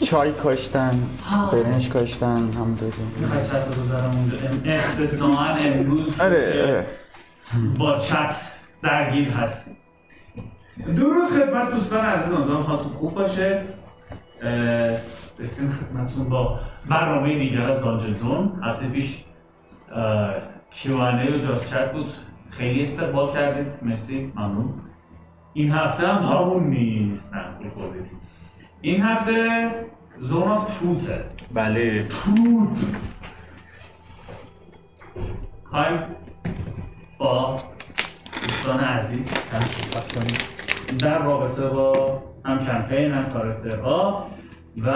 چای کاشتن. برنج کاشتن همونطوری. می‌خوای چت رو بذارم اونجا؟ امروز آره که آره. با چت درگیر هستیم. درود خدمت دوستان عزیز امیدوارم حالتون خوب باشه. اه، رسیدیم خدمتتون با برنامه دیگر از دانجن زون. هفته پیش کیوانه و جاست چت بود. خیلی استقبال کردید. مرسی ممنون. این هفته هم همون نیست. نه خوب خوردید. این هفته زون آف تروته بله. تروت خواهیم با دوستان عزیز هم صحبت کنیم در رابطه با هم کمپین هم کاراکترها و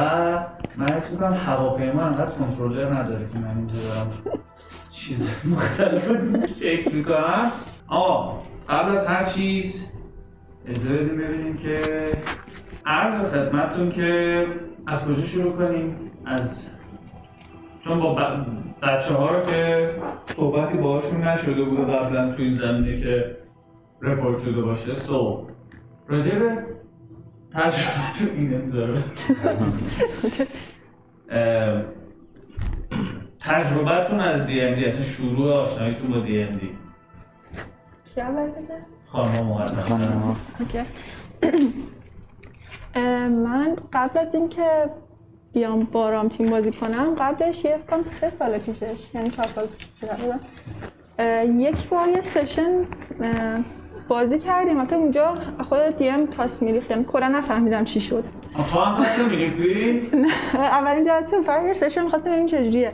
من حس می‌کنم هواپیما انقدر کنترلر نداره که من اینجا دارم چیز مختلف چک می‌کنم. آقا قبل از هر چیز اجازه بدیم ببینیم که عرض به خدمتتون که از کجا شروع کنیم؟ از چون با بچه ها رو که صحبتی باهاشون نشده بوده قبلا تو این زمینه که رپورت شده باشه. سو راجع به تجربتون این انتظاره اه، تجربتون از دی ام دی اصلا شروع آشناییتون با دی ام دی کی اول؟ خانم مقدم خانم. OK. من قبل از اینکه بیام با رامتین بازی کنم قبلش یه فکرم سه سال پیشش یعنی چهار سال پیش بودم اه، یک بار یه session بازی کردیم. البته اونجا خود DM تاس میریخت یعنی کلا نفهمیدم چی شد. تو هم پس می‌گیری اولین جلسه فقط یه سشن خواستم ببینیم چجوریه.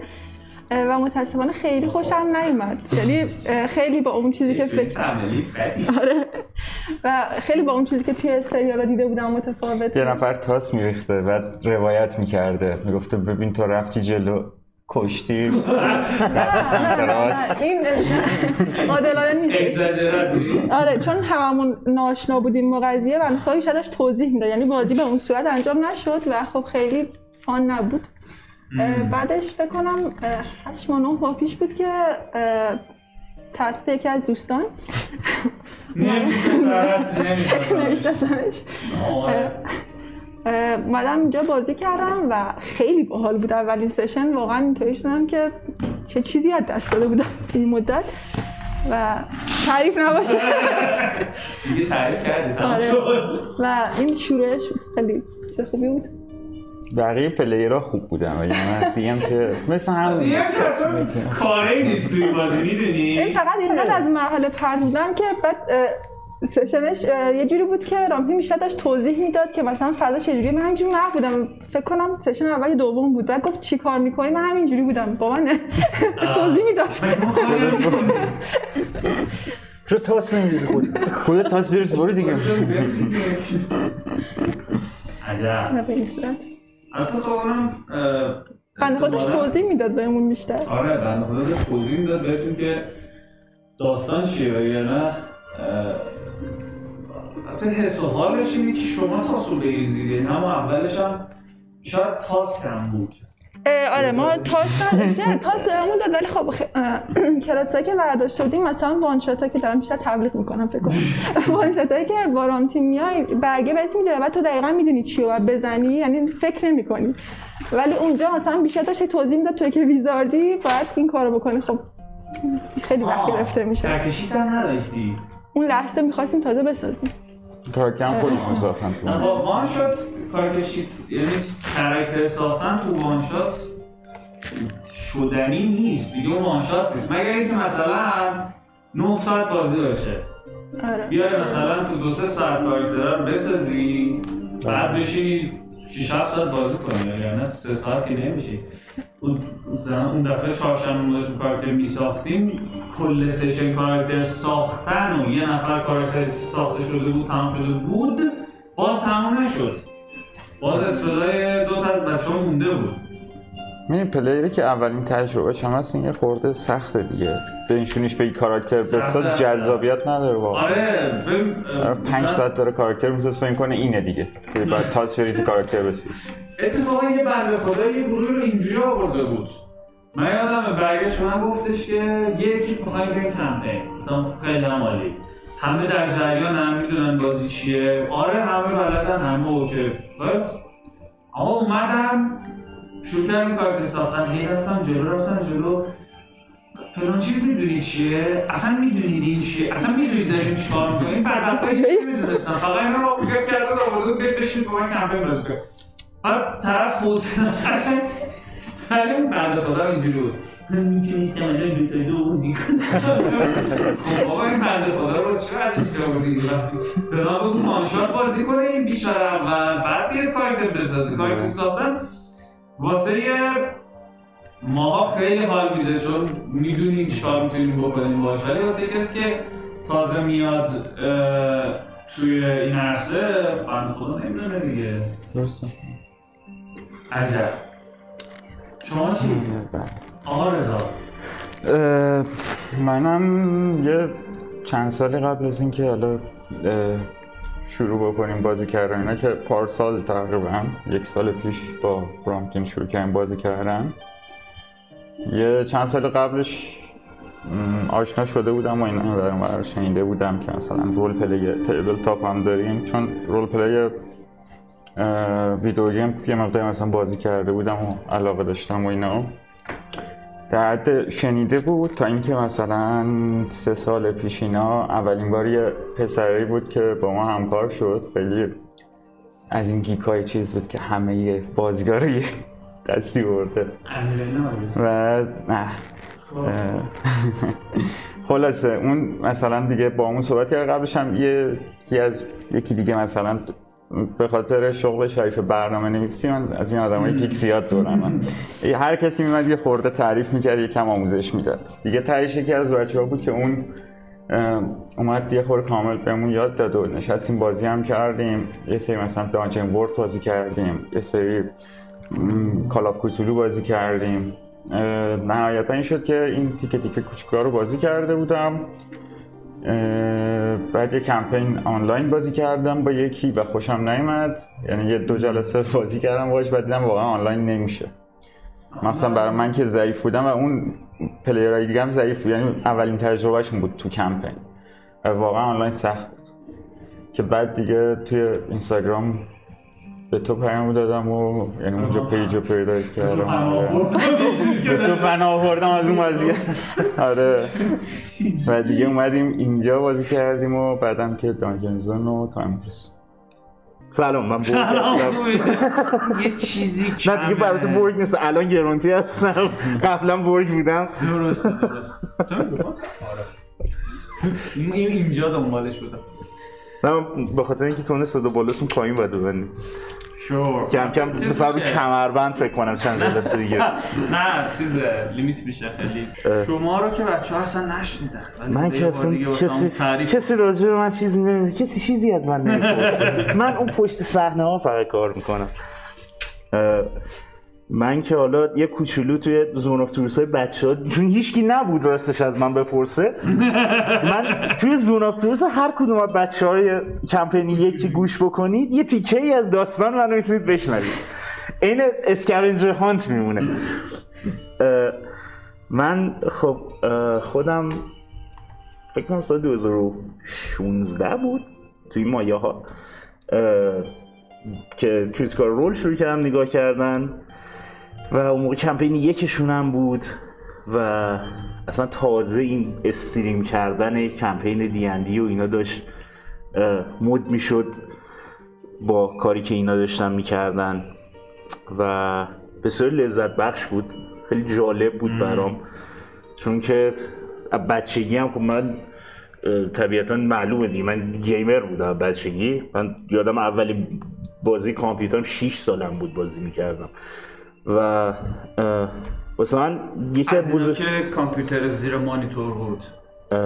و متاسفانه خیلی خوشم نیومد. یعنی خیلی با اون چیزی که فکر آره. و خیلی با اون چیزی که توی سریال دیده بودم متفاوت. یه نفر تاس میریخته بعد روایت می‌کرده. می‌گفته ببین تو رفتی جلو کشتی. این عادلانه نیست. آره چون هممون ناشنا بودیم با قضیه و داشت توضیح می‌داد. یعنی بازی به اون صورت انجام نشد و خب خیلی آن نبود. بعدش فکر کنم هشت ماه نه ماه پیش بود که توسط یکی از دوستان. نمی‌شناسم نمیشناسمش. اه، اومدم اینجا بازی کردم و خیلی باحال بود. اولین سشن واقعا اینطوری شدم که چه چیزی از دست داده بودم این مدت و تعریف نباشه. دیگه تعریف کردی آره. و این شروعش خیلی چیز خوبی بود. بقیه پلیرها خوب بودن ولی من دیگه که مثل هم دیگه که اصلا کاری نیست توی بازی این می‌دونی؟ فقط اینقدر از مرحله پرد بودم که بعد سشنش یه جوری بود که رامپی بیشتر داشت توضیح می‌داد که مثلا فضا چجوریه. من همینجوری محو بودم. فکر کنم سشن اول یا دوم بود. بعد گفت چی کار می‌کنی؟ من همینجوری بودم. با من داشت توضیح می‌داد. رو تاس نمیریزی خود خود تاس بریز برو دیگه. عجب به این صورت. البته خب اونم بنده خودش توضیح می‌داد بهمون بیشتر. آره بنده داشت توضیح می‌داد بهتون که داستان چیه و یا نه اه، البته حس و حالش اینه که شما تاس رو بریزید یعنی همون اولش هم شاید تاس کم بود. آره ما تاس نداشتیم. تاس بهمون داد ولی خب کلاسایی که برداشته بودیم مثلا وانشاتا که دارم بیشتر تبلیغ می‌کنم فکر کنم. وانشاتایی که با تیم میای برگه بهت میده بعد تو دقیقا می‌دونی چی رو بزنی یعنی فکر نمی‌کنی. ولی اونجا مثلا بیشتر داشتی توضیح می‌داد تو که ویزاردی باید این کارو بکنی. خب خیلی وقت گرفته میشه اون لحظه می‌خواستیم تازه بسازیم. کاراکترم خودشون ساختن تو با one shot کار کشید. یعنی کاراکتر ساختن تو one shot شدنی نیست. دیگه اون one shot نیست. مگر اینکه مثلا 9 ساعت بازی باشه. آره. بیای مثلا تو دو سه ساعت کاراکتر رو بسازی بعد بشی 6 7 ساعت بازی کنی. یعنی تو سه ساعت که نمیشی. مثلا اون دفعه چهارشنبه ما داشتیم کاراکتر میساختیم کل سشن کاراکتر ساختن و یه نفر کاراکتر ساخته شده بود تمام شده بود باز تمام نشد. باز اسپلای دو تا بچه ها مونده بود. این پلیری که اولین تجربهش هم هست این یه خورده سخته دیگه. بنشونیش به این کاراکتر. بساز جذابیت نداره واقعا. آره ببین آره، پنج ساعت داره کاراکتر میساز فکر کنه اینه دیگه. که باید تاس بریزی کاراکتر بسیز. اتفاقا یه بنده خدا یه گروه رو اینجوری آورده بود. من یادم برگشت من گفتش که یه اکیپ می‌خوایم بریم کمپین گفتم خیلی هم عالی. همه در جریان هم می‌دونن بازی چیه. آره همه بلدن همه اوکی؟ اما اومدم شروع کردم کار ساختن هی رفتم جلو رفتم جلو. فلان چیز می‌دونی چیه؟ اصلا می‌دونید این چیه؟ اصلا می‌دونید داریم چیکار می‌کنیم؟ بعد وقتا هیچ نمی‌دونستم فقط این رو فکر کرده بود آورده بیاد بشین با من کمپین بازی کنیم بعد طرف حوصله اصلا ولی اون بنده خدا اینجوری بود. میتونیست که من دو تا دو بازی کنم. خب بابا این بنده خدا رو چه بعدش چرا بودی؟ به من بگو مانشات بازی کنه این بیچاره. اول بعد بیاد کارکتر بسازه کارکتر ساختن واسه ماها خیلی حال میده چون می‌دونیم چیکار می‌تونیم بکنیم باش ولی واسه کسی که تازه میاد توی این عرصه بند خدا نمی‌دونه دیگه. درسته. عجب. شما چی؟ آقا رضا. منم یه چند سالی قبل از اینکه حالا شروع بکنیم بازی کردن. اینا که پارسال تقریبا یک سال پیش با برامتین شروع کردیم بازی کردن. یه چند سال قبلش آشنا شده بودم و برام برای شنیده بودم که مثلا role play table top هم داریم. چون role play video game یه مقدار مثلا بازی کرده بودم و علاقه داشتم و اینا. در حد شنیده بود تا اینکه مثلا سه سال پیش اینا اولین بار یه پسری بود که با ما همکار شد. خیلی از این geek های چیز بود که همه یه یه دستی برده. و نه. خب. خلاصه اون مثلا دیگه با همون صحبت کرد. قبلش هم یه یکی از یکی دیگه مثلا به خاطر شغل شریف برنامه نویسی من از این آدمای گیک زیاد دورم. هر کسی میمد یه خورده تعریف می‌کرد یه کم آموزش می‌داد. دیگه تهش یکی از بچه ها بود که اون اومد یه خورده کامل بهمون یاد داد و نشستیم بازی هم کردیم. یه سری مثلا دانجن ورد بازی کردیم. یه سری Call of Cthulhu بازی کردیم. نهایتا این شد که این تیکه تیکه کوچیکا رو بازی کرده بودم. بعد یه کمپین آنلاین بازی کردم با یکی و خوشم نیومد. یعنی یه دو جلسه بازی کردم باش بعد دیدم واقعا آنلاین نمیشه. مثلا برای من که ضعیف بودم و اون player های دیگه هم ضعیف بود. یعنی اولین تجربهشون بود تو کمپین. واقعا آنلاین سخت بود. که بعد دیگه توی اینستاگرام به تو پیام دادم و یعنی اونجا پیج رو پیدا کردم. آره. به تو پناه آوردم از اون بازی. آره. و دیگه اومدیم اینجا بازی کردیم و بعدم که دانجن زون و تا امروز سلام من برگ سلام. هستم. یه چیزی نه دیگه برای تو. برگ نیست. الان گرونتی هستم. قبلا برگ بودم. درسته درسته. تو؟ آره. این اینجا دنبالش بودم. نه من به خاطر اینکه تون صدا بالاسون پایین باید ببندیم شور. کم کم مثلا رو میشه. کمربند فکر کنم چند جلسه دیگه. نه چیز لیمیت میشه خیلی. شما رو که بچه ها اصلا نشنیدن. من که اصلا کسی کسی راجع به من چیزی نمی‌دونه. کسی چیزی از من نمی‌پرسه. من اون پشت صحنه ها فقط کار می‌کنم. من که حالا یه کوچولو توی زون اف تورس های بچه ها چون هیچکی نبود راستش از من بپرسه. من توی Zone of Truth هر کدوم از بچه های کمپینی یکی گوش بکنید یه تیکه ای از داستان منو می‌تونید بشنوید. این scavenger hunt میمونه. من خب خودم فکر کنم سال 2016 بود توی مایه ها که Critical Role شروع کردم نگاه کردن. و اون موقع کمپین یکشون هم بود و اصلا تازه این استریم کردن کمپین دیندی و اینا داشت مد می‌شد با کاری که اینا داشتن می‌کردن و بسیار لذت بخش بود خیلی جالب بود برام. چون که بچگی هم خب من طبیعتا معلومه دیگه من گیمر بودم بچگی. من یادم اولین بازی کامپیوترم 6 سالم بود بازی می‌کردم. و واسه من یکی از بزرگ که کامپیوتر زیر مانیتور بود. اه،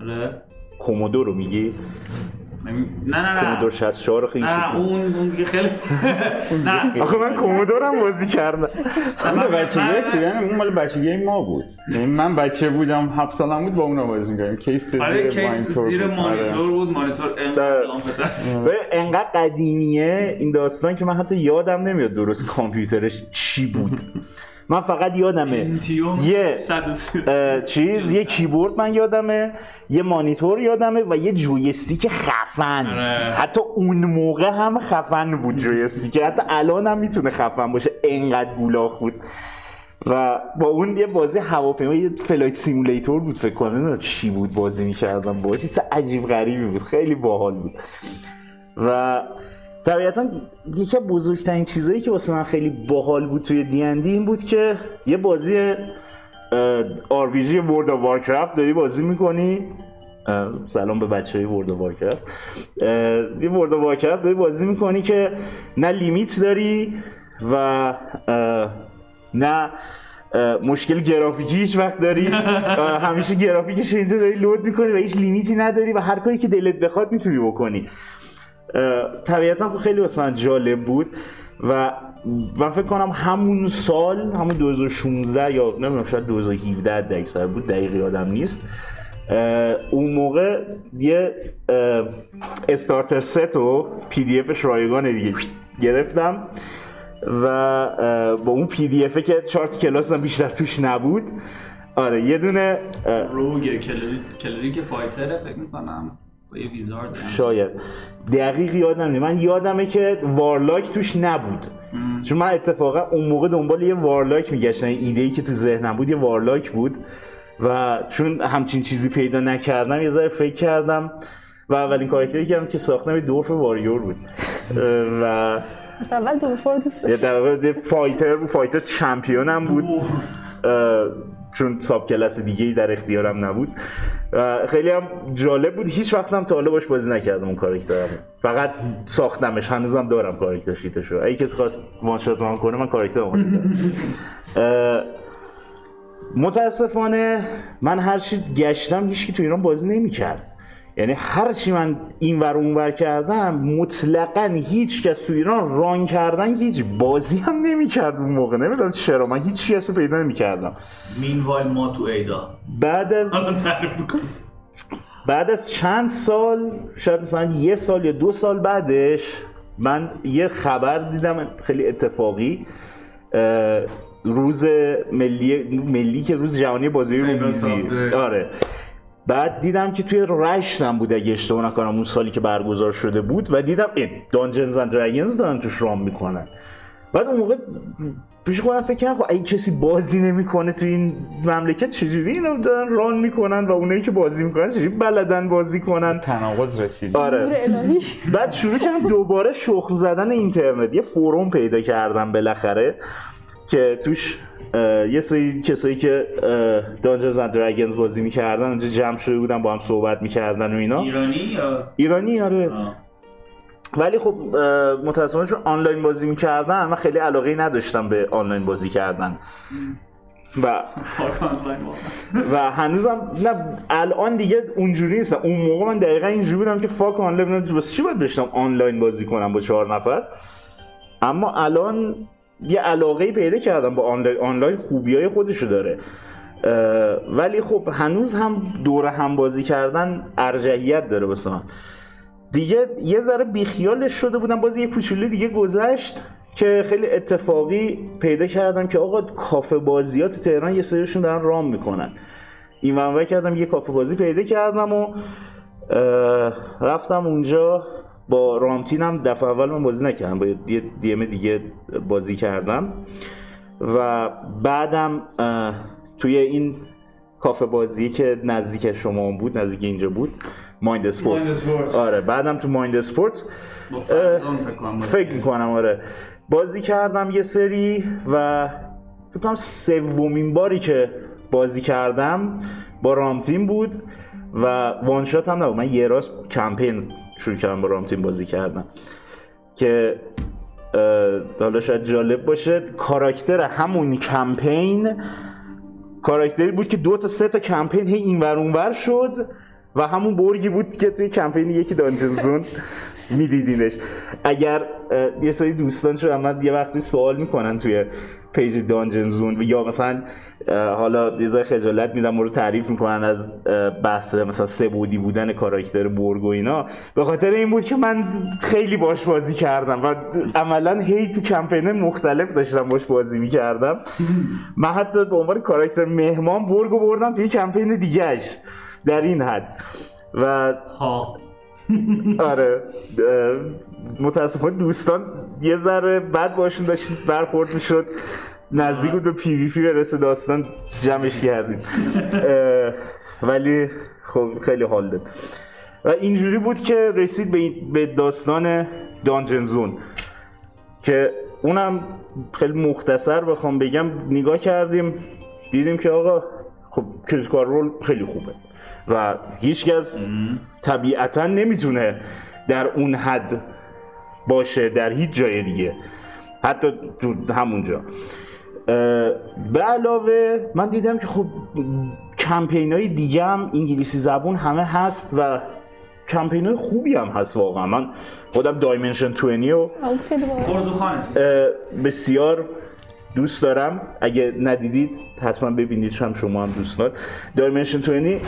آره کومودو رو میگی؟ نه نه نه. کومودور 64 رو خیلی نه اون اون دیگه خیلی نه. آخه من کومودورم بازی کردم. اون به بچگی من- یعنی اون مال بچگی ما بود. یعنی من بچه بودم هفت سالم بود با اون بازی می‌کردیم. کیس آره زیر کیس زیر بود. مانیتور آره. بود. مانیتور در- انقدر و انقدر قدیمیه این داستان که من حتی یادم نمیاد درست کامپیوترش چی بود. من فقط یادمه. یه 130 اه، چیز یه کیبورد من یادمه یه مانیتور یادمه و یه جویستیک خفن. آره. حتی اون موقع هم خفن بود جویستیک. حتی الان هم می‌تونه خفن باشه. انقدر گولاخ بود. و با اون یه بازی هواپیما یه flight simulator بود فکر کنم. نمی‌دونم چی بود بازی می‌کردم. باش چیز عجیب غریبی بود. خیلی باحال بود. و طبیعتا یکی بزرگترین چیزایی که واسه من خیلی باحال بود توی D&D این بود که یه بازی RPG World of Warcraft داری بازی می‌کنی. سلام به بچه های World Warcraft یه World Warcraft داری بازی می‌کنی که نه limit داری و نه مشکل گرافیکی هیچ وقت داری. همیشه گرافیکش اینجا داری load می‌کنی و هیچ limit ی نداری و هر کاری که دلت بخواد می‌تونی بکنی. طبیعتا خیلی واسه جالب بود و من فکر کنم همون سال همون 2016 یا نمی‌دونم شاید 2017 حد اکثر بود دقیق یادم نیست. اون موقع یه starter set و PDF ش رایگان دیگه گرفتم و با اون PDF ه که چهار تا کلاس هم بیشتر توش نبود. آره یه دونه rogue cleric cleric fighter ه فکر می‌کنم. با یه ویزارد هم. شاید. دقیق یادم نمیاد من یادمه که وارلاک توش نبود. چون من اتفاقا اون موقع دنبال یه وارلاک میگشتم. ایده ای که تو ذهنم بود یه وارلاک بود. و چون همچین چیزی پیدا نکردم یه ذره فکر کردم. و اولین کاراکتری که هم که ساختم یه دورف واریور بود. و اول دورفور دوست یه داشتم. در واقع یه فایتر بود فایتر چمپیون هم بود چون ساب کلاس دیگه ای در اختیارم نبود. اه، خیلی هم جالب بود. هیچ وقت هم تا حالا باش بازی نکردم اون کاراکترم فقط ساختمش. هنوزم دارم کاراکتر شیتشو اگه کسی خواست وان شات ران کنه من کاراکتر متاسفانه من هر چی گشتم هیچکی تو ایران بازی نمی‌کرد. یعنی هر چی من این ور اون ور کردم مطلقا هیچ کس تو ایران ران کردن که هیچ بازی هم نمی‌کرد اون موقع. نمی‌دونم چرا. من هیچ کس رو پیدا نمی‌کردم. مینوایل ما تو ایدا. بعد از حالا تعریف می‌کنم. بعد از چند سال شاید مثلا یه سال یا دو سال بعدش من یه خبر دیدم خیلی اتفاقی. روز ملی ملی که روز جهانی بازی رومیزی. آره. بعد دیدم که توی رشت هم بود اگه اشتباه نکنم اون سالی که برگزار شده بود و دیدم این دانجنز اند دراگونز دارن توش رام می‌کنن. بعد اون موقع پیش خودم فکر کردم خب اگه کسی بازی نمی‌کنه تو این مملکت چجوری اینو دارن ران می‌کنن و اونایی که بازی می‌کنن چجوری بلدن بازی کنن؟ تناقض رسید. آره. نور الهی. بعد شروع کردم دوباره شخم زدن اینترنت. یه فروم پیدا کردم بالاخره که توش یه سری کسایی که دانجنز اند بازی می‌کردن اونجا جمع شده بودن با هم صحبت می‌کردن و اینا. ایرانی یا؟ ایرانی آره. آه. ولی خب متاسفانه چون آنلاین بازی می‌کردن من خیلی علاقه نداشتم به آنلاین بازی کردن. و. و هنوزم نه الان دیگه اونجوری نیستم. اون موقع من دقیقا اینجوری بودم که فاک آنلاین واسه چی باید بشنم آنلاین بازی کنم با چهار نفر. اما الان یه علاقه پیدا کردم با آنلاین آنلاین خوبی های خودشو داره. ولی خب هنوز هم دور هم بازی کردن ارجحیت داره واسه دیگه یه ذره بیخیالش شده بودم باز یه کوچولو دیگه گذشت که خیلی اتفاقی پیدا کردم که آقا کافه بازی ها تو تهران یه سریشون دارن رام می‌کنن. این کردم یه کافه بازی پیدا کردم و رفتم اونجا با رامتینم دفعه اول من بازی نکردم با یه دیم دیگه بازی کردم. و بعدم توی این کافه بازی که نزدیک شما بود نزدیک اینجا بود Mind Sport. آره بعدم تو Mind Sport. فکر می‌کنم آره. بازی کردم یه سری و فکر کنم سومین باری که بازی کردم با رامتین بود و one shot هم نبود. من یه راست کمپین شروع کردم با رامتین بازی کردم که حالا شاید جالب باشه کاراکتر همون کمپین کاراکتری بود که دو تا سه تا کمپین هی اینور اونور شد و همون برگی بود که توی کمپین یکی Dungeon Zone میدیدینش. اگر یه سری دوستان شو من یه وقتی سوال می‌کنن توی page Dungeon Zone یا مثلا حالا یه خجالت میدم رو تعریف می‌کنن از بحث مثلا سه بودی بودن کاراکتر برگ و اینا. به خاطر این بود که من خیلی باش بازی کردم و عملا هی تو کمپین مختلف داشتم باش بازی می‌کردم. من حتی به عنوان کاراکتر مهمان برگ و بردم توی کمپین دیگهش. در این حد. و ها آره. متاسفانه دوستان یه ذره بد باشون داشتید برخورد می‌شد. نزدیک بود به پی وی پی برسه داستان جمعش کردیم. ولی خب خیلی حال داد. و اینجوری بود که رسید به, به داستان دانجن زون که اونم خیلی مختصر بخوام بگم. نگاه کردیم دیدیم که آقا خب کریتیکال رول خیلی خوبه. و هیچکس طبیعتا نمی‌تونه در اون حد باشه در هیچ جای دیگه. حتی تو همونجا. به علاوه من دیدم که خب کمپین های دیگه هم انگلیسی زبون همه هست و کمپین های خوبی هم هست واقعا. من خودم دایمنشن 20 و بسیار دوست دارم. اگه ندیدید حتما ببینید هم شما هم دوستان. دایمنشن 20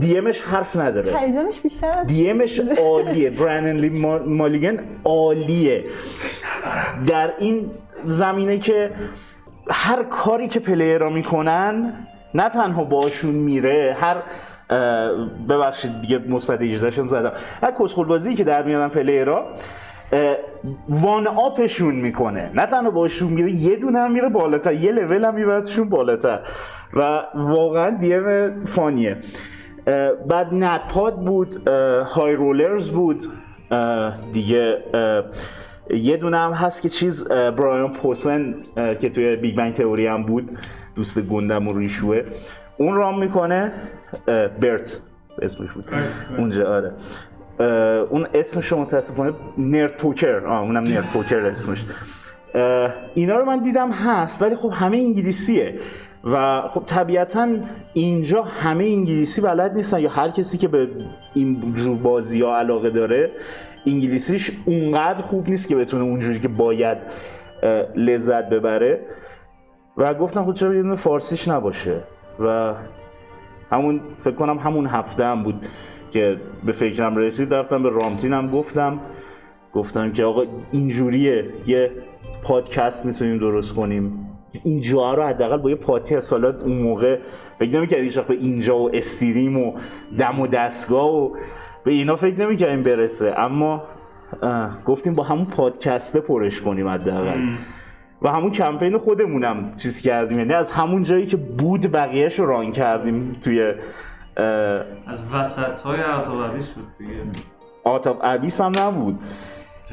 دی امش حرف نداره. هیجانش بیشتر از دی امش عالیه. برانن لی ما- مالیگن عالیه. در این زمینه که هر کاری که پلیرها می‌کنن نه تنها باشون میره هر ببخشید دیگه مثبت 18 شم زدم. هر کسخل بازی که در میانن پلیرها اه، وان آپشون می‌کنه. نه تنها باشون میره یه دونه هم میره بالاتر. یه لول هم میبردشون بالاتر. و واقعا دیم فانیه. بعد نتپاد بود های رولرز بود. دیگه یه دونه هم هست که چیز برایان پوسن که توی Big Bang Theory هم بود. دوست گنده و ریشوه اون run می‌کنه برت اسمش بود. اونجا آره. اون اسمش رو متاسفانه Nerd Poker. آه اونم Nerd Poker اسمش. اینا رو من دیدم هست ولی خب همه انگلیسیه. و خب طبیعتا اینجا همه انگلیسی بلد نیستن یا هر کسی که به این جور بازی ها علاقه داره انگلیسیش اونقدر خوب نیست که بتونه اونجوری که باید لذت ببره. و گفتم خب چرا یه فارسیش نباشه؟ و همون فکر کنم همون هفته هم بود. که به فکرم رسید رفتم به رامتینم گفتم گفتم که آقا اینجوریه یه پادکست می‌تونیم درست کنیم. اینجا رو حداقل با یه پادکست حالا اون موقع فکر نمی‌کردیم هیچ به اینجا و استریم و دم و دستگاه و به اینا فکر نمی‌کردیم برسه. اما گفتیم با همون پادکسته پرش کنیم حداقل. و همون کمپین خودمونم چیز کردیم. یعنی از همون جایی که بود بقیهش رو ران کردیم توی از وسط های عطابیس بود دیگه. آتاب ابیس هم نبود.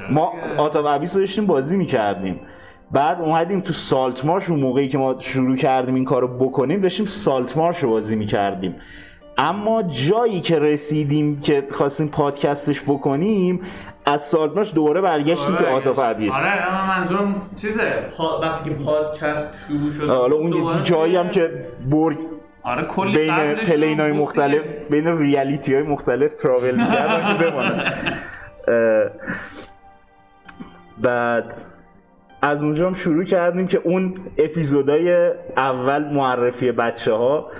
ما آتاب ابیس رو داشتیم بازی می‌کردیم. بعد اومدیم تو سالت مارش اون موقعی که ما شروع کردیم این کارو بکنیم داشتیم سالت مارش رو بازی می‌کردیم. اما جایی که رسیدیم که خواستیم پادکستش بکنیم از سالت مارش دوباره برگشتیم تو آتاب ابیس آره اما منظورم چیزه؟ پا... وقتی که پادکست شروع شد حالا اون یه جایی هم که برگ آره کلی بین پلین های مختلف. بین ریالیتی های مختلف تراول بمانن اه، بعد از اونجا هم شروع کردیم که اون اپیزودهای اول معرفی بچه ها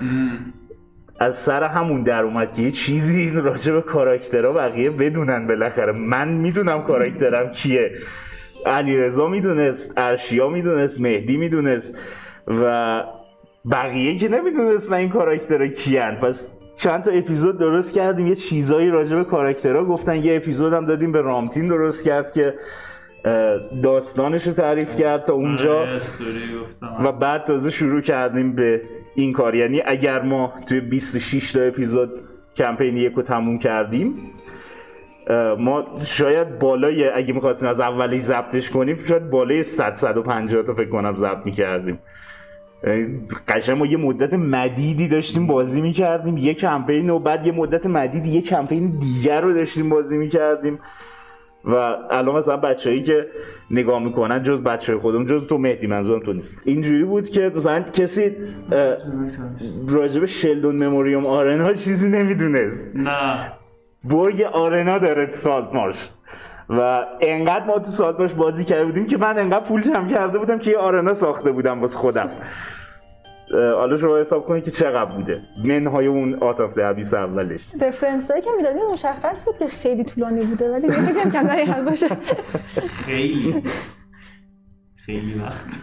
از سر همون در اومد که یه چیزی راجع به کاراکترها بقیه بدونن بالاخره. من می‌دونم کاراکترم کیه. علیرضا می‌دونست ارشیا می‌دونست مهدی می‌دونست و بقیه که نمی‌دونستن این کاراکترها کیان. پس چند تا اپیزود درست کردیم یه چیزایی راجع به کاراکترها گفتن یه اپیزود هم دادیم به رامتین درست کرد که داستانش رو تعریف کرد تا اونجا. آره، و بعد تازه شروع کردیم به این کار. یعنی اگر ما توی 26 تا اپیزود کمپین یک رو تموم کردیم ما شاید بالای اگه می‌خواستیم از اولی ضبطش کنیم شاید بالای 100 150 تا فکر کنم ضبط می‌کردیم. قشنگ ما یه مدت مدیدی داشتیم بازی می‌کردیم یه کمپین و بعد یه مدت مدیدی یه کمپین دیگر رو داشتیم بازی می‌کردیم. و الان مثلا بچه‌ای که نگاه می‌کنن جز بچه خودم جز تو مهدی منظورم تو نیست. اینجوری بود که مثلا کسی راجب شلدون مموریوم آرنا چیزی نمی‌دونست. نه. برگ آرنا داره سالت مارش. و انقدر ما تو سالت مارش بازی کرده بودیم که من انقدر پول جمع کرده بودم که یه آرنا ساخته بودم واسه خودم. حالا شما حساب کنید که چقدر بوده. منهای اون آتاف دهبیس اولش. رفرنس هایی که می‌دادی مشخص بود که خیلی طولانی بوده ولی فکر کنم باشه. خیلی. خیلی وقت.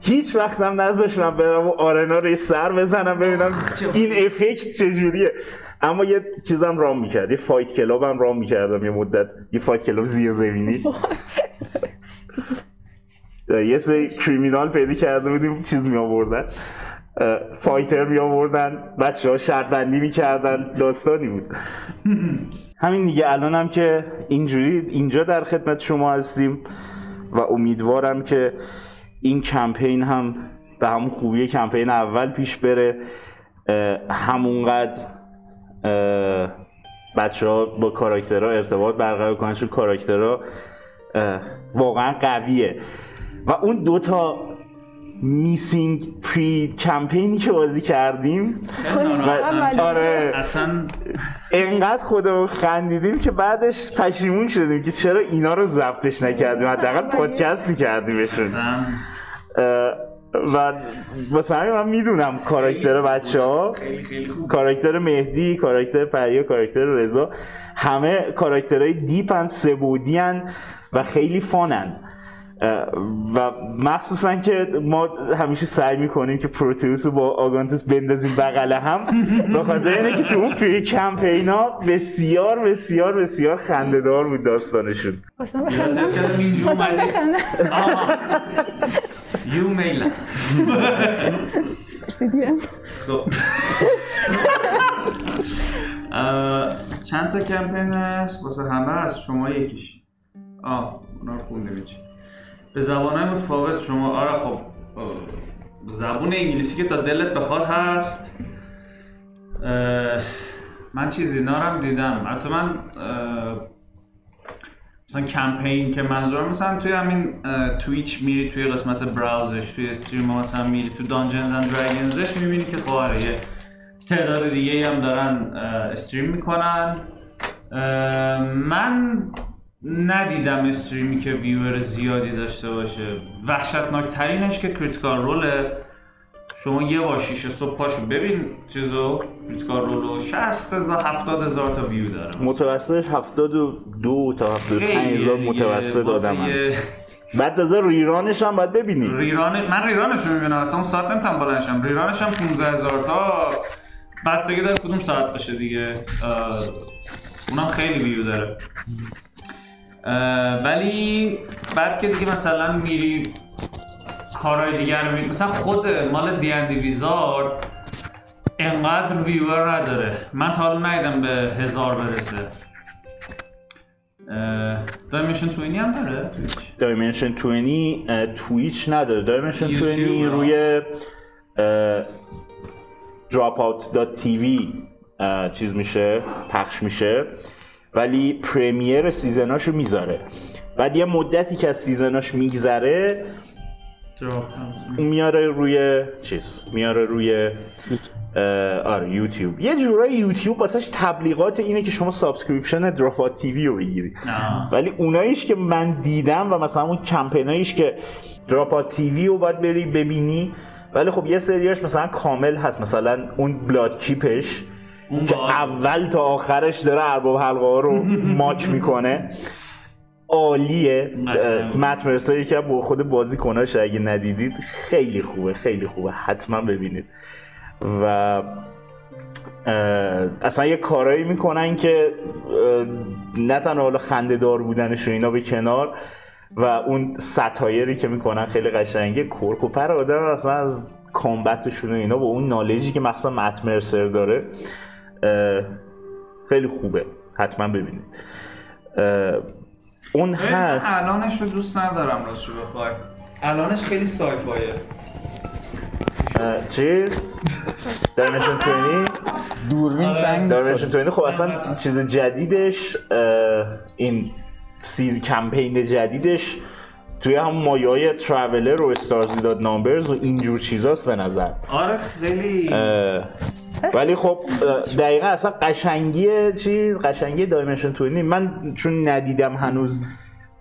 هیچ وقتم نذاش من برم و آرنا رو سر بزنم ببینم این effect چجوریه. اما یه چیزم run می‌کرد یه fight club هم run می‌کردم یه مدت. یه fight club زیر زمینی. یه سری criminal پیدا کرده بودیم چیز می آوردن fighter می آوردن بچه ها شرط بندی می کردن داستانی بود. همین دیگه الان هم که اینجوری اینجا در خدمت شما هستیم. و امیدوارم که این کمپین هم به همون خوبی کمپین اول پیش بره همونقدر بچه ها با کاراکترها ارتباط برقرار کنن چون کاراکترها واقعا قویه. و اون دوتا میسینگ پری کمپینی که بازی کردیم. ولی- آره. اصلا انقدر خودمون خندیدیم که بعدش پشیمون شدیم که چرا اینا رو ضبطش نکردیم؟ حداقل پادکست میکردیمشون. و واسه همین من می‌دونم کاراکتر بچه ها خیلی خیلی خوب کاراکتر مهدی کاراکتر پریا کاراکتر رضا همه کاراکترهای دیپن سبودیان و خیلی فانن. و مخصوصا که ما همیشه سعی می‌کنیم که پروتئوس رو با آگانتوس بندازیم بغل هم به خاطر اینه که تو اون پری کمپینا بسیار بسیار بسیار خندهدار بود داستانشون. یو پرسیدیم. خب. چند تا کمپین هست؟ واسه همه از شما یکیش. آه اونا رو خوندیم. به زبان متفاوت شما آره خب زبون انگلیسی که تا دلت بخواد هست. من چیزی هم دیدم. حتی من مثلا کمپین که منظورم مثلا توی همین Twitch میری توی قسمت browse ش توی stream مثلا میری تو Dungeons and Dragons ش می‌بینی که خب آره یه تعداد دیگه هم دارن stream می‌کنن. من ندیدم stream ی که viewer زیادی داشته باشه. وحشتناک ترینش که Critical Role ه. شما یه بار شیشه صبح پاشو ببین چیزو. Critical Role و 60 هزار 70 هزار تا ویو داره. متوسطش 72 تا 75 خیلی هزار. متوسط آدم یه بعد تازه ریرانش هم باید ببینی ریران من ریرانش رو می‌بینم. اصلا اون ساعت نمی‌تونم بلنشم ریرانش هم 15 هزار تا. بستگی داره کدوم ساعت باشه دیگه. اونم خیلی ویو داره. ولی بعد که دیگه مثلا میری کارهای دیگر رو میری مثلا خود مال دی ان دی ویزارد انقدر ویور نداره. من تا حالا ندیدم به هزار برسه. Dimension Twenty هم داره؟ Dimension 20 اه، Twitch نداره. Dimension 20 یوتیوب، آه. روی dropout.tv چیز میشه پخش میشه. ولی premiere season اشو می‌ذاره. بعد یه مدتی که از season اش میگذره میاره روی چیز؟ میاره روی آره یوتیوب. یه جورایی یوتیوب واسش تبلیغات اینه که شما subscription Dropout TV رو بگیری. ولی اوناییش که من دیدم و مثلا اون کمپیناییش که دراپات تیوی رو باید بری ببینی ولی خب یه سریاش مثلا کامل هست. مثلا اون بلاد کیپش. اون که. اول تا آخرش داره ارباب حلقه ها رو ماک می‌کنه. عالیه. مت مرسایی که با خود بازی کناش اگه ندیدید خیلی خوبه خیلی خوبه. حتما ببینید. و اصلا یه کارایی می‌کنن که نه تنها حالا خنده دار بودنش و اینا به کنار و اون ستایری که می‌کنن خیلی قشنگه. کرک و پر آدم اصلا از کامبتشون و اینا با اون نالجی که مخصوصا مت مرسر داره. خیلی خوبه. حتما ببینید. اون هست. الانش رو دوست ندارم راست رو بخوای. الانش خیلی سایفایه. چیز؟ دایمنشن 20 دوربین آره. سنگ. دایمنشن 20 خب اصلا چیز جدیدش این سیز کمپین جدیدش توی هم مایه های ترافلر و استارز ویداد نامبرز و اینجور چیزاست به نظر. آره خیلی. ولی خب دقیقا اصلا قشنگی چیز قشنگی دایمنشن توینی من چون ندیدم هنوز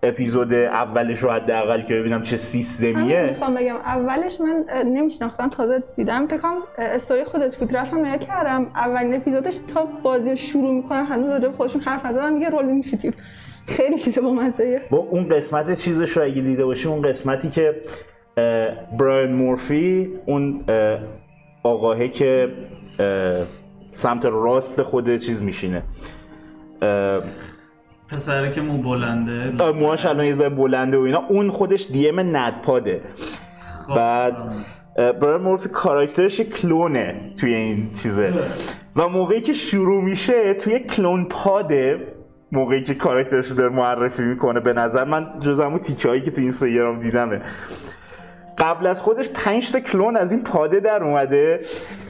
اپیزود اولش رو حداقل که ببینم چه سیستمیه. می‌خوام بگم اولش من نمیشناختم تازه دیدم. اه، استوری خودت بود. رفتم نگاه کردم. اولین اپیزودش تا بازی رو شروع می‌کنم هنوز راجع خودشون حرف نزدم میگه رولینگ شوتیپ خیلی چیز با مزه با اون قسمت چیزش رو اگه دیده باشی اون قسمتی که براین مورفی اون اه، آقاهه که سمت راست خود چیز میشینه. پسره که مو بلنده. موهاش الان یه ذره بلنده و اینا. اون خودش دیم ندپاده خب، بعد برای مورفی کاراکترش کلونه توی این چیزه. و موقعی که شروع میشه توی کلون پاده موقعی که کاراکترش رو داره معرفی می‌کنه به نظر من جز همون تیکه که تو اینستاگرام دیدمه. قبل از خودش پنج تا کلون از این پاده در اومده.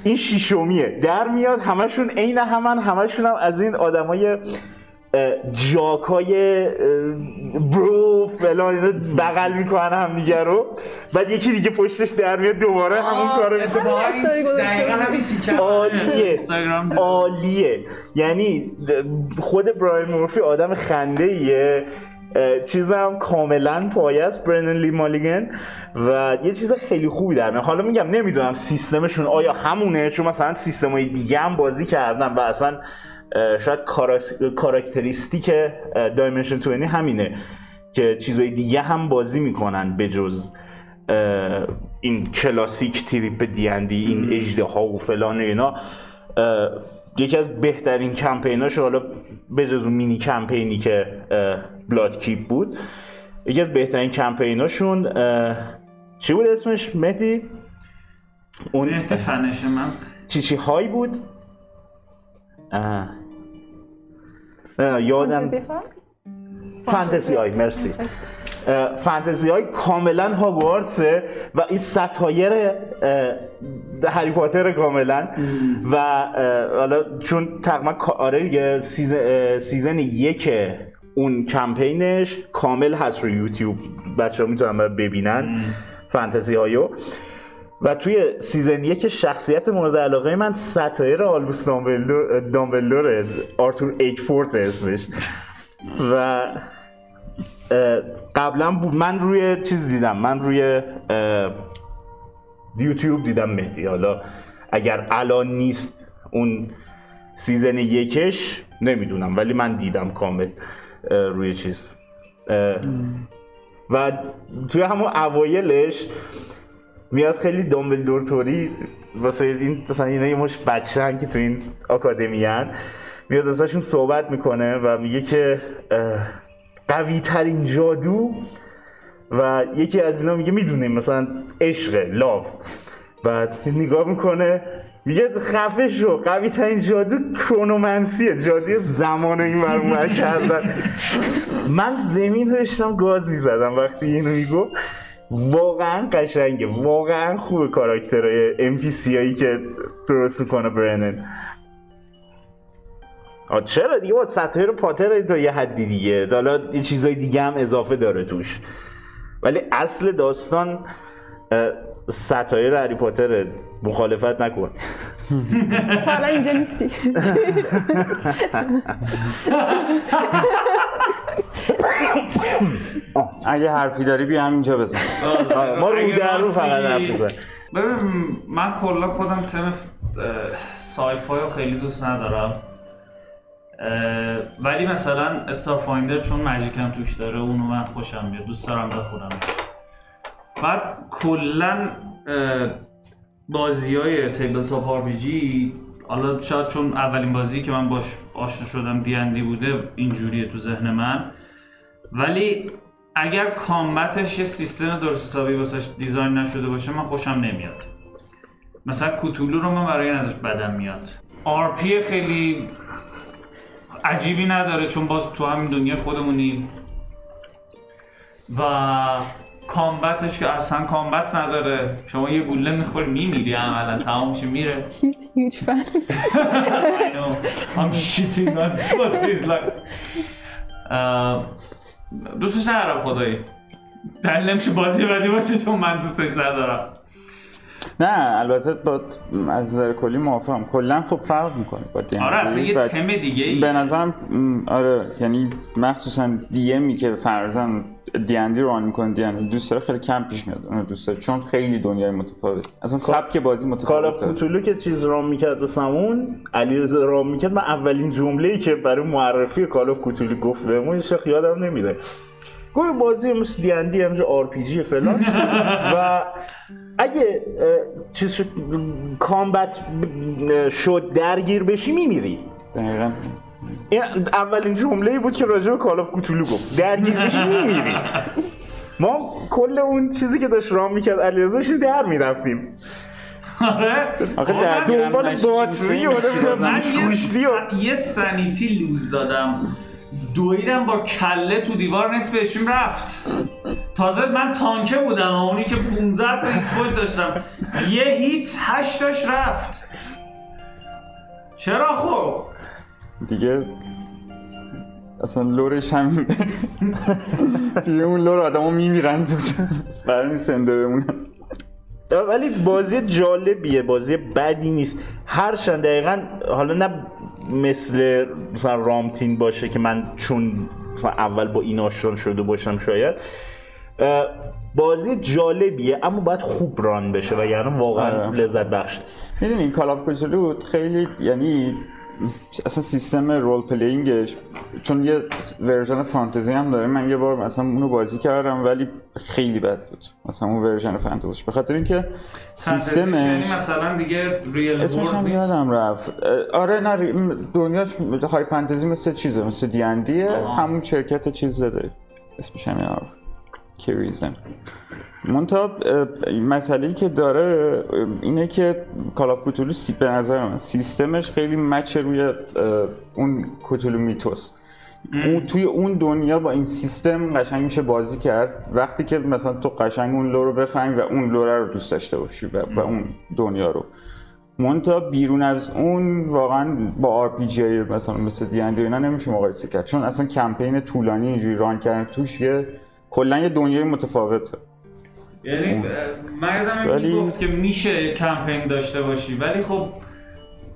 این شیشمیه در میاد همشون عین همن همشون هم از این آدمای جاک های برو فلان اینا بغل می‌کنن هم دیگه رو. بعد یکی دیگه پشتش در میاد دوباره همون کارو می‌کنه. دقیقا. همین تیکه عالیه. عالیه. یعنی خود براین مورفی آدم خنده ایه چیزم کاملا پایه است برندن لی مالیگن. و یه چیز خیلی خوبی در میاد. حالا میگم نمی‌دونم سیستمشون آیا همونه؟ چون مثلا سیستم های دیگه هم بازی کردم و اصلا شاید characteristic Dimension 20 همینه که چیزهای دیگه هم بازی می‌کنن به جز این کلاسیک تریپ دیندی این اژدها و فلان و اینا. یکی از بهترین کمپیناش حالا به جز اون مینی کمپینی که Bloodkeep بود. یکی از بهترین کمپیناشون چی بود اسمش؟ مهدی؟ اون فنشه من چی چی های بود؟ نه، یادم فانتزی های مرسی. فانتزی. های کاملا هاگوارتسه و این ستایر هری پاتر کاملا. و حالا چون تقریبا آره سیزن, سیزن یک اون کمپینش کامل هست روی یوتیوب. بچه ها می‌تونن ببینن Fantasy High و. و توی season یک شخصیت مورد علاقه من satire آلبوس دامبلدور دامبلدوره Arthur Aguefort اسمش. و قبلا من روی چیز دیدم من روی یوتیوب دیدم مهدی. حالا اگر الان نیست اون season یکش نمی‌دونم ولی من دیدم کامل روی چیز. و توی همون اوایلش میاد خیلی دامبلدور توری واسه این مثلا اینا یه مش بچه‌ن که تو این آکادمی هن میاد واسهشون صحبت می‌کنه و میگه که قوی ترین جادو و یکی از اینا میگه می‌دونه مثلا عشق لاف بعد نگاه می‌کنه میگه خفه شو قوی ترین جادو کرونومنسیه جادوی زمان این ور اون ور کردن. من زمین داشتم گاز می‌زدم وقتی اینو میگم واقعا قشنگه. واقعا خوبه کاراکترهای NPC هایی که درست می‌کنه برنن آه چرا دیگه؟ با satire پاتر تا یه حدی دیگه. حالا یه چیزای دیگه هم اضافه داره توش. ولی اصل داستان اه، satire هری پاتر مخالفت نکن. تو الان اینجا نیستی. اگه حرفی داری بیا همینجا بزن. ما رو در رو فقط حرف بزن ببین من کلا خودم تم sci-fi رو خیلی دوست ندارم. ولی مثلا Starfinder چون مجیکم توش داره اونو من خوشم میاد. دوست دارم بخونم. بعد کلا بازی های tabletop آر حالا شاید چون اولین بازی که من باش آشنا شدم دیندی بوده اینجوریه تو ذهن من. ولی اگر combat ش یه سیستم درست حسابی واسش design نشده باشه من خوشم نمیاد. مثلا Cthulhu رو من برای ازش بدم میاد. RP خیلی عجیبی نداره چون باز تو همین دنیا خودمونیم. و combat ش که اصلا combat نداره. شما یه گوله می‌خوری میمیری عملا. تمام میشه میره. He's huge fan I know. I'm shitting on what he's like. دوستش ندارم خدایی. دلیل نمیشه بازی بدی باشه چون من دوستش ندارم. نه البته با از نظر کلی موافقم. کلا خب فرق می‌کنه با دی آره اصلا یه تم دیگه ای به نظرم آره یعنی مخصوصا دی امی که فرزن دیندی ران می‌کنه دیندی دوست داره خیلی کم پیش میاد اونو دوست داره. چون خیلی دنیای متفاوت. اصلا سبک بازی کلا متفاوته Cthulhu که چیز run می‌کرد واسمون علیرضا run می‌کرد من اولین جمله ای که برای معرفی Call of Cthulhu گفت بهمون شخ یادم نمیده گفت بازی مثل دی ان دی همجا RPG فلان. و اگه چیز شد combat شد درگیر بشی میمیری. دقیقا. این اولین جمله ای بود که راجع به Call of Cthulhu گفت. درگیر بشی میمیری. ما کل اون چیزی که داشت رام می‌کرد علیرضاش در می‌رفتیم. آره. آخه در دنبال باتری و نیست. یه, سنیتی لوز دادم. دویدم با کله تو دیوار نصف اشیم رفت. تازه من تانکه بودم و اونی که 15 تا هیت پوینت داشتم. یه هیت هشتاش رفت. چرا خب؟ دیگه اصلا lore ش همین توی اون lore آدم میمیرن زود. برای این زنده بمونن ولی بازی جالبیه بازی بدی نیست. هرچند دقیقا حالا نه مثل مثلا رامتین باشه که من چون مثلا اول با این آشنا شده باشم شاید بازی جالبیه اما باید خوب run بشه و یعنی واقعا آره. لذت بخش نیست. می‌دونی Call of Cthulhu خیلی یعنی اصلا سیستم role playing ش چون یه ورژن فانتزی هم داره من یه بار مثلا اونو بازی کردم ولی خیلی بد بود. مثلا اون ورژن فانتزیش. به خاطر اینکه یعنی سیستمش مثلا دیگه ریل اسمش هم. یادم رفت. آره نه دنیاش های فانتزی مثل چیزه مثل آها. همون شرکت چیز زده اسمش هم یادم کریزن منتها مسئله که داره اینه که Call of Cthulhu سی به نظر من سیستمش خیلی match روی اون Cthulhu Mythos. اون توی اون دنیا با این سیستم قشنگ میشه بازی کرد. وقتی که مثلا تو قشنگ اون lore رو بفهمی و اون lore ه رو دوست داشته باشی و, و اون دنیا رو. منتها بیرون از اون واقعا با RPG مثلا مثل D&D اینا نمیشه مقایسه کرد. چون اصلا کمپین طولانی اینجوری run کردن توش یه کلا یه دنیای متفاوته. یعنی یادم ولی- گفت که میشه کمپین داشته باشی ولی خب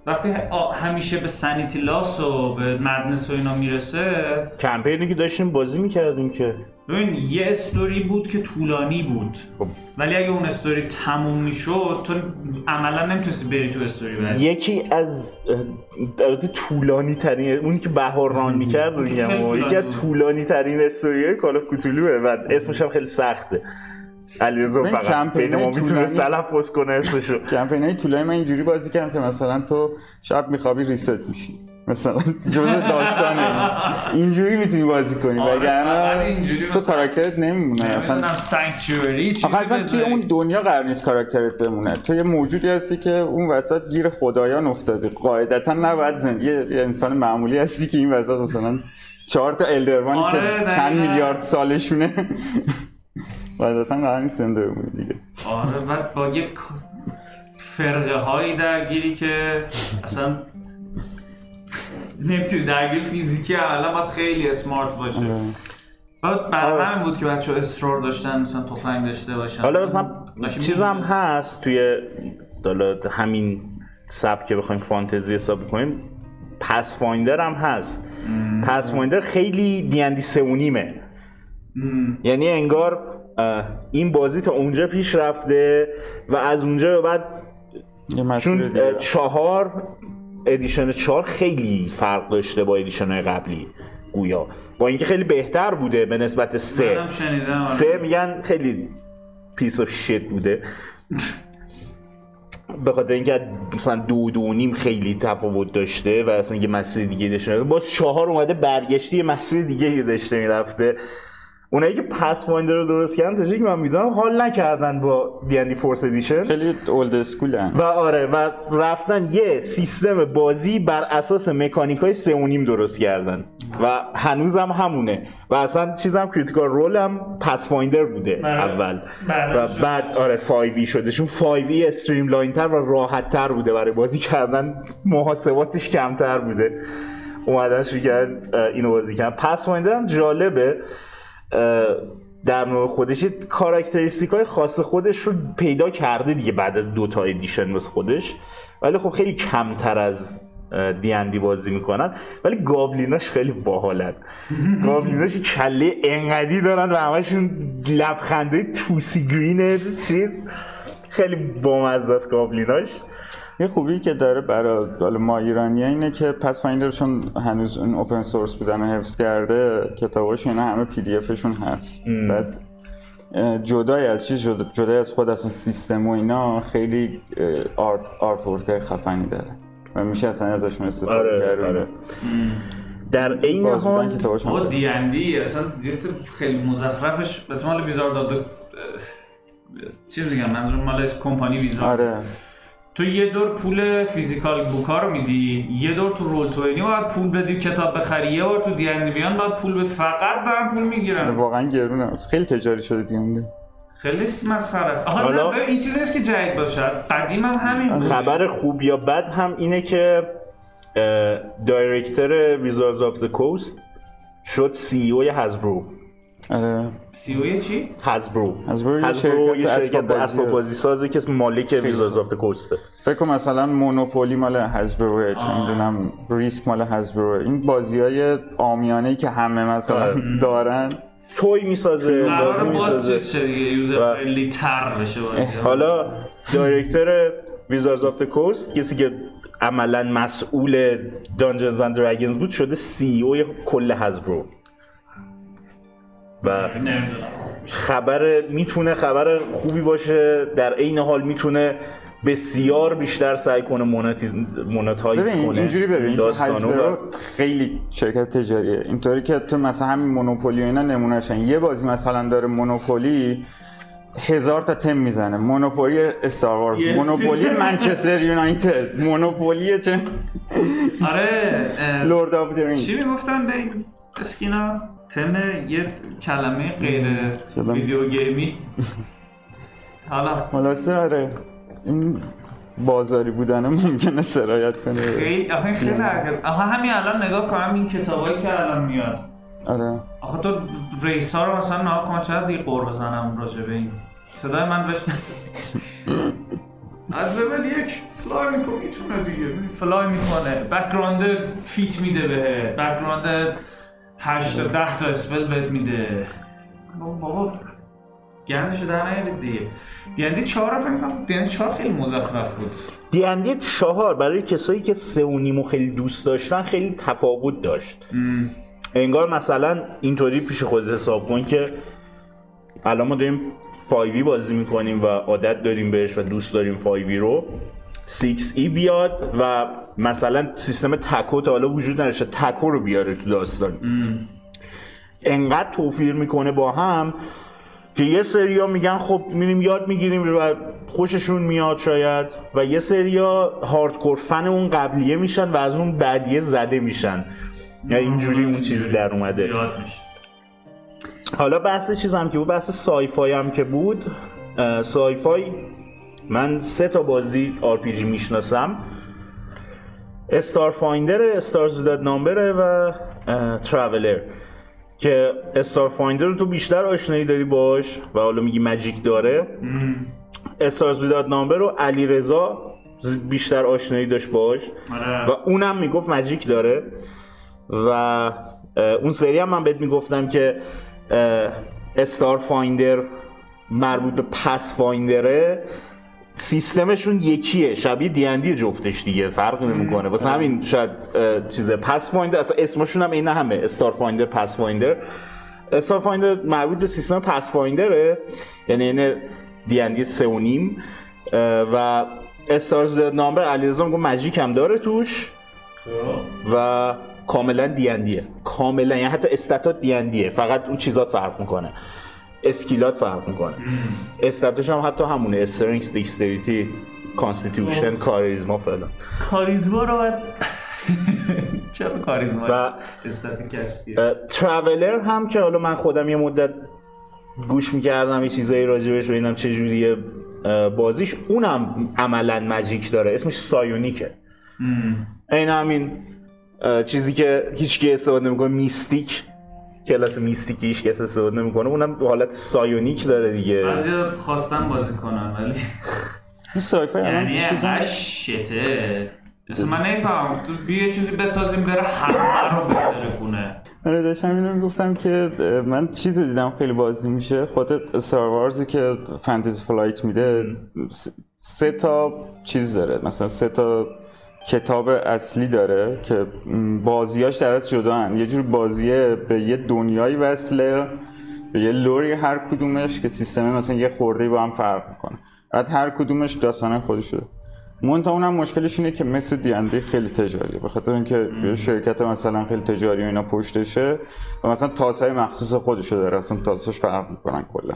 وقتی همیشه به sanity loss و به madness و اینا می‌رسه کمپینی که داشتیم بازی می‌کردیم که. ببین یه استوری بود که طولانی بود. خب. ولی اگه اون استوری تموم می‌شد تو عملا نمی‌تونستی بری تو استوری بعدی یکی از البته طولانی ترین اونی که بهار run می‌کرد رو میگم. یکی از. طولانی ترین استوری های Call of Cthulhu ه و اسمش هم خیلی سخته. علیرضا فقط کمپینای بین ما می‌تونست تلفظ کنه اسمشو. کمپین های طولانی من اینجوری بازی کردم که مثلا تو شب میخوابی ریست میشی. مثلا جزء داستانه. اینجوری می‌تونی بازی کنی. آره، فقط وگرنه اینجوری تو مثلا- کاراکترت نمیمونه. اصلا سانکچوری اصلا توی. اون دنیا قرار نیست کاراکترت بمونه. تو یه موجودی هستی که اون وسط گیر خدایان افتادی قاعدتا نباید زندگی یه انسان معمولی هستی که این وسط مثلا چهار تا الدروانی آره، که چند. میلیارد سالشونه. قاعدتا قرار نیست زنده دیگه. آره بعد با یه فرقه هایی درگیری که اصلا نمی‌تونی درگیر فیزیکی اولا باید خیلی اسمارت باشه آره. بعد برای آره. همین بود که بچه اصرار داشتن مثلا تفنگ داشته باشن حالا مثلا قشنگ چیز هم می‌دونست. هست توی حالا همین سبک که بخوایم فانتزی حساب کنیم پس فایندر هم هست Pathfinder خیلی دیندی سه و نیمه مم. یعنی انگار این بازی تا اونجا پیش رفته و از اونجا به بعد چون چهار edition چهار خیلی فرق داشته با edition های قبلی گویا. با اینکه خیلی بهتر بوده به نسبت سه. سه میگن خیلی piece of shit بوده. به خاطر اینکه مثلا دو دو نیم خیلی تفاوت داشته و اصلا یه مسیر دیگه داشته. باز چهار اومده برگشتی یه مسیر دیگه داشته می‌رفته. اونایی که Pathfinder رو درست کردن تا جایی که من می‌دونم حال نکردن با the fourth edition خیلی old school و آره و رفتن یه سیستم بازی بر اساس مکانیک های سه و نیم درست کردن. و هنوزم همونه. و اصلا چیزم Critical Role هم Pathfinder بوده آره. اول. بعدم و. بعد آره 5 شده. چون 5 استریم لاین تر و راحت تر بوده برای بازی کردن. محاسباتش کمتر بوده. اومدن شروع کردن اه، اینو بازی کردن. Pathfinder هم جالبه. در نوع خودش یه characteristic های خاص خودش رو پیدا کرده دیگه بعد از دو تا edition واسه خودش. ولی خب خیلی کمتر از دیندی بازی می‌کنن. ولی goblin اش خیلی باحالن. goblin اش کله انقدی دارن و همشون لبخنده toothy grin ه چیز. خیلی بامزه است goblin اش. یه خوبی که داره برای ما ایرانی اینه که Pathfinder شون هنوز اون open source بودن و حفظ کرده کتاباش اینا همه PDF شون هست. ام. بعد جدای از چیز جدا- جدای از خود اصلا سیستم و اینا خیلی art artwork خفنی داره. و میشه اصلا ازشون استفاده آره کرد آره. در عین حال داره. دی ان دی اصلا دیست خیلی مزخرفش به مال Wizard of چیز میگم منظور مال کمپانی Wizard آره. تو یه دور پول physical book ا رو میدی یه دور تو رول توینی باید پول بدی کتاب بخری یه بار تو D&D Beyond باید پول بدی. فقط دارن پول می‌گیرن. واقعا گرونه خیلی تجاری شده دیگه خیلی مسخره است. آها حالا- این چیزی نیست که جدید باشه. از قدیم هم همین بود. خبر خوب یا بد هم اینه که director Wizard of the Coast شد CEO Hasbro آره. CEO چی؟ Hasbro. Hasbro یه شرکت اسباب بازی سازی که مالک Wizard of the Coast ه. فکر کنم مثلا Monopoly مال Hasbro ه چه آه. می‌دونم ریسک مال Hasbro ه این بازی های عامیانه ای که همه مثلا آره. دارن. toy می‌سازه بازی می‌سازه چیز شه دیگه user friendly تر بشه بازی. حالا director Wizards of the Coast کسی که عملا مسئول Dungeons and Dragons بود شده CEO کل Hasbro. و نمی‌دونم. خبر می‌تونه خبر خوبی باشه در عین حال می‌تونه بسیار بیشتر سعی کنه monetize monetize بکنه اینجوری ببین داستانو. و- خیلی شرکت تجاریه اینطوری که تو مثلا همین Monopoly و اینا نمونهشن یه بازی مثلا داره Monopoly هزار تا تم می‌زنه. مونوپولی استار وارز مونوپولی منچستر یونایتد. مونوپولی چه؟ آره لورد اف د چی می‌گفتن به این اسکینا؟ تم یه کلمه غیر. ویدیو گیمی. حالا خلاصه آره. این بازاری بودن ممکنه سرایت کنه. خیلی آخه خیلی آخه همین الان نگاه کنم این کتابایی که الان میاد. آره. آخه تو ریس ها رو مثلا نها کن چقدر دیگه قور بزنم راجع به این. صدای من بشنه از لول یک فلای می‌کنه می‌تونه دیگه. فلای می‌کنه. بکگراند فیت میده به بکگراند 8 تا 10 تا اسپل بهت میده. بابا بابا گندشو در نیارید دیگه. دیندی 4 رو فکر کنم دیندی 4 خیلی مزخرف بود. دیندی چهار برای کسایی که سه و نیمو خیلی دوست داشتن خیلی تفاوت داشت. ام. انگار مثلا اینطوری پیش خودت حساب کن که الان ما داریم 5 بازی می‌کنیم و عادت داریم بهش و دوست داریم 5 رو. 6E بیاد و مثلا سیستم تکو تا حالا وجود نداشته تکو رو بیاره تو داستان. انقدر توفیر می‌کنه با هم که یه سریا میگن خب میریم یاد می‌گیریم و خوششون میاد شاید و یه سریا هاردکور فن اون قبلیه میشن و از اون بعدیه زده میشن. یا اینجوری اون چیز در اومده. حالا بحث چیز هم که بود بحث sci-fi هم که بود sci-fi من سه تا بازی RPG می‌شناسم. Starfinder Stars Without Number و Traveller که Starfinder رو تو بیشتر آشنایی داری باش و حالا میگی magic داره. Stars Without Number رو علیرضا بیشتر آشنایی داشت باش. آره. و اونم می‌گفت magic داره. و اون سری هم من بهت می‌گفتم که Starfinder مربوط به Pathfinder ه سیستمشون یکیه شبیه دیندی جفتش دیگه فرق نمی‌کنه. واسه همین شاید اه، چیز Pathfinder اصلا اسمشون هم این همه Starfinder Pathfinder Starfinder مربوط به سیستم Pathfinder ه یعنی این دیندی سه و نیم. و Stars Number علیرضا میگه magic هم داره توش. خب. و کاملا دیندیه کاملا یعنی حتی stat ات D&D ه فقط اون چیزات فرق می‌کنه. skill ات فرق می‌کنه. stat ش هم حتی همونه. strength dexterity constitution oops. کاریزما فلان. کاریزما رو باید چرا کاریزما و- Traveller هم که حالا من خودم یه مدت گوش می‌کردم یه چیزایی راجع بهش ببینم چه جوریه بازیش اونم عملا magic داره. اسمش psionic ه این همین چیزی که هیچکی استفاده نمی‌کنه mystic class mystic هیچ کس استفاده نمی‌کنه اونم حالت psionic داره دیگه. بعضی خواستم بازی کنن ولی این sci-fi یعنی شته مثل من نمی‌فهمم. تو بیا چیزی بسازیم بره همه رو بتره آره داشتم اینو گفتم که من چیزی دیدم خیلی بازی میشه. خودت Star Wars ی که Fantasy Flight میده سه تا چیز داره. مثلا سه تا کتاب اصلی داره که بازیاش در از جدا. یه جور بازیه به یه دنیایی وصله به یه lore ی هر کدومش که سیستم مثلا یه خورده با هم فرق می‌کنه. بعد هر کدومش داستانه خودش داره منتها اونم مشکلش اینه که مثل دیانده خیلی تجاریه. به خاطر اینکه یه شرکت مثلا خیلی تجاری و اینا پشتشه و مثلا تاسای مخصوص خودشو داره. اصلا تاساش فرق می‌کنن کلا.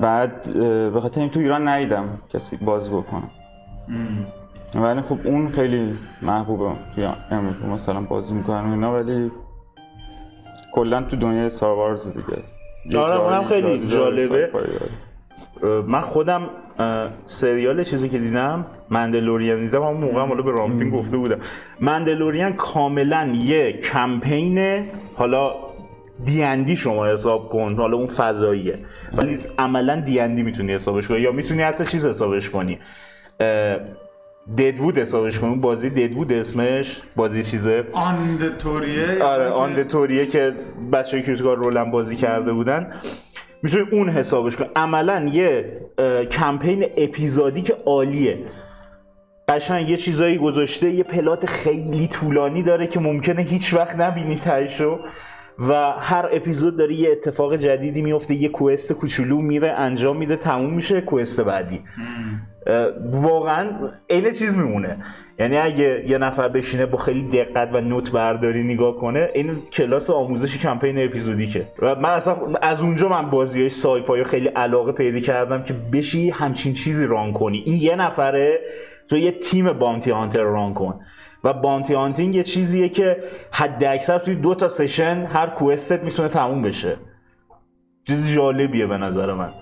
بعد به خاطر این تو ایران ندیدم کسی بازی بکنه. ولی خب اون خیلی محبوبه توی امریکا مثلا بازی می‌کنن و اینا ولی کلا تو دنیای ساروارز دیگه. آره، اونم خیلی جالبه. من خودم سریال چیزی که دیدم مندلوریان دیدم اون موقع حالا به رامتین گفته بودم. مندلوریان کاملا یه کمپین حالا دیندی شما حساب کن حالا اون فضاییه. ولی عملا دیندی می‌تونی حسابش کنی یا می‌تونی حتی چیز حسابش کنی. ددوود حسابش کنی اون بازی ددوود اسمش بازی چیزه؟ آندتوریه آره آن توریه که بچه Critical Role م بازی کرده بودن. می‌تونی اون حسابش کن عملا یه campaign episodic که عالیه. قشنگ یه چیزایی گذاشته یه plot خیلی طولانی داره که ممکنه هیچ وقت نبینی تهشو. و هر اپیزود داره یه اتفاق جدیدی میفته یه quest کوچولو میره انجام میده تموم میشه quest بعدی. واقعا عین چیز میمونه. یعنی اگه یه نفر بشینه با خیلی دقت و note برداری نگاه کنه این کلاس آموزش campaign episodic ه. و من اصلا از اونجا من بازی های خیلی علاقه پیدا کردم که بشی همچین چیزی ران کنی. این یه نفره تو یه تیم بانتی هانتر ران کن. و بانتی هانتینگ یه چیزیه که حد اکثر توی دو تا سشن هر کوستت می‌تونه تموم بشه. چیز جالبیه به نظر من.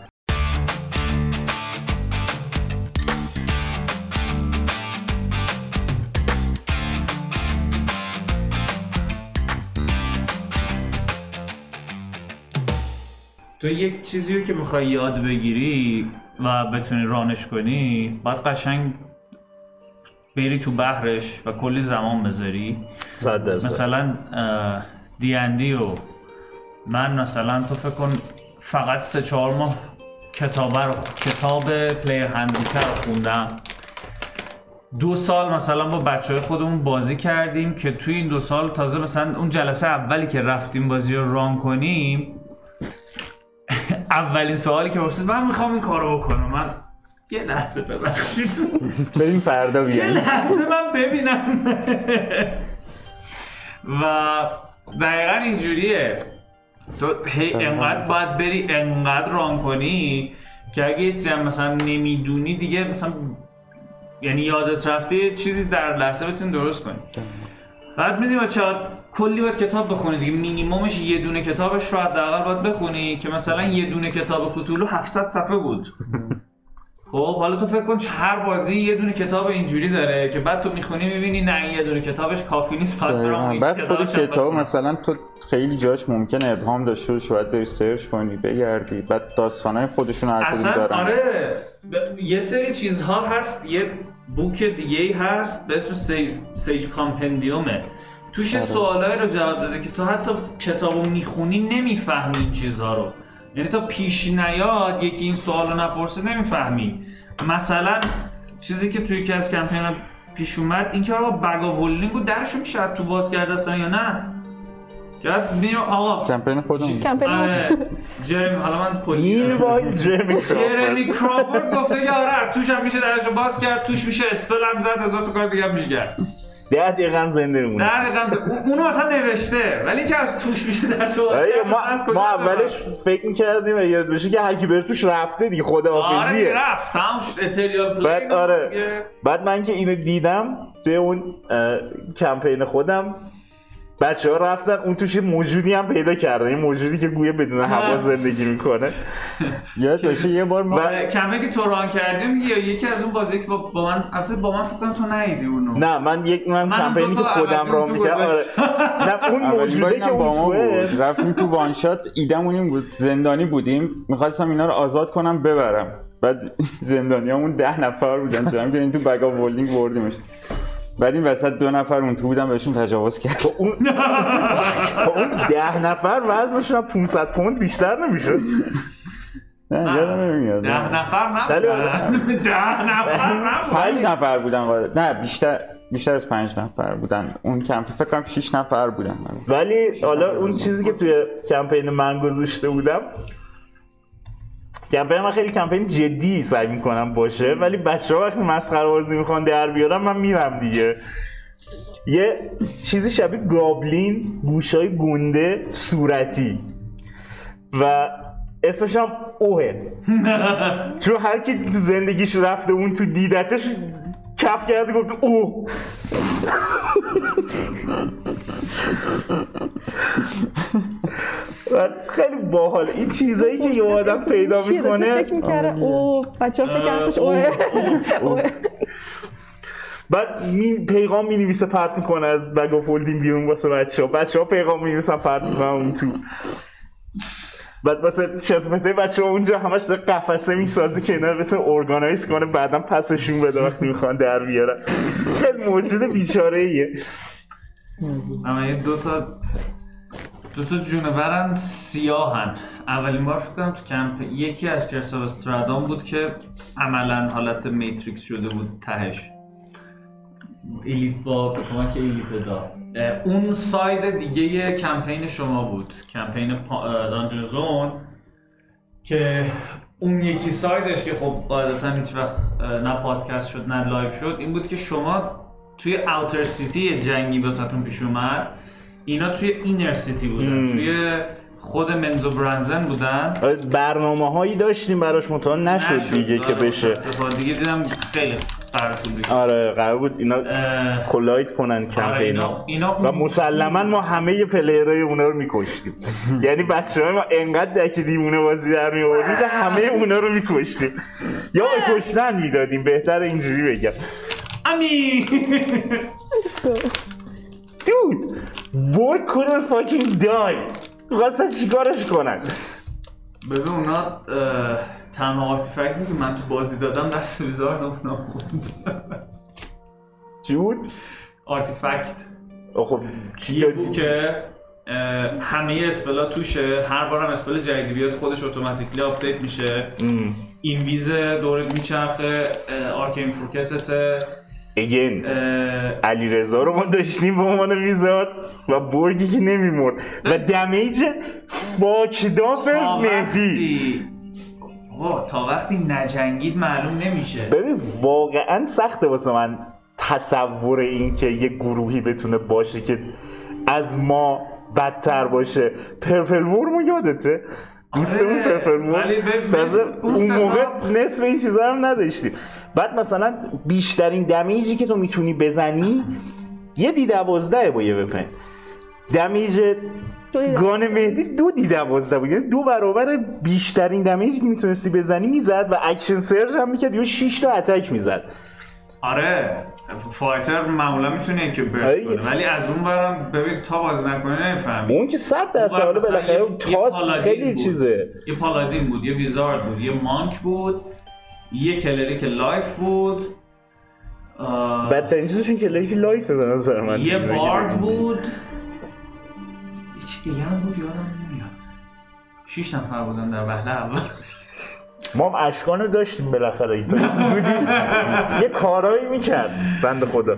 تو یک چیزی رو که می‌خوای یاد بگیری و بتونی رانش کنی باید قشنگ بری تو بحرش و کلی زمان بذاری. صد درصد. مثلا دیندی و من مثلا تو فکر کن فقط سه چهار ماه کتاب رو کتاب پلیر هندبوک رو خوندم. دو سال مثلا با بچه های خودمون بازی کردیم که توی این دو سال تازه مثلا اون جلسه اولی که رفتیم بازی رو ران کنیم اولین سوالی که پرسید من می‌خوام این کارو بکنم. من یه لحظه ببخشید. بریم فردا یه بیایم لحظه من ببینم. و دقیقا اینجوریه. تو هی انقدر باید بری انقدر ران کنی که اگه یه چیزی هم مثلا نمی‌دونی دیگه مثلا یعنی یادت رفته یه چیزی در لحظه بتونی درست کنی. بعد می‌دونی بچه کلی باید کتاب بخونی دیگه. مینیمومش یه دونه کتابش رو حداقل باید بخونی که مثلا یه دونه کتاب کوتولو 700 صفحه بود. خب حالا تو فکر کن هر بازی یه دونه کتاب اینجوری داره که بعد تو می‌خونی می‌بینی نه یه دونه کتابش کافی نیست بعد. این بعد خود کتاب. مثلا تو خیلی جاش ممکنه ابهام داشته باشه باید بری سرچ کنی بگردی بعد داستانهای خودشون هر کدوم اصلا دارن آره ب- یه سری چیزها هست یه بوک دیگه ای هست به اسم سی... سیج کامپندیومه توش آره. سوالایی رو جواب داده که تو حتی کتابو می‌خونی نمی‌فهمی این چیزها رو یعنی تا پیش نیاد یکی این سوال رو نپرسه نمی‌فهمی. مثلا چیزی که توی یکی از کمپین پیش اومد این که آقا بگاولینگ رو درشو میشه از تو باز کرده اصلا یا نه. بعد میگم آقا. کمپین خودمون. کمپین آره، جرمی حالا من کلی جرمی جرمی کرافورد. گفته که آره توش هم میشه درشو باز کرد توش میشه اسپل هم زد هزار تا کار دیگه میشه کرد. ده دقیقه هم زنده میمونه در دقیقا اون- اونو مثلا نوشته. ولی که از توش میشه درشو باز آره، ما, ما؟ اولش فکر می‌کردیم یاد بشه که هر کی بره توش رفته دیگه آره خداحافظیه رفت. تمام شد. اتریال پلی بعد آره. بعد من که اینو دیدم توی اون کمپین خودم بچه ها رفتن اون توش یه موجودی هم پیدا کردن. یه موجودی که گویا بدون هوا زندگی می‌کنه. یاد باشه یه بار ما و- کمه که تو ران کردیم یا یکی از اون بازی که با, با من البته با من فکر کنم تو ندیدی اونو. نه من یک من کمپینی که خودم عوضی را تو می‌کردم. آره. نه اون باری که با اون ما توه. بود. رفتیم تو وانشات ایدمون این بود زندانی بودیم. می‌خواستم اینا رو آزاد کنم ببرم. بعد زندانیامون ده نفر بودن جمع کردیم تو بگا ولدینگ بردیمش. بعد این وسط دو نفر اون تو بودن بهشون تجاوز کرد. اون خب اون ده نفر وزنشون از 500 پوند بیشتر نمی‌شد. نه یادم نمیاد ده نفر نبودن ده نفر نبودن پنج نفر بودن نه بیشتر بیشتر از پنج نفر بودن. اون کمپ فکر کنم 6 نفر بودن. ولی حالا اون چیزی که توی کمپین من گذاشته بودم کمپین من خیلی کمپین جدی سعی می‌کنم باشه ولی بچه ها وقتی مسخره بازی می‌خوان در بیارم من میرم دیگه. یه چیزی شبیه گابلین گوشای گنده صورتی. و اسمش هم اوه. چون هر کی تو زندگیش رفته اون تو دیدتش کف کرده گفت اوه. و خیلی باحال. این چیزایی که یه آدم پیدا می‌کنه؟ فکر می‌کرده او بچه ها فکر اوه. اوه. بعد می پیغام می نویسه پرت می‌کنه از بگ آف هولدینگ بیرون واسه بچه ها بچه ها پیغام می نویسن پرت می‌کنن اون تو. بعد واسه شتفته بچه ها اونجا همش داره قفسه می‌سازه که اینا رو بتونه ارگانایز کنه بعدا پسشون بده وقتی می‌خوان در بیارن. خیلی موجود بیچاره ایه اما یه دو تا دو تا جونورن سیاهن. اولین بار فکر کنم تو کمپ یکی از کرساو استرادام بود که عملا حالت Matrix شده بود تهش. elite با به کمک elite اه، اون side دیگه کمپین شما بود. campaign dungeon زون که اون یکی side ش که خب قاعدتا هیچ وقت نه پادکست شد نه live شد این بود که شما توی outer city جنگی واسهتون پیش اومد. اینا توی inner city بودن. مم. توی خود Menzoberranzan بودن. برنامه هایی داشتیم براش مطمئن نشد دیگه که آره، بشه. دیگه دیدم خیلی آره قرار بود اینا اه، کلاید کنن آره، کمپینا اینا- اینا. و مسلما ما همه پلیرهای اونا رو میکشتیم. یعنی بچه های ما انقدر دکی دیوونه بازی در که همه اونا رو میکشتیم. یا به کشتن می‌دادیم بهتر اینجوری بگم. امی دود بور couldn't fucking die خواستن چیکارش کنن؟ ببین اونا تنها آرتیفکتی که من تو بازی دادم دست ویزارد اونا بود. جود آرتیفکت. آه، خب چی یه بود؟ که همه اسپلا توشه. هر بارم اسپل جدیدی بیاد خودش اتوماتیکلی آپدیت میشه. این ویز دورت میچرخه آرکین فورکست اگین علی رضا رو ما داشتیم به عنوان ویزارد و برگی که نمیمرد. و دمیج فاکداف مهدی. آقا تا وقتی نجنگید معلوم نمیشه. ببین واقعا سخته واسه من تصور این که یه گروهی بتونه باشه که از ما بدتر باشه. پرپل وورمو یادته؟ دوستمون آره، پرپل مثل اون موقع نصف این چیزا هم نداشتیم. بعد مثلا بیشترین damage ی که تو می‌تونی بزنی یه d دوازده با یه weapon. damage. gun مهدی دو d دوازده بود. یعنی دو برابر بیشترین damage ی که می‌تونستی بزنی می‌زد و action surge هم می‌کرد. یا 6 تا attack می‌زد. آره fighter معمولا می‌تونه که burst آره. کنه. ولی از اون برم ببین تا بازی نکنه نمی‌فهمی. اون که صد درصد حالا بالاخره تاس خیلی بود. چیزه. یه paladin بود یه wizard بود یه monk بود. یه cleric life بود بدترین چیزشون که life life ه به نظر من. یه bard بود. یه چی دیگه هم بود یادم نمیاد. شیش نفر بودن در وهله اول. ما هم اشکانو داشتیم بالاخره. یه کارایی می‌کرد بند خدا.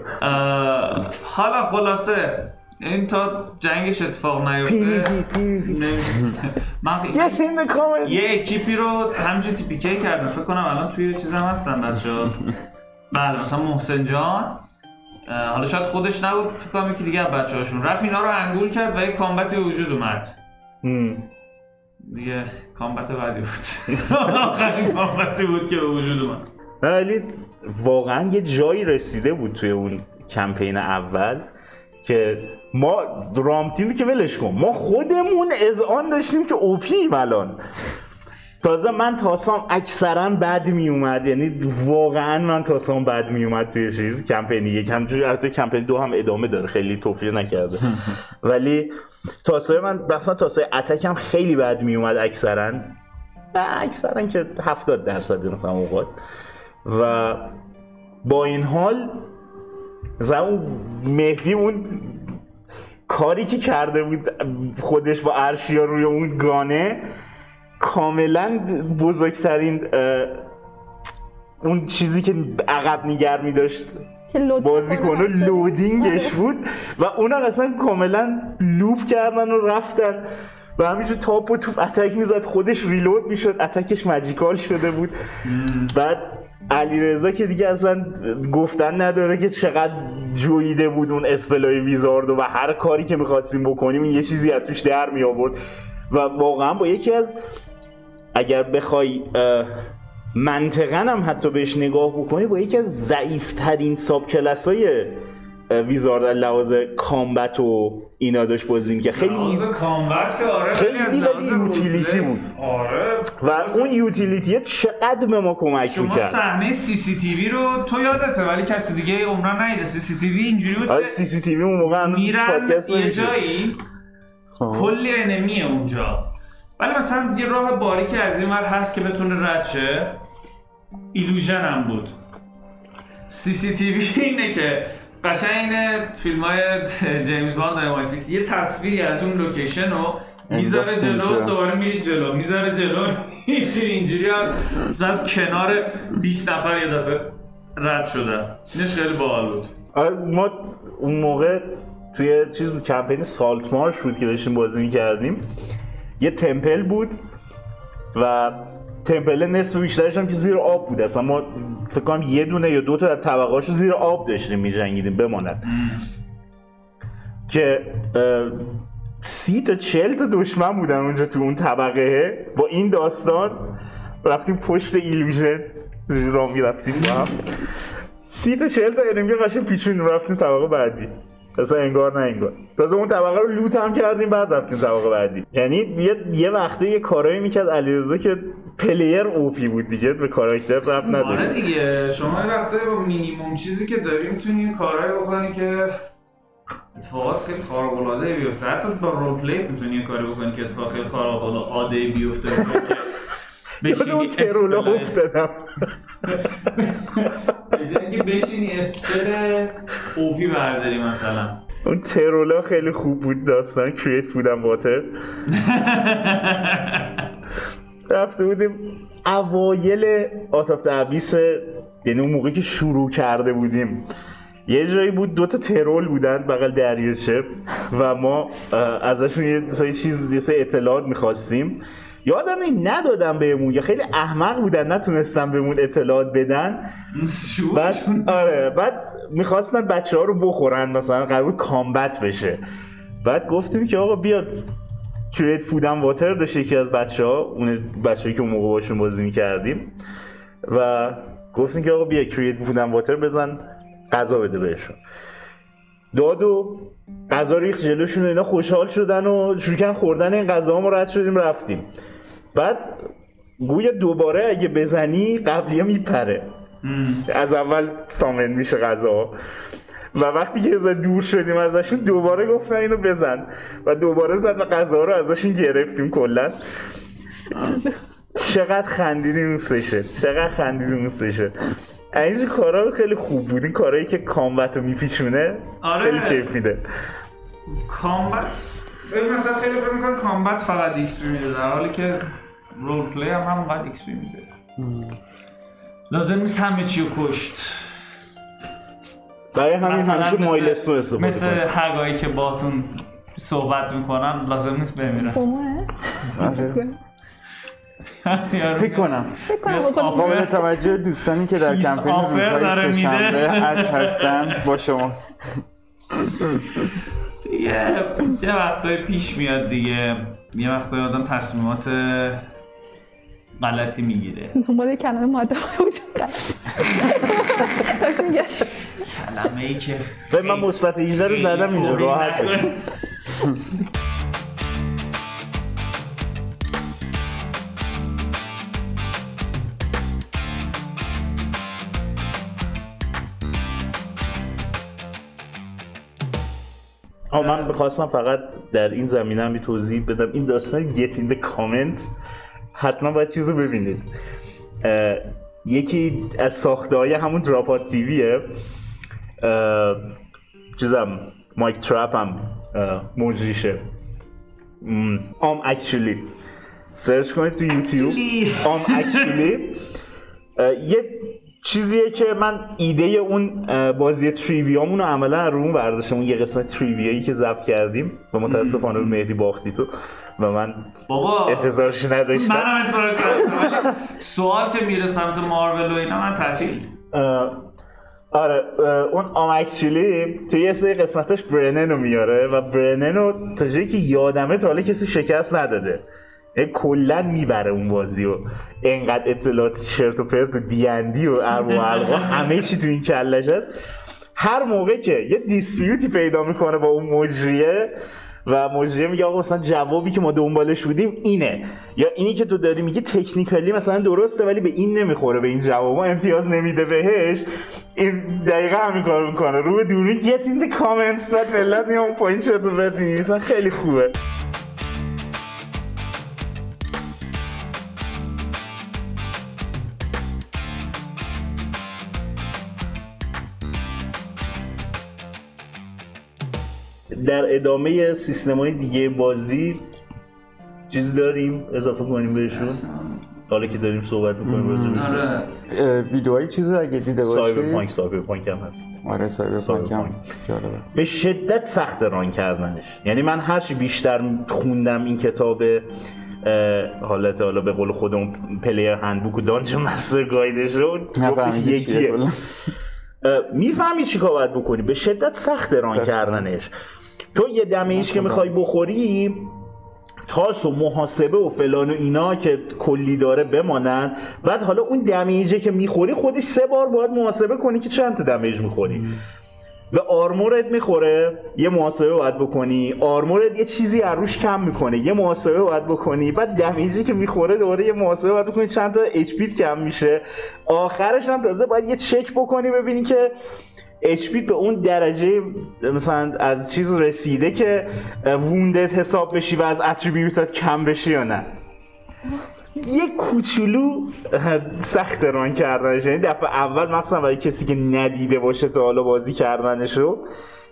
حالا خلاصه این تا جنگش اتفاق نیفته. in the comments یه اکیپی رو همینجور تیپیکی کردم. فکر کنم الان توی چیز هم هستن بچه بله مثلا محسن جان. حالا شاید خودش نبود. فکر کنم یکی دیگه از بچه هاشون رفت اینا رو انگول کرد و یه کامبتی به وجود اومد. دیگه کامبت بعدی بود. آخرین کامبتی بود که به وجود اومد. ولی واقعا یه جایی رسیده بود توی اون کمپین اول. که ما رام تیم که ولش کن. ما خودمون اذعان داشتیم که اوپیم الان. تازه من تاسام اکثرا بد می اومد. یعنی واقعا من تاسام بد می اومد توی چیز کمپین یک همجوری البته کمپین دو هم ادامه داره. خیلی توفیق نکرده. ولی تاسای من مثلا تاسای اتک هم خیلی بد می اومد اکثرا. و اکثرا که 70 درصد مثلا اوقات. و با این حال مثلا اون مهدی اون کاری که کرده بود خودش با ارشیا روی اون gun ه کاملا بزرگترین اون چیزی که عقب نگه می داشت که load بازیکنو کنه. loading ش بود و اون اصلا کاملا loop کردن و رفتن و همینجور تاپ و توپ attack می‌زد خودش reload می‌شد attack ش magical شده بود. بعد علیرضا که دیگه اصلا گفتن نداره که چقدر جویده بود اون اسپلای ویزاردو و هر کاری که می‌خواستیم بکنیم یه چیزی از توش در می آورد و واقعا با یکی از اگر بخوای منطقا هم حتی بهش نگاه بکنی با یکی از ضعیفترین ساب کلاس های ویزارد لحاظ کامبت و اینا داشت بازی که خیلی لحاظ کامبت که آره خیلی از ولی لحاظ یوتیلیتی بود. آره. و اون یوتیلیتی چقدر به ما کمک شما می‌کرد؟ صحنه CCTV رو تو یادته ولی کسی دیگه عمرا ندیده. CCTV اینجوری بود آره که CCTV اون موقع هنوز پادکست یه. جایی خب. کلی enemy ه اونجا. ولی مثلا یه راه باریکی از این ور هست که بتونه رد شه illusion هم بود. CCTV اینه که قشنگ اینه فیلم های جیمز باند ام 6 یه تصویری از اون location رو می‌ذاره جلو. دوباره میرید جلو. می‌ذاره جلو. اینجوری اینجوری از کنار 20 نفر یه دفعه رد شده. اینش خیلی باحال بود. آره ما اون موقع توی چیز بود کمپین سالت مارش بود که داشتیم بازی می‌کردیم. یه تمپل بود و تمپل نصف بیشترش هم که زیر آب بود اصلا ما فکر کنم یه دونه یا دو تا از طبقه‌هاشو زیر آب داشتیم میجنگیدیم بماند. که سی تا چل تا دشمن بودن اونجا تو اون طبقه. با این داستان رفتیم پشت illusion را می‌رفتیم با هم. سی تا چهل تا enemy قشنگ پیچون رفتیم طبقه بعدی. اصلا انگار نه انگار. تازه اون طبقه رو loot هم کردیم بعد رفتیم طبقه بعدی. یعنی یه, یه وقتی یه کارایی می‌کرد علیرضا که player OP بود دیگه به کاراکتر رفت آره نداشت. دیگه. شما یه وقتایی با مینیموم چیزی که داری می‌تونی یه کارهایی بکنی که اتفاقات خیلی خارق العاده بیفته. حتی با role play می‌تونی یه کاری بکنی که اتفاق خیلی خارق العاده بیفته. بشینی افتادم. اینکه بشینی اسپل اوپی برداری مثلا. اون ترولا خیلی خوب بود داستان کریت فودم واتر. رفته بودیم اوایل آتاف دبیس یعنی اون موقعی که شروع کرده بودیم. یه جایی بود دوتا ترول بودن بغل دریاچه و ما ازشون یه سری چیز یه سری اطلاعات می‌خواستیم. یادم این ندادم بهمون یا خیلی احمق بودن نتونستم بهمون اطلاعات بدن. بعد آره بعد می‌خواستن بچه ها رو بخورن مثلا قرار کامبت بشه. بعد گفتیم که آقا بیاد کریت فودم واتر داشت یکی از بچه ها اون بچه که اون موقع باشون بازی می‌کردیم. و گفتیم که آقا بیا کریت فودم واتر بزن غذا بده بهشون. داد و غذا ریخت جلوشون و اینا خوشحال شدن و شروع کردن خوردن این غذا ما رد شدیم رفتیم. بعد گویا دوباره اگه بزنی قبلی میپره. از اول سامن میشه غذا. و وقتی که از دور شدیم ازشون دوباره گفتن اینو بزن. و دوباره زد و غذا رو ازشون گرفتیم کلا. چقدر خندیدیم اون سشه چقدر خندیدیم اون سشه اینجور کارا خیلی خوب بود. این کارهایی که کامبت رو میپیچونه آره. خیلی کیف میده. combat؟ ببین مثلا خیلی فکر می‌کنن combat فقط XP میده. در حالی که role play هم همونقدر XP میده. لازم نیست همه چی رو کشت. برای همین مثلا همیشه مثل- milestone استفاده مثل. hag ایی که باتون صحبت می‌کنن لازم نیست بمیرن قومه آره. یارو فکر کنم فکر کنم. قابل توجه دوستانی که در کمپین روزهای سه‌شنبه. عصر هستن با شماست دیگه یه وقتای پیش میاد دیگه یه وقتای آدم تصمیمات غلطی می‌گیره دنبال کلمه ماده بود. کلمه ای که من مثبت 18 رو زدم اینجا راحت نکنه. آه من می‌خواستم فقط در این زمینه هم توضیح بدم. این داستان get in the comments حتما باید چیز رو ببینید یکی از ساخته های همون دراپات تیویه چیزم مایک ترپ هم اه، مجریشه. م، آم اکچولی سرچ کنید تو یوتیوب. Actually. آم اکچولی یه چیزیه که من ایده اون بازی تریویامون رو عملا رو اون برداشتم اون یه قسمت تریویایی که ضبط کردیم و متاسفانه به مهدی باختی تو و من بابا انتظارش نداشتم. منم انتظارش داشتم ولی سوال که میره سمت مارول و اینا من تعطیل. آره اون آم اکچولی توی یه سری قسمتش برنن رو میاره و برنن رو تا جایی که یادمه تا حالا کسی شکست نداده. کلا می‌بره اون بازی و انقدر اطلاعات چرت و پرت و دیندی و ارو و همه چی تو این کلش هست. هر موقع که یه دیسپیوتی پیدا می‌کنه با اون مجریه و مجریه میگه آقا مثلا جوابی که ما دنبالش بودیم اینه. یا اینی که تو داری میگه تکنیکالی مثلا درسته ولی به این نمی‌خوره به این جواب ما امتیاز نمیده بهش. این دقیقا همین کار می‌کنه. رو به دوربین get in the comments بعد ملت اون پایین چرت و. خیلی خوبه. در ادامه سیستم های دیگه بازی چیزی داریم اضافه کنیم بهشون؟ حالا که داریم صحبت می‌کنیم آره. ویدیوهای چیزی رو اگه دیده باشی؟ Cyberpunk Cyberpunk هم هست. آره Cyberpunk هم. Cyberpunk. جالبه. به شدت سخت run کردنش. یعنی من هرچی بیشتر خوندم این کتاب حالت حالا به قول خودمون player handbook و dungeon master guide ش رو نفهمیدی گفتش چیه؟ یکیه. می‌فهمی چی کار باید بکنی؟ به شدت سخت ران سخت. کردنش. تو یه دمیج که می‌خوای بخوری تاس و محاسبه و فلان و اینا که کلی داره بمانند بعد حالا اون دمیجه که می‌خوری خودی سه بار باید محاسبه کنی که چند تا دمیج می‌خوری. به آرمورت می‌خوره یه محاسبه باید بکنی. آرمورت یه چیزی از روش کم می‌کنه یه محاسبه باید بکنی. بعد دمیجی که می‌خوره دوباره یه محاسبه باید بکنی. چند تا اچ کم میشه. آخرش هم تازه باید یه چک بکنی ببینی که اچ به اون درجه مثلا از چیز رسیده که ووندت حساب بشی و از اتریبیوتات کم بشی یا نه. یه کوچولو سخت ران کردنش. یعنی دفعه اول مخصوصا برای کسی که ندیده باشه تا حالا بازی کردنشو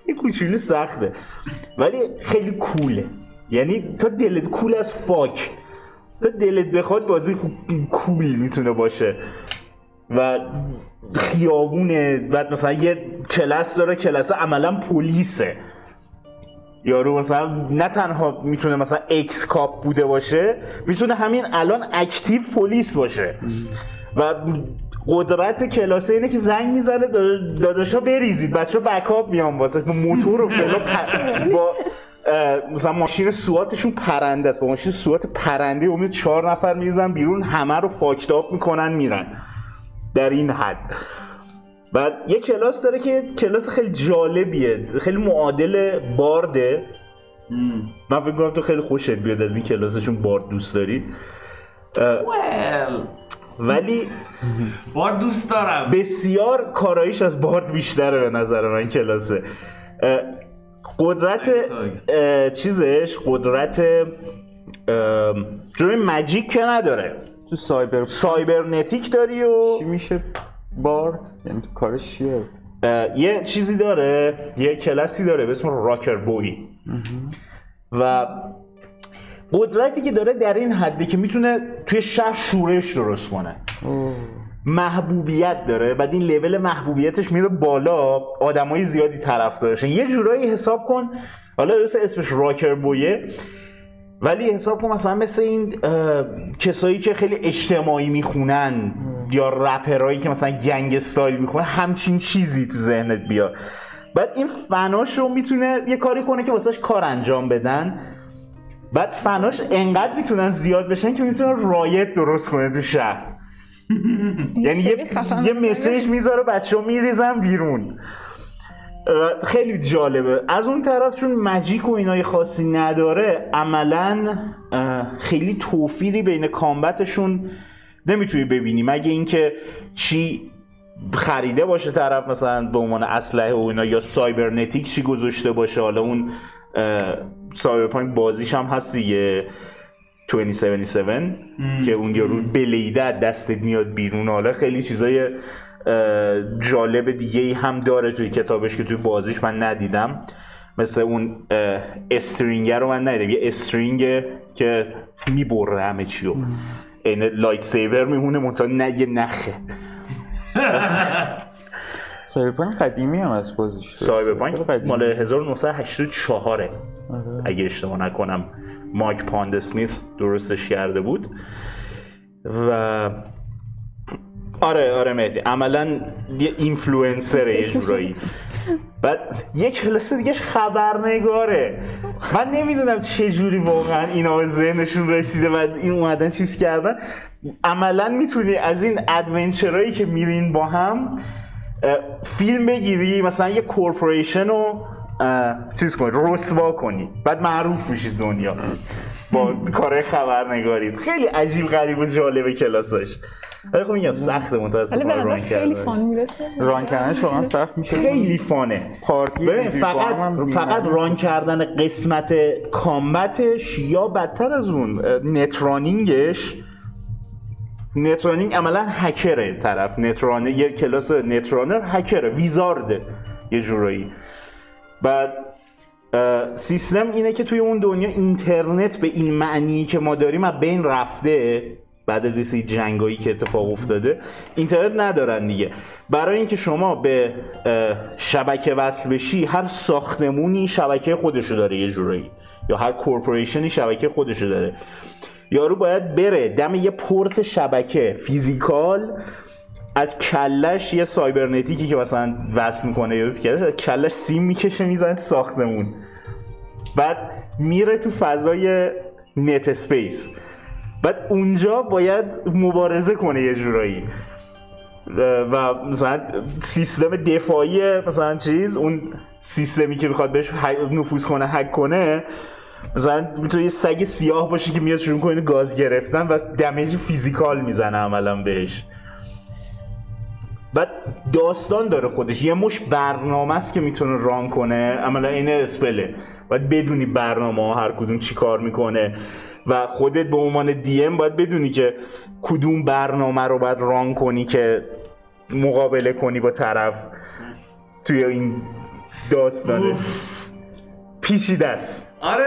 یه کوچولو سخته. ولی خیلی کوله. یعنی تا دلت کول از فاک. تا دلت بخواد بازی cool می‌تونه باشه. و خیابونه بعد مثلا یه کلاس داره کلاس عملا پلیسه. یارو مثلا نه تنها می‌تونه مثلا ex-cop بوده باشه می‌تونه همین الان active پلیس باشه. و قدرت کلاسه اینه که زنگ می‌زنه داداشا بریزید بچه backup میان واسه با موتور و فلان. پ- با مثلا ماشین سواتشون پرنده است. با ماشین سوات پرنده امید چهار نفر میریزن بیرون همه رو فاکتاپ می‌کنن میرن. در این حد. بعد یه کلاس داره که کلاس خیلی جالبیه خیلی معادل بارده. من فکر کنم تو خیلی خوشت بیاد از این کلاسشون بارد دوست داری. Well. ولی بار دوست دارم. بسیار کاراییش از بارد بیشتره به نظر من کلاسه. قدرت چیزش قدرت ام، جوری مجیک که نداره. تو سایبر سایبرنتیک داری و چی میشه بارد؟ یعنی تو کارش چیه؟ یه چیزی داره یه کلاسی داره به اسم راکر بوی. و قدرتی که داره در این حده که می‌تونه توی شهر شورش درست کنه. محبوبیت داره بعد این لول محبوبیتش میره بالا آدمای زیادی طرفدارشن. یه جورایی حساب کن حالا درسته اسمش راکر بویه. ولی حساب کن مثلا مثل این کسایی که خیلی اجتماعی می‌خونن یا رپرایی که مثلا گنگ استایل می‌خونن همچین چیزی تو ذهنت بیاد. بعد این فناش رو می‌تونه یه کاری کنه که واسهش کار انجام بدن. بعد فناش انقدر می‌تونن زیاد بشن که می‌تونن رایت درست کنه تو شهر. یعنی یه, یه. مسیج می‌ذاره بچه ها میریزن بیرون. خیلی جالبه. از اون طرف چون مجیک و اینای خاصی نداره عملا خیلی توفیری بین کامبتشون نمی‌تونی ببینی. مگه اینکه چی خریده باشه طرف مثلا به عنوان اسلحه و اینا یا سایبرنتیک چی گذاشته باشه. حالا اون سایبرپانک بازیش هم هست دیگه 2077 که اون یارو بلیده دستت میاد بیرون. حالا خیلی چیزای جالب دیگه ای هم داره توی کتابش که توی بازیش من ندیدم. مثل اون اه، stringer رو من ندیدم. یه string که می‌بره همه چیو. این lightsaber میمونه منتها نه یه نخه. Cyberpunk قدیمی هم از بازیش Cyberpunk. مال 1984 آره. اگه اشتباه نکنم مایک پاندسمیت درستش کرده بود. و آره آره مهدی. عملا یه اینفلوئنسره یه جورایی. بعد یه کلاس دیگهش خبرنگاره. من نمی‌دونم چه جوری واقعا اینا به ذهنشون رسیده و این اومدن چیز کردن. عملا می‌تونی از این adventure هایی که میرین با هم فیلم بگیری مثلا یه corporation رو چیز کنی رسوا کنی. بعد معروف میشید دنیا. با کار خبرنگاری. خیلی عجیب غریب و جالبه کلاساش ولی خب میگم ولی متاسفانه ران خیلی کردنش. فان می‌رسه. ران کردنش واقعا سخت میشه خیلی فانه. پارتی فقط فقط. ران کردن قسمت کامبتش یا بدتر از اون؟ نترانینگش. نترانینگ عملا هکره طرف. نترانه یه کلاس نترانر هکره ویزارده یه جورایی. بعد سیستم اینه که توی اون دنیا اینترنت به این معنی که ما داریم از بین رفته. بعد از سری جنگایی که اتفاق افتاده اینترنت ندارن دیگه. برای اینکه شما به شبکه وصل بشی هر ساختمونی شبکه خودشو داره یه جورایی. یا هر corporation ی شبکه خودشو داره. یارو باید بره دم یه پورت شبکه physical از کلش یه cybernetic ی که مثلا وصل می‌کنه یا کلش از کلش سیم می‌کشه می‌زنه ساختمون. بعد میره تو فضای net space. بعد اونجا باید مبارزه کنه یه جورایی. و مثلا سیستم دفاعی مثلا چیز اون سیستمی که می‌خواد بهش نفوذ کنه هک کنه مثلا می‌تونه یه سگ سیاه باشه که میاد شروع کنه گاز گرفتن و damage physical می‌زنه عملا بهش. بعد داستان داره خودش. یه مشت برنامه است که می‌تونه run کنه. عملا این spell ه باید بدونی برنامه ها هر کدوم چی کار می‌کنه. و خودت به عنوان دی ام باید بدونی که کدوم برنامه رو باید ران کنی که مقابله کنی با طرف توی این داستانه. پیچیده است. آره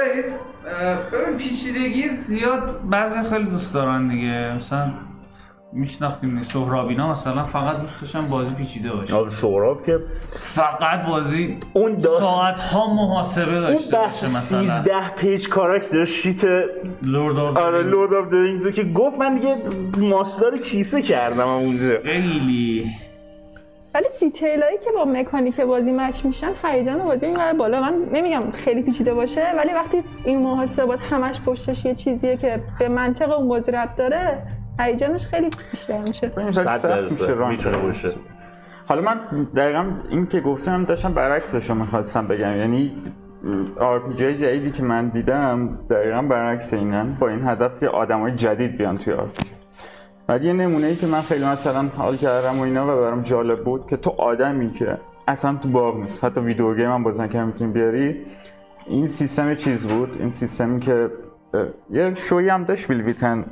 ببین پیچیدگی زیاد بعضی خیلی دوست دارن دیگه. مثلا میشناختیم. سهرابینا مثلا فقط دوست داشتن بازی پیچیده باشه. شوراب که فقط بازی اون داست- ساعت ها محاسبه اون داشته بحث باشه مثلا. 13 page character sheet Lord of آره Lord of the Rings که گفت من دیگه ماستا رو کیسه کردم اونجا خیلی. ولی detail هایی که با مکانیک بازی match میشن هیجان بازی می‌بره بالا. من نمیگم خیلی پیچیده باشه ولی وقتی این محاسبات همش پشتش یه چیزیه که به منطق اون بازی ربط داره هیجانش خیلی بیشتر میشه. می‌تونه. باشه. حالا من دقیقا این که گفتم داشتم برعکسش رو می‌خواستم بگم. یعنی RPG جدیدی که من دیدم دقیقا برعکس اینن. با این هدف که آدمای جدید بیان توی RPG بعد یه نمونه ای که من خیلی مثلا حال کردم و اینا و برام جالب بود که تو آدمی که اصلا تو باغ نیست. حتی ویدیو گیم هم بازن که می‌تونی بیاری. این سیستم چیز بود؟ این سیستمی که یه شوی هم داشت ویل ویتن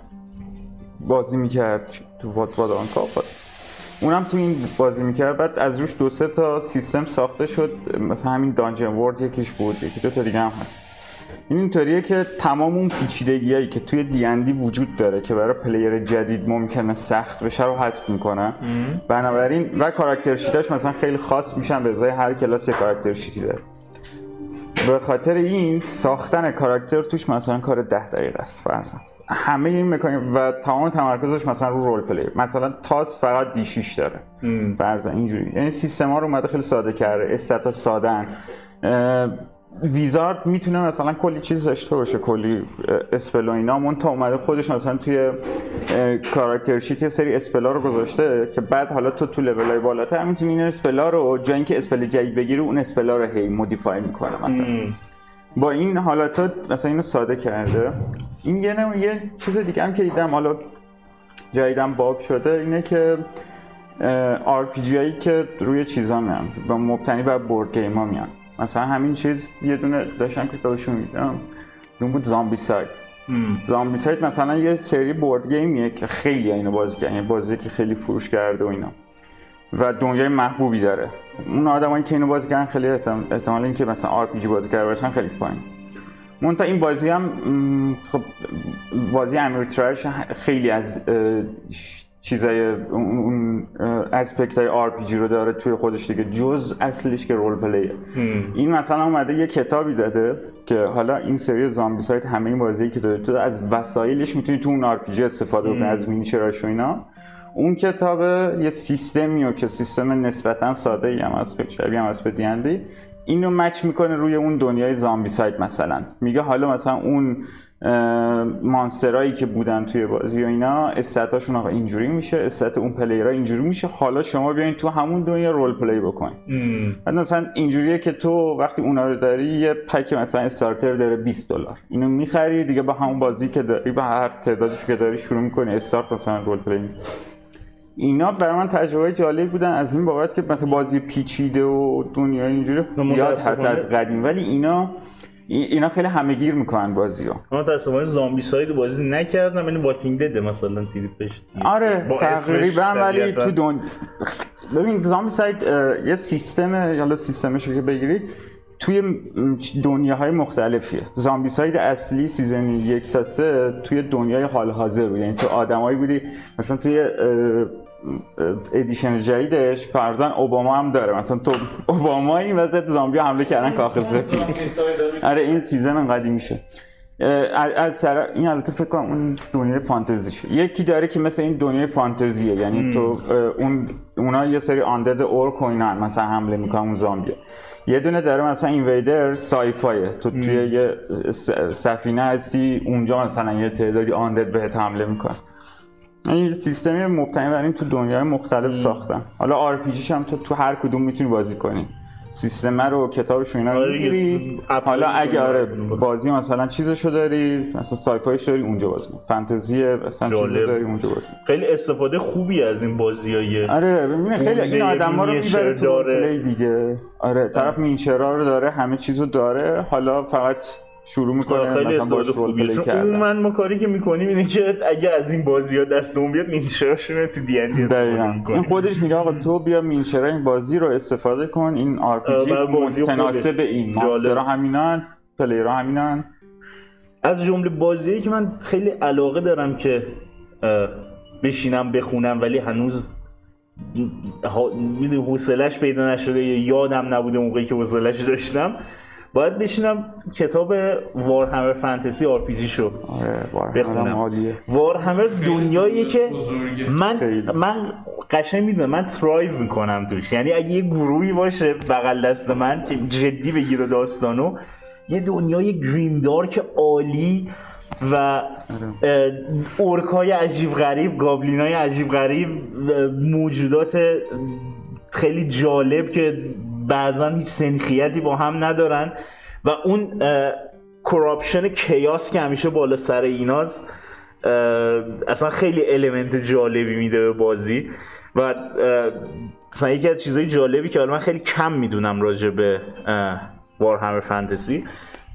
بازی می‌کرد تو وات وات آن کاپ. اونم تو این بازی می‌کرد. بعد از روش دو سه تا سیستم ساخته شد. مثلا همین Dungeon World یکیش بود یکی دو تا دیگه هم هست. این اینطوریه که تمام اون پیچیدگیایی که توی دیندی وجود داره که برای player جدید ممکنه سخت بشه رو حذف می‌کنن بنابراین و character sheet اش مثلا خیلی خاص میشن به ازای هر کلاس یه character sheet ی داره. به خاطر این ساختن کاراکتر توش مثلا کار ده دقیقه است فرضاً. همه این مکانیک و تمام تمرکزش مثلا رو role play مثلا تاس فقط D6 داره. فرضاً اینجوری. یعنی سیستم ها رو اومده خیلی ساده کرده. stat ا ساده‌ن wizard می‌تونه مثلا کلی چیز داشته باشه. کلی اه، spell و اینا. منتها اومده خودش مثلا توی character sheet یه سری spell ا رو گذاشته که بعد حالا تو تو لول های بالاتر می‌تونی این spell ا رو جای اینکه spell جدید بگیری اون spell ا رو هی modify می‌کنه مثلا. ام. با این حالات مثلا اینو ساده کرده. این یه نوع یه چیز دیگه هم که دیدم حالا جدیدم باب شده اینه که جی هایی که روی چیزا میان با مبتنی بر بورد گیم ها میان. مثلا همین چیز یه دونه داشتم که کتابشو میدم اون بود زامبی سایت. ام. زامبی سایت مثلا یه سری بورد گیمیه که خیلی اینو بازی کردن یعنی بازی که خیلی فروش کرده و اینا. و دنیای محبوبی داره. اون آدمایی که اینو بازی کردن خیلی احتمال, اینکه مثلا RPG بازی کرده باشن خیلی پایین. منتها این بازی هم خب بازی Ameritrash خیلی از چیزای اون- aspect های RPG رو داره توی خودش دیگه جز اصلش که role play ه. این مثلا اومده یه کتابی داده که حالا این سری Zombicide همه این بازی که داره تو از وسایلش می‌تونی تو اون RPG استفاده کنی از miniature اش و اینا. اون کتاب یه سیستمی و که سیستم نسبتا ساده ای هم هست که شبیه هم هست به دیندی اینو match می‌کنه روی اون دنیای Zombicide مثلا میگه حالا مثلا اون monster ایی که بودن توی بازی و اینا stat اشون آقا اینجوری میشه stat اون player ها اینجوری میشه حالا شما بیاین تو همون دنیا role play بکن ام. بعد مثلا اینجوریه که تو وقتی اونا رو داری یه pack مثلا starter داره 20 دلار اینو می‌خری دیگه با همون بازی که داری با هر تعدادش که داری شروع می‌کنی استارت مثلا role play می‌کنی. اینا برای من تجربه جالب بودن. از این بابت که مثلا بازی پیچیده و دنیا اینجوری زیاد هست از قدیم. ولی اینا ای- اینا خیلی همهگیر می‌کنن بازی رو من متاسفانه Zombicide بازی نکردم یعنی Walking Dead ه مثلا دیدیدش آره تقریبا ولی. تو دون ببین Zombicide اه، یه سیستم حالا سیستمش رو که بگیری توی دنیاهای مختلفیه. Zombicide اصلی season یک تا سه توی دنیای حال حاضر بود. یعنی تو آدمایی بودی مثلا توی ادیشن جدیدش فرزن اوباما هم داره. مثلا تو اوباما این وسط زامبی حمله کردن کاخ سفید آره این سیزن قدیم میشه از سر این البته فکر کنم اون دنیای فانتزیشه یکی داره که مثل این دنیای فانتزیه. یعنی تو اون اونا یه سری آندد اورک و اینا مثلا حمله می‌کنن اون زامبیه یه دونه داره مثلا اینویدر سایفایه تو توی یه سفینه هستی اونجا مثلا یه تعدادی undead بهت حمله می‌کنن. این سیستمی مبتنی بر این تو دنیای مختلف ساختن حالا RP هم تو تو هر کدوم می‌تونی بازی کنی. سیستم رو کتابش اینا رو آره، می‌گیری. یه حالا اگه آره. بازی مثلا چیزشو داری مثلا sci-fi ش داری اونجا بازی کن. فانتزی مثلا جالب. داری اونجا بازی کن. خیلی استفاده خوبی از این بازی آره ببین خیلی این آدما رو می‌بره تو داره. play دیگه. آره طرف miniature ا رو داره همه چیزو داره. حالا فقط شروع می‌کنه خیلی مثلا باش role play کردن. عموما ما کاری که می‌کنیم اینه که اگه از این بازی ها دستمون بیاد miniature اشون رو تو D&D خودش میگه آقا تو بیا miniature ا این بازی رو استفاده کن. این RPG بازی متناسب. این جالب. monster ا همینان player ها همینان. از جمله بازیایی که من خیلی علاقه دارم که بشینم بخونم ولی هنوز می‌دونی حوصلش پیدا نشده یا یادم نبوده موقعی که حوصلش داشتم. باید بشینم کتاب Warhammer Fantasy RPG شو آره. عالیه Warhammer دنیاییه که. من خیلی. من قشنگ می‌دونم من thrive می‌کنم توش یعنی اگه یه گروهی باشه بغل دست من که جدی بگیره داستانو یه دنیای grimdark عالی و اه، orc ای عجیب غریب goblin های عجیب غریب موجودات خیلی جالب که بعضا هیچ سنخیتی با هم ندارن و اون کراپشن کیاس که همیشه بالا سر ایناست اه، اصلا خیلی المنت جالبی میده به بازی و مثلا یکی از چیزهای جالبی که حالا من خیلی کم می‌دونم راجع به وارهمر فانتزی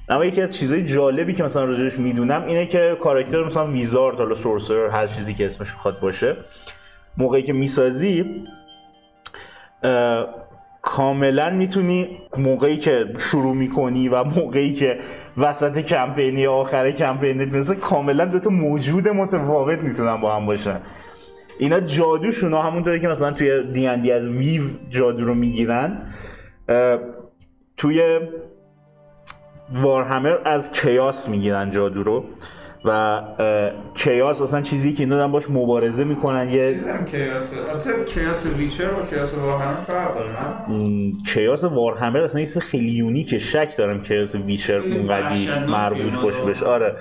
اما یکی از چیزهای جالبی که مثلا راجعش می‌دونم اینه که کاراکتر مثلا ویزارد حالا سورسر هر چیزی که اسمش بخواد باشه موقعی که می‌سازی کاملا می‌تونی موقعی که شروع می‌کنی و موقعی که وسط کمپینی یا آخر کمپینی مثل کاملا دوتا موجود متفاوت می‌تونن با هم باشن. اینا جادوشون همونطوری که مثلا توی دیندی از ویو جادو رو می‌گیرن توی وارهمر از کیاس می‌گیرن جادو رو. و chaos اصلا چیزی که اینا دارن باش مبارزه می‌کنن یه chaos البته chaos Witcher و chaos Warhammer فرق داره chaos Warhammer اصلا یه خیلی unique ه شک دارم chaos Witcher اونقدی مربوط باشه. بهش. آره.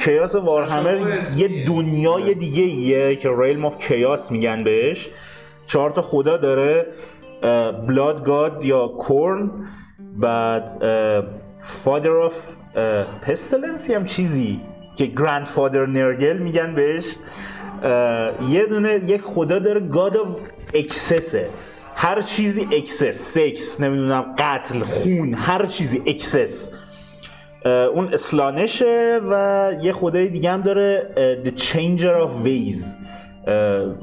chaos Warhammer یه دنیای دیگه ایه که Realm of Chaos میگن بهش. چهار تا خدا داره Blood God یا Khorne بعد Father of Pestilence هم چیزی. که Grandfather Nurgle میگن بهش یه دونه یک خدا داره God of Excess ه هر چیزی excess سکس نمی‌دونم قتل خون هر چیزی excess اون Slaanesh ه و یه خدای دیگه هم داره The Changer of Ways.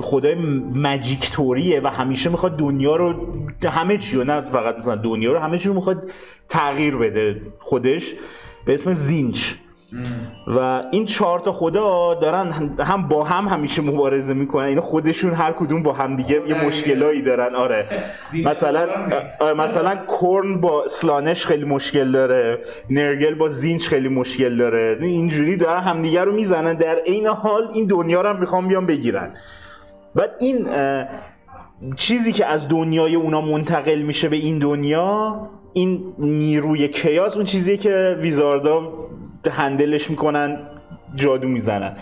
خدای magic توریه و همیشه می‌خواد دنیا رو همه چی رو نه فقط مثلا دنیا رو همه چی رو می‌خواد تغییر بده. خودش به اسم زینچ و این چهار تا خدا دارن هم با هم همیشه مبارزه می‌کنن. اینا خودشون هر کدوم با هم دیگه یه مشکلایی دارن. آره. مثلا. آره، مثلا کورن با سلانش خیلی مشکل داره. نرگل با زینچ خیلی مشکل داره. اینجوری دارن همدیگه رو می‌زنن. در عین حال این دنیا رو هم می‌خوان بیان بگیرن. بعد این چیزی که از دنیای اونا منتقل میشه به این دنیا این نیروی کیاس اون چیزیه که ویزاردا هندلش می‌کنن جادو می‌زنن.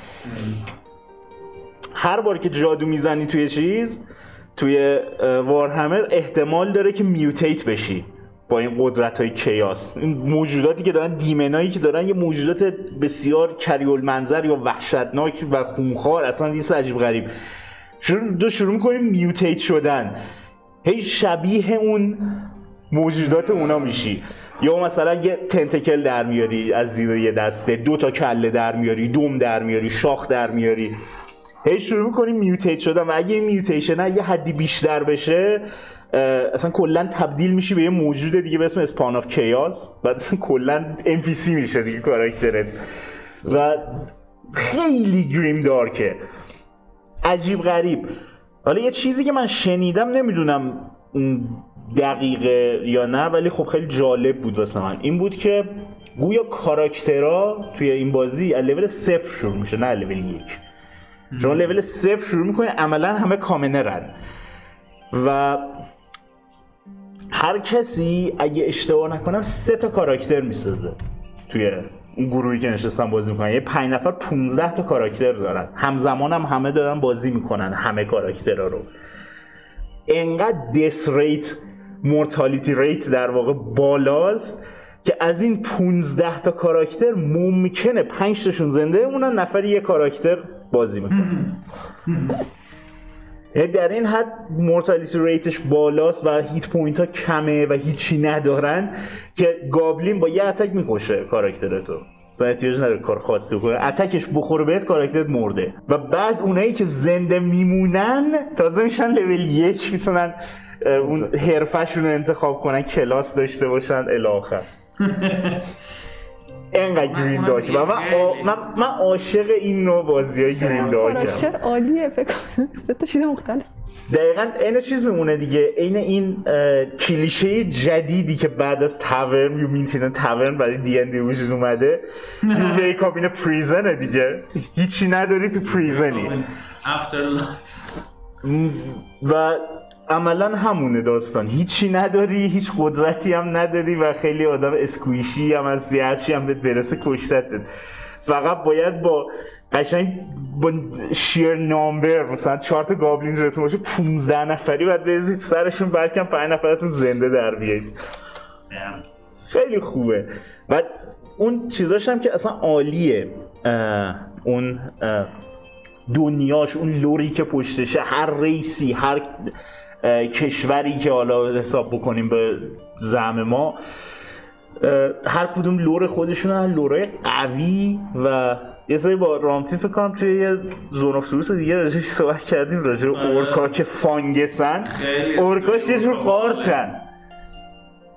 هر بار که جادو می‌زنی توی چیز توی وارهمر احتمال داره که میوتیت بشی با این قدرت های کیاس. این موجوداتی که دارن دیمنایی که دارن یه موجودات بسیار کریول منظر یا وحشتناک و خونخوار. اصلا چیز عجیب غریب. شروع دو شروع می‌کنیم mutate شدن. هی شبیه اون موجودات اونا میشی. یا مثلا یه tentacle در میاری از زیر یه دسته دو تا کله در میاری دوم در میاری شاخ در میاری. هی شروع می‌کنی mutate شدن و اگه mutation یه حدی بیشتر بشه اصلا کلا تبدیل میشی به یه موجود دیگه به اسم Spawn of Chaos بعد کلا NPC میشه دیگه کاراکترت. و خیلی گریم دارکه عجیب غریب. حالا یه چیزی که من شنیدم نمی‌دونم دقیقه یا نه ولی خب خیلی جالب بود واسه من. این بود که گویا کاراکترها توی این بازی از لول صفر شروع میشه نه لول یک. شما لول صفر شروع می‌کنی عملا همه کامنرن و هر کسی اگه اشتباه نکنم سه تا کاراکتر می‌سازه توی اون گروهی که نشستن بازی می‌کنن. یه پنج نفر 15 تا کاراکتر دارن. همزمان هم همه دارن بازی می‌کنن همه کاراکترها رو. انقدر death rate mortality rate در واقع بالاست که از این 15 تا کاراکتر ممکنه 5 تاشون زنده بمونن نفری یه کاراکتر بازی می‌کنه. یعنی در این حد mortality rate ش بالاست و hit point ها کمه و هیچی ندارن که گابلین با یه اتک می‌کشه کاراکترتو مثلا احتیاج نداره کار خاصی کنه اتکش بخوره بهت کاراکترت مرده. و بعد اونایی که زنده میمونن تازه میشن لول یک می‌تونن اون حرفشون رو انتخاب کنن کلاس داشته باشن الاخر انقدر من- گرین داک و من, آ- من, من عاشق این نوع بازی های گرین داکم کاراکتر عالیه فکر کنم. سه چیز مختلف. دقیقا عین چیز میمونه دیگه. عین این کلیشه جدیدی که بعد از tavern you meet in tavern برای دی ان دی وجود اومده you wake up in prison ه دیگه. هیچی نداری تو prison ی. afterlife و عملا همونه داستان. هیچی نداری هیچ قدرتی هم نداری و خیلی آدم squishy هم هستی هرچی هم بهت برسه کشتتت فقط باید با قشنگ با sheer number مثلا چهار تا goblin جلوتون باشه 15 نفری باید بریزید سرشون بلکه هم 5 نفرتون زنده در بیایید. خیلی خوبه. و اون چیزاش هم که اصلا عالیه اه، اون اه، دنیاش اون lore ی که پشتشه هر race ی هر کشوری که حالا حساب بکنیم به زعم ما هر کدوم lore خودشون هر lore ای قوی و یه سری با رامتین فکر کنم توی یه زون اف دیگه راجعش صحبت کردیم راجع به آره. orc ا که fungus ن اورکاش یه جور. قارچن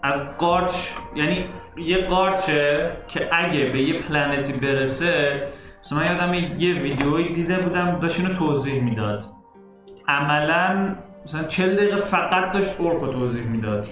از قارچ یعنی یه قارچه که اگه به یه پلنتی برسه مثلا من یادم یه ویدیویی دیده بودم داشت اینو توضیح می‌داد عملا مثلا 40 دقیقه فقط داشت اورکو توضیح می‌داد.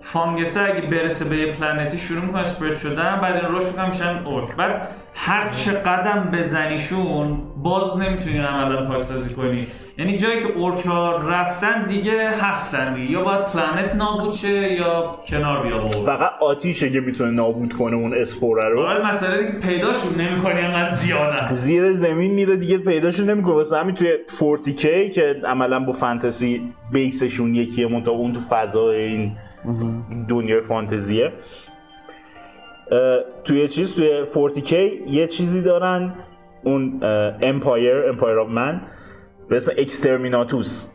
فانگس اگه برسه به یه پلنتی شروع می‌کنه اسپرد شدن بعد این رشد می‌کنن میشن اورک بعد هر چه قدم بزنیشون باز نمی‌تونی عملا پاکسازی کنی. یعنی جایی که اورک ها رفتن دیگه هستن دیگه. یا باید پلنت نابود شه یا کنار بیا اورک. فقط آتیشه که می‌تونه نابود کنه اون اسپوره رو. حالا مسئله دیگه پیداشون نمی‌کنی انقدر زیادن زیر زمین میره دیگه پیداشون نمی‌کنه. واسه همین توی 40K که عملا با فانتزی بیسشون یکیه منتها اون تو فضای این دنیای فانتزیه. توی چیز توی 40K یه چیزی دارن. اون Empire Empire of Man به اسم Exterminatus.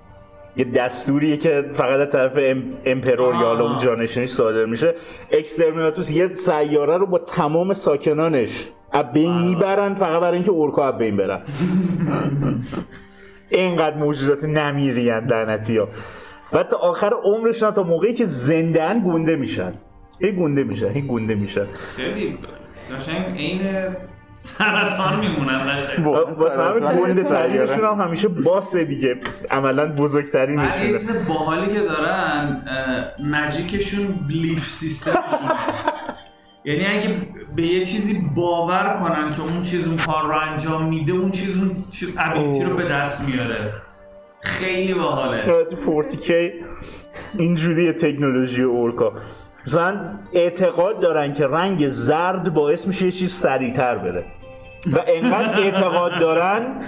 یه دستوریه که فقط از طرف ام، Emperor یا حالا اون. جانشینش صادر میشه. Exterminatus یه سیاره رو با تمام ساکنانش از بین می‌برن فقط برای اینکه orc ا از بین برن. اینقدر موجودات نمیرین لعنتی ها. و تا آخر عمرشون تا موقعی که زنده گونده میشن. هی گونده میشن هی گونده میشن. خیلی قشنگ عین سرطان میمونن قشنگ واسه همین هم همیشه باسه دیگه. عملا بعد یه بزرگترینشونه چیز باحالی که دارن مجیکشون بلیف سیستمشونه. یعنی اگه به یه چیزی باور کنن که اون چیز اون کار رو انجام میده اون چیز اون ابیلیتی رو به دست میاره. خیلی باحاله. تو 40K اینجوری تکنولوژی اورکا. مثلا اعتقاد دارن که رنگ زرد باعث میشه یه چیز سریعتر بره. و انقدر اعتقاد دارن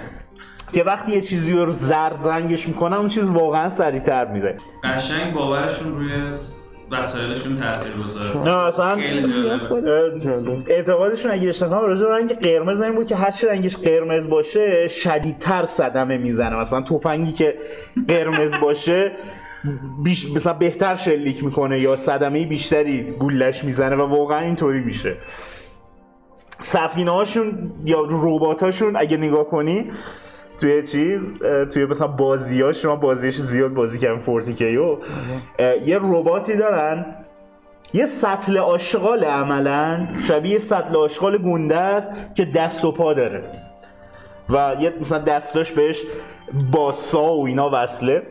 که وقتی یه چیزی رو زرد رنگش می‌کنن اون چیز واقعا سریعتر میره. قشنگ باورشون روی وسایلشون تاثیر گذاره. نه اصلا اعتقادشون اگه اشتباه راجع رنگ قرمز این بود که هر چی رنگش قرمز باشه شدیدتر صدمه می‌زنه. مثلا تفنگی که قرمز باشه بیش مثلا بهتر شلیک می‌کنه یا صدمه بیشتری گولش می‌زنه و واقعا اینطوری میشه. سفینه هاشون یا ربات هاشون اگه نگاه کنی توی چیز توی مثلا بازی ها شما بازیش زیاد بازی کردن فورتیکیو. یه رباتی دارن یه سطل آشغال عملا شبیه سطل آشغال گنده است که دست و پا داره. و یه مثلا دستاش بهش باسا و اینا وصله.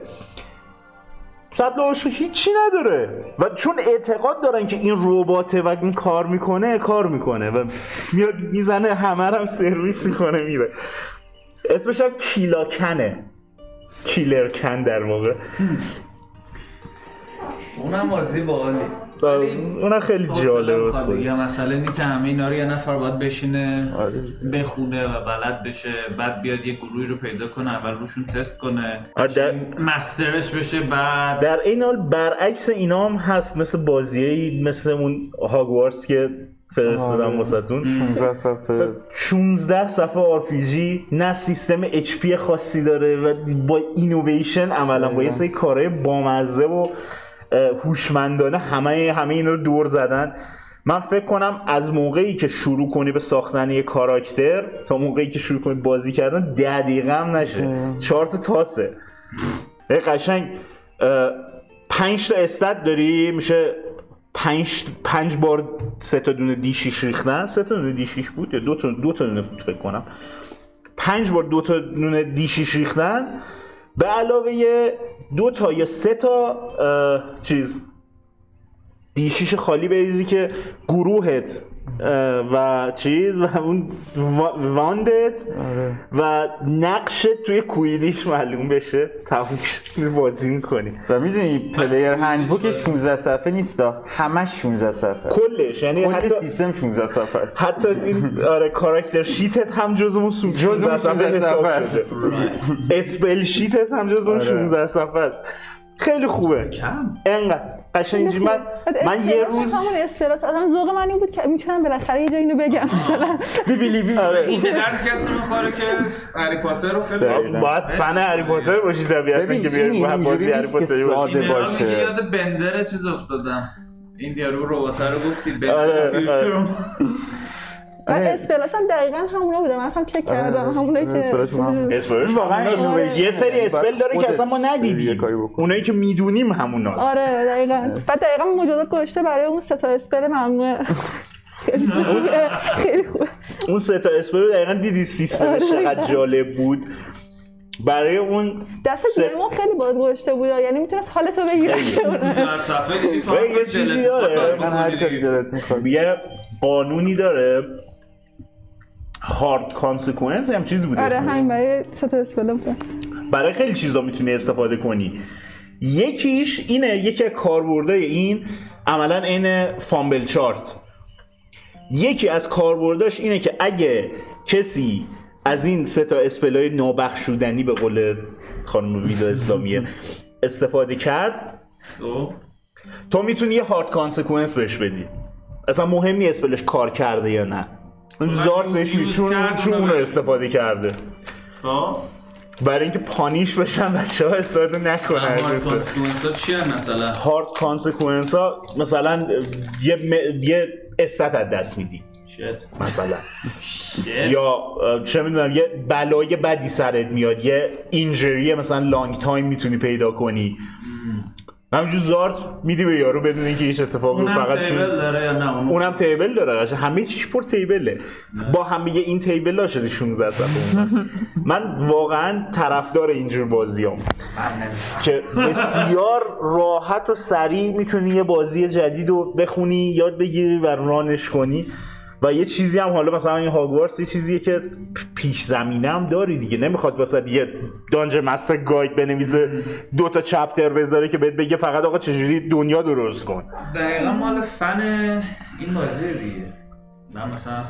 سطل آشغال هیچی نداره. و چون اعتقاد دارن که این رباته و این کار می‌کنه کار می‌کنه. و میاد می‌زنه همه هم سرویس می‌کنه میره اسمش هم کیلاکنه کیلرکن در واقع. اونم بازی باحالی. و اونم خیلی جالب است یا مسئله اینه که همه اینا رو یه نفر باید بشینه آره. بخونه و بلد بشه بعد بیاد یه گروهی رو پیدا کنه اول روشون تست کنه آره، در- مسترش بشه بعد در این حال برعکس اینا هم هست مثل بازیایی مثل اون هاگوارتس که فرستادم آره. واسهتون. 16 صفحه. 16 صفحه RPG نه سیستم HP خاصی داره و با اینویشن عملا با یه سری کارهای بامزه و هوشمندانه همه همه اینا رو دور زدن. من فکر کنم از موقعی که شروع کنی به ساختن یه کاراکتر تا موقعی که شروع کنی بازی کردن ده دقیقه هم نشه. چهار تا تاسه. یه قشنگ پنج تا استد داری؟ میشه پنج, پنج بار سه تا دونه دی شیش ریختن. سه تا دونه دی شیش بود یا دو تا دو تا دونه بود فکر کنم. پنج بار دو تا دونه دی شیش ریختن. به علاوه دو تا یا سه تا چیز. D شیش خالی بریزی که گروهت و چیز و اون وا- wand ت. آره. و نقشت توی Quidditch معلوم بشه. تموم بازی می‌کنی. و می‌دونی Player Handbook 16 صفحه نیست همش 16 صفحه. کلش. یعنی کل حتی سیستم 16 صفحه است. حتی این آره character sheet ت هم جز اون سو- جز اون 16 صفحه 16 حساب صفحه است. اسپل شیتت هم جز اون آره. 16 صفحه است. خیلی خوبه. کم. انقدر. قشنگ اینجوری من من یه روز همون اسپرات آدم ذوق من این بود که می‌تونم بالاخره یه جایی اینو بگم. مثلا بی آره این درد کسی می‌خوره که هری پاتر رو خیلی. باید فن هری پاتر باشی طبیعتا که بیاری با بازی هری باشی. ساده باشه. یاد بندر چیز افتادم. این دیارو ربات رو گفتی آره، بندر فیوچر بعد آره. اسپلاش هم دقیقا همونا بوده. من هم چک کردم. همونه که. اسپلش واقعا. یه سری اسپل داره که اصلا ما ندیدیم. اونایی که می‌دونیم هموناست. آره دقیقا. بعد دقیقا مجازات گذاشته برای اون سه تا اسپل ممنوعه. خیلی خوبه. اون سه تا اسپل رو دقیقا دیدی سیستمش آره. چقدر جالب بود. برای اون دست دیمون خیلی باز گذاشته بود. یعنی می‌تونست حالتو بگیره صفحه یه چیزی داره، من هر کاری. دلت می‌خواد. یه قانونی داره. hard consequence هم چیزی بود آره. همین برای ست اسکولا بود برای خیلی چیزا می‌تونی استفاده کنی. یکیش اینه یکی از کاربردهای این عملا عین fumble chart. یکی از کاربرداش اینه که اگه کسی از این سه تا spell ای نابخشودنی به قول خانم ویدا اسلامیه استفاده کرد خب. تو می‌تونی یه hard consequence بهش بدی. اصلا مهم نیست spell ش کار کرده یا نه. اون زارت بهش می چون چون بهش استفاده کرده. خب. برای اینکه punish بشن بچه ها استفاده نکنن hard. consequence ها چی مثلا؟ hard consequence ها مثلا یه, م... یه stat ت از دست میدی. مثلا. یا چه می‌دونم یه بلای بدی سرت میاد یه injury مثلا long time می‌تونی پیدا کنی. همینجور زارت میدی به یارو بدون اینکه هیچ اتفاقی اونم فقط چون- تیبل داره یا نه؟ اون اونم تیبل داره. قشنگ همه چیش پر تیبله. با همه این تیبل ها شده 16 صفحه اون. من واقعا طرفدار اینجور بازیام. که بسیار راحت و سریع می‌تونی یه بازی جدید رو بخونی یاد بگیری و رانش کنی. و یه چیزی هم حالا مثلا این هاگوارتس یه چیزیه که پیش زمینه هم داری دیگه. نمی‌خواد واسه یه دانجر مستر گاید بنویسه دو تا چپتر بذاره که بهت بگه فقط آقا چجوری دنیا درست کن. دقیقا مال فن این بازی دیگه. من مثلا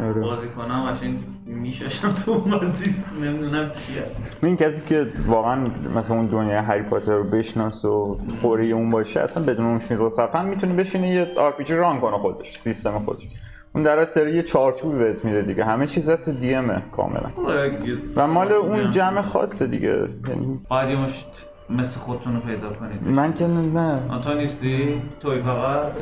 آره. بازی کنم قشنگ میشاشم تو اون بازی نمی‌دونم چی هست. این کسی که واقعا مثلا اون دنیای هری پاتر رو بشناسه و خوری اون باشه اصلا بدون اون 16 صفحه هم می‌تونه بشینه یه آر پی جی ران کنه خودش سیستم خودش. اون در اصل یه چارچوبی بهت میده دیگه. همه چیز هست دی امه کاملا. و مال اون جمع خاصه دیگه. یعنی باید یه مشت مثل خودتون رو پیدا کنید. من که نه. تو نیستی؟ توی فقط؟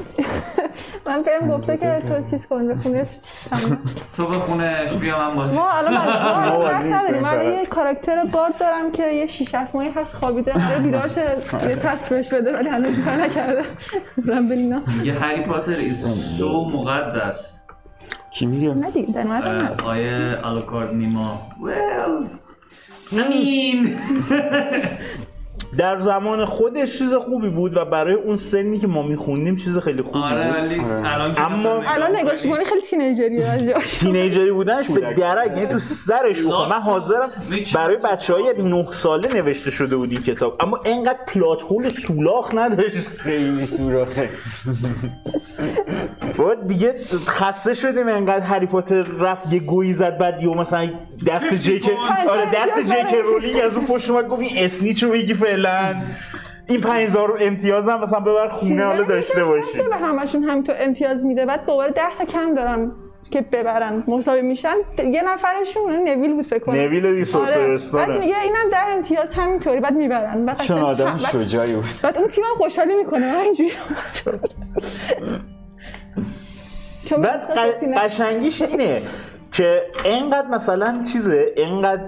من بهم گفته که تو چیز کن بخونش. تمام تو بخونش بیا من بازی ما الان من یه کاراکتر گارد دارم که یه 6 7 ماهی هست خوابیده قراره بیدار شه یه تسک بهش بده ولی هنوز کار نکرده برم ببینم. میگه هری پاتر is so مقدس. کی میگه نه دیگه در مورد نه. اه، آیه آلوکارد نیما well امین در زمان خودش چیز خوبی بود و برای اون سنی که ما میخوندیم چیز خیلی خوبی آره بود. ولی آره. الان اما- الان نگاش کنی- خیلی تینیجری از جاش تینیجری بودنش به درک یعنی تو سرش بخور من حاضرم برای بچه های نه ساله نوشته شده بود این کتاب. اما انقدر پلات هول سولاخ نداشت. خیلی سوراخه. با دیگه خسته شدیم. انقدر هری پاتر رفت یه گویی زد بعد یه مثلا دست 50 جیک. آره دست جیک رولینگ از اون پشت اومد گفت این اسنیچ رو بگی فعلا. این 5000 امتیاز هم مثلا ببر خونه حالا داشته باشی. به همشون همینطور امتیاز میده. بعد دوباره 10 تا کم دارن که ببرن. مساوی میشن. یه نفرشون نویل بود فکر کنم. نویل دی آره. بعد میگه اینم 10 امتیاز همینطوری. بعد می‌برن. بعد چون آدم شجاعی بود. بعد اون تیم خوشحالی می‌کنه. من اینجوری چون بعد قشنگیش اینه که اینقدر مثلا چیزه اینقدر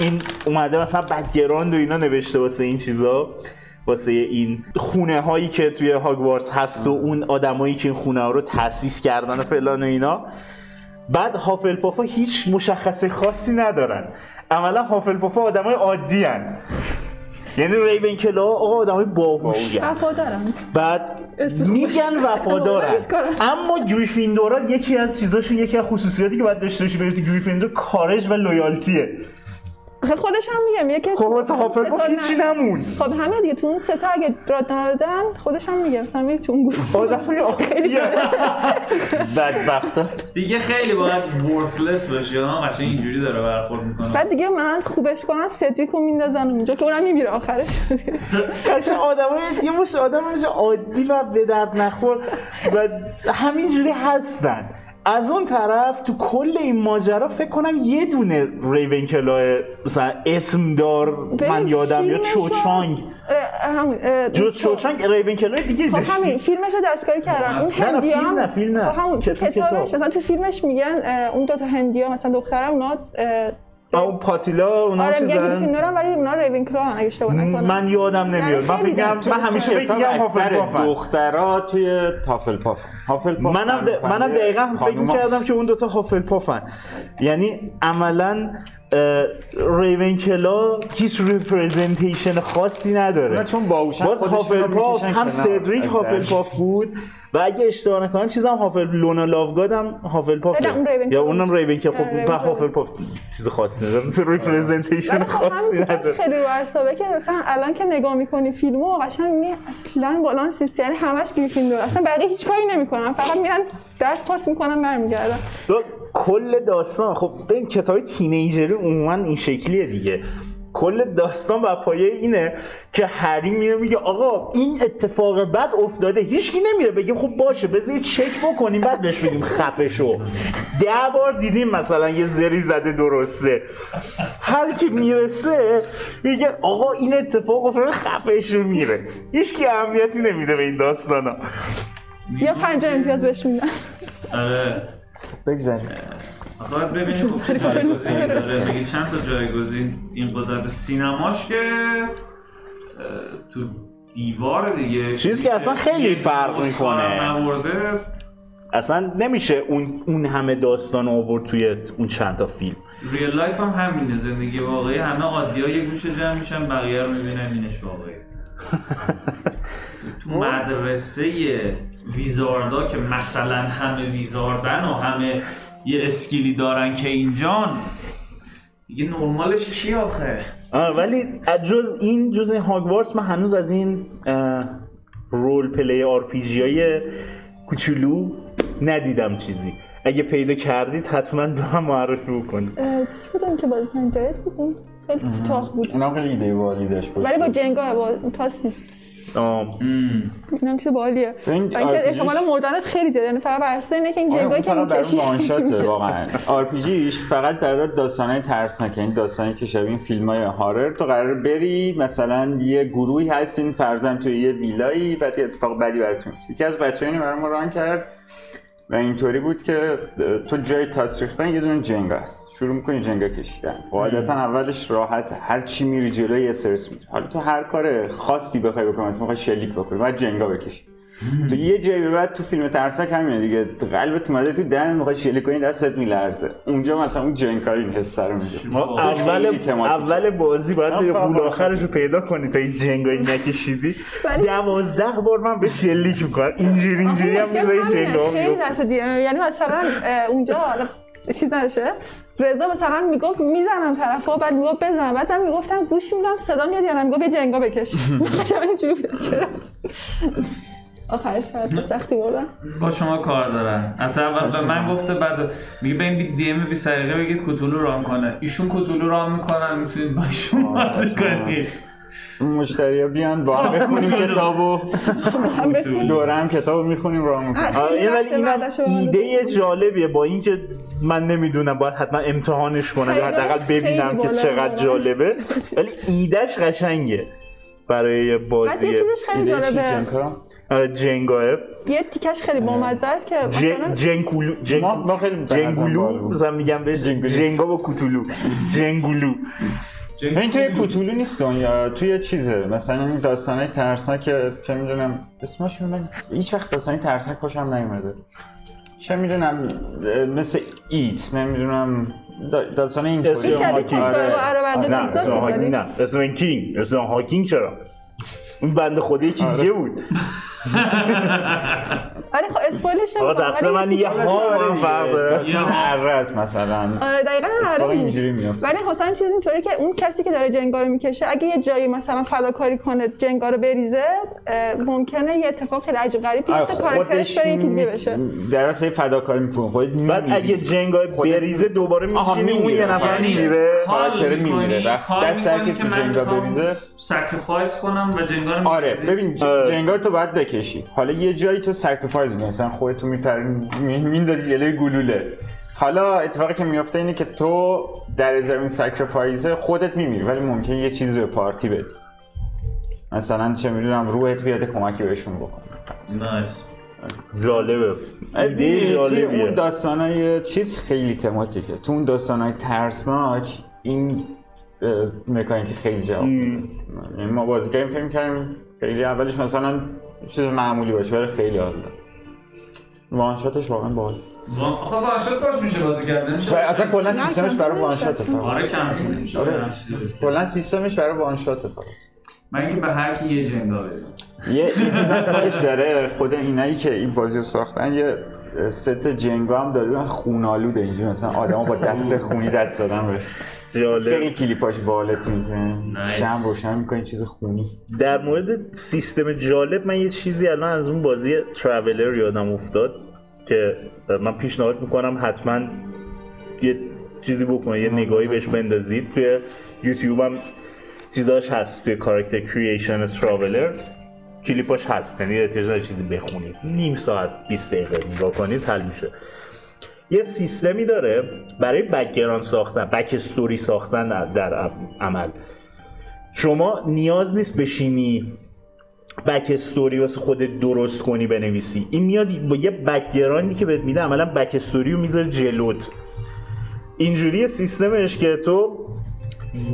این اومده مثلا background و اینا نوشته واسه این چیزا واسه این خونه هایی که توی هاگوارتس هست و اون آدمایی که این خونه ها رو تاسیس کردن و فلان و اینا بعد هافلپافا هیچ مشخصه خاصی ندارن عملا هافلپافا آدمای عادی هن. یعنی ریونکلاها آدمای باهوشی هن. وفادارم بعد. میگن وفادارن. اما گریفیندورا یکی از چیزاشون یکی از خصوصیاتی که باید داشته باشی برای تو گریفیندور کارج و لویالتیه خودش هم میگه میگه که خب واسه هافلپاف ستا هیچی نموند. خب همه دیگه تو اون سه تا اگه راد ندادن خودش هم میگه مثلا میری تو اون گروه. آدمای عادیه بدبختا دیگه خیلی باید worthless باشی ها قشنگ اینجوری داره برخورد می‌کنه. بعد دیگه من خوبش کنن سدریک رو میندازن اونجا که اونم میمیره آخرش. قشنگ آدمای یه مش آدم عادی و به درد نخور و همینجوری هستن. از اون طرف تو کل این ماجرا فکر کنم یه دونه ریونکلا مثلا اسم دار من یادم یا چوچانگ خب- چوچانگ ریونکلا دیگه خب همین فیلمش رو دستکاری کردن اون نه، نه، هندی فیلم نه، فیلم نه. خب همون کتابش کتاب. مثلا تو فیلمش میگن اون دوتا هندی ها مثلا دخترم اونا اون پاتیلا اونا آره میگن هم ولی اونا ریونکلو هم اگه اشتباه نکنم. من یادم نمیاد. من فکر میگم دست من همیشه فکر میگم اکثر هافلپافن دخترها توی هافلپاف هافلپاف منم د... منم دقیقا فکر می‌کردم که اون دوتا هافلپافن یعنی عملا ریونکلا هیچ representation خاصی نداره. اونا چون باهوشن باز هافلپاف هم. سدریک هافلپاف بود. و اگه اشتباه نکنم چیزم هافل لونا لاوگود هم نه، اون ریونکلا یا اونم. ریونکلا آره، خب بود. هافلپاف چیز خاصی نداره. مثل representation خب خاصی نداره. خیلی رو اعصابه که مثلا الان که نگاه می‌کنی فیلمو قشنگ می‌بینی اصلا بالانس نیست یعنی همش گریفیندور اصلا بقیه هیچ کاری نمی‌کنن. فقط میرن درس پاس می‌کنن برمیگردن. کل داستان خب این کتاب teenager ی عموما این شکلیه دیگه. کل داستان و پایه اینه که هری میره میگه آقا این اتفاق بد افتاده هیچکی نمیره. بگه خب باشه بذار یه چک بکنیم بعد بهش بگیم خفه شو ده بار دیدیم مثلا یه زری زده درسته. هر کی می‌رسه میگه آقا این اتفاق افتاده خفه شو میره. هیچکی اهمیتی نمیده به این داستانا. یا پنج امتیاز بهش میدن. آره. بگذاریم. باید ببینیم خب چه جایگزینی داره میگه چند تا جایگزین؟ این قدرت سینماش که اه، تو دیوار دیگه. چیزی که اصلا خیلی فرق می‌کنه. نبرده. اصلا نمیشه اون اون همه داستان آورد توی اون چند تا فیلم. real life هم همینه. زندگی واقعی. همه عادی ها یه گوشه جمع میشن بقیه رو می‌بینن اینش واقعی تو مدرسه wizard ا که مثلا همه wizard ن و همه یه skill ی دارن که اینجان دیگه نرمالش چی آخه؟ آه ولی از جز این جز این هاگوارتس من هنوز از این role play RPG های کوچولو ندیدم چیزی. اگه پیدا کردید حتما به من معرفی بکنید. چی بودم که بازی جایت بودیم خیلی کوتاه بود. اونا خیلی ایده باحالی داشت باشه. ولی با Jenga با تاس نیست. اینم چیز باحالیه این اینکه احتمال مردنت خیلی زیاده. یعنی فقط بر اساس اینه که این آره، Jenga یی که اون فقط برای می‌کشی. واقعا RPG ش فقط برای داستانای ترسناک. این داستانی که شبیه این فیلم های horror. تو قرار بری مثلا یه گروهی هستین فرضا توی یه ویلایی بعد یه اتفاق بدی براتون میفته. یکی از بچه‌ها اینو برای ما run کرد. و اینطوری بود که تو جای تاس ریختن یه دونه جنگ هست شروع می‌کنی جنگا کشیدن. قاعدتا اولش راحت. هر چی میری جلوی یه سرس میری. حالا تو هر کار خاصی بخوای بکنی مثلا می‌خوای شلیک بکنی بعد جنگا بکشی. تو یه جایی به بعد تو فیلم ترسک همینه دیگه. قلبت اومده تو دهن می‌خوای شلیک کنی دستت میلرزه. اونجا مثلا اون جنگ این حس رو میده. ما اول. اول بازی باید بری قول باشه. آخرش رو پیدا کنی تا این جنگایی نکشیدی. دوازده بار من به شلیک می‌کنم. اینجوری اینجوری هم همینه، جنگا یعنی مثلا اونجا حالا چیز نشه رضا مثلا می‌گفت می‌زنم طرفا بعد می‌گفت بزن بعد من می‌گفتم گوش میدم صدا میاد یا نه؟ می‌گفت به جنگا بکش. چرا؟ آخرش سر سختی بردم با شما کار دارن. حتی اول به من گفته بعد میگه به این دی ام 20 دقیقه بگید کتولو ران کنه. ایشون کتولو ران می‌کنن می‌تونید با ایشون بازی کنید. مشتری ها بیان با هم بخونیم. کتابو. دوره هم کتاب می‌خونیم راه می‌کنیم آره، این ولی من ایده. جالبیه. با اینکه من نمی‌دونم باید حتما امتحانش کنم یا حداقل ببینم که چقدر. جالبه. ولی ایدهش قشنگه برای بازی یه چیزش خیلی ایده چی جالبه جنگاه یه تیکش خیلی بامزه است که مثلا جنگولو جنگ- ما- ما خیلی جنگولو. مثلا میگم بهش جنگولو. جنگا با کوتولو جنگولو این توی کوتولو نیست دنیا توی چیزه مثلا این داستانای ترسناک که چه می‌دونم اسمشون من هیچ وقت داستانی ترسناک خوشم نیومده چه می‌دونم مثل ایت نمی‌دونم دا- داستان این اسم هاکینگ. آره. نه. اسم هاکینگ نه اسم کینگ اسم هاکینگ چرا اون بنده خدا یکی آره. دیگه بود آره خب اسپویلش آقا نمی‌کنم، تقصیر ولی من یه ها هم فرق داره اره است مثلا آره دقیقا آره اینجوری میفته ولی حسین چیز اینطوری که اون کسی که داره Jenga رو می‌کشه اگه یه جایی مثلا فداکاری کنه Jenga رو بریزه ممکنه یه اتفاق خیلی عجیب غریب آره، بیفته کاراکترش بره یکی دیگه بشه در اصل فداکاری می‌کنه خودت بعد. اگه خودت- بریزه دوباره میشینی اون می‌میره. یه نفر یعنی میره کاراکتر می‌میره. دست هر کسی Jenga بریزه. sacrifice کنم و Jenga رو آره. ببین آره. Jenga تو باید بکشی. حالا یه جایی تو sacrifice مثلا خودتو میپری میندازی جلوی گلوله. حالا اتفاقی که میفته اینه که تو در ازای این sacrifice خودت میمیری ولی ممکنه یه چیزی به party بدی. مثلا چه می‌دونم روحت بیاد کمکی بهشون بکن nice جالبه. ایده توی اون جالبیه داستانای چیز خیلی thematic ه. تو اون داستانای ترسناک این mechanic خیلی جواب یعنی ما بازی کردیم فکر کردیم خیلی اولش مثلا چیز معمولی باشه ولی خیلی حال داد وان شاتش واقعا باحال آخه one shot باهاش میشه بازی کرد نمیشه اصلا کلا نه، سیستمش برای one نمیشه. shot ه فقط آره کم نمیشه آره. آره. کلا سیستمش برای one shot ه فقط من اینکه به هر کی یه Jenga بدم یه ایتیمت داره خود اینایی که این بازی رو ساختن یه ست Jenga هم داره. خون‌آلوده اینجوری. مثلا آدما با دست خونی دست دادن بهش. خیلی کلیپاش اینترنت nice. شمع روشن می‌کنه چیز خونی. در مورد سیستم جالب من یه چیزی الان از اون بازی Traveller یادم افتاد که من پیشنهاد می‌کنم حتما یه چیزی بکنید یه نگاهی بهش بندازید. توی یوتیوب هم چیزاش هست توی character creation Traveller کلیپاش هست. یعنی احتیاج چیزی بخونید. نیم ساعت 20 دقیقه نگاه کنید حل میشه. یه سیستمی داره برای background ساختن back story ساختن در عمل. شما نیاز نیست بشینی بک استوری واسه خودت درست کنی بنویسی. این میاد با یه بکگراندی که بهت میده عملا بک استوری رو می‌ذاره جلوت. اینجوری سیستمش که تو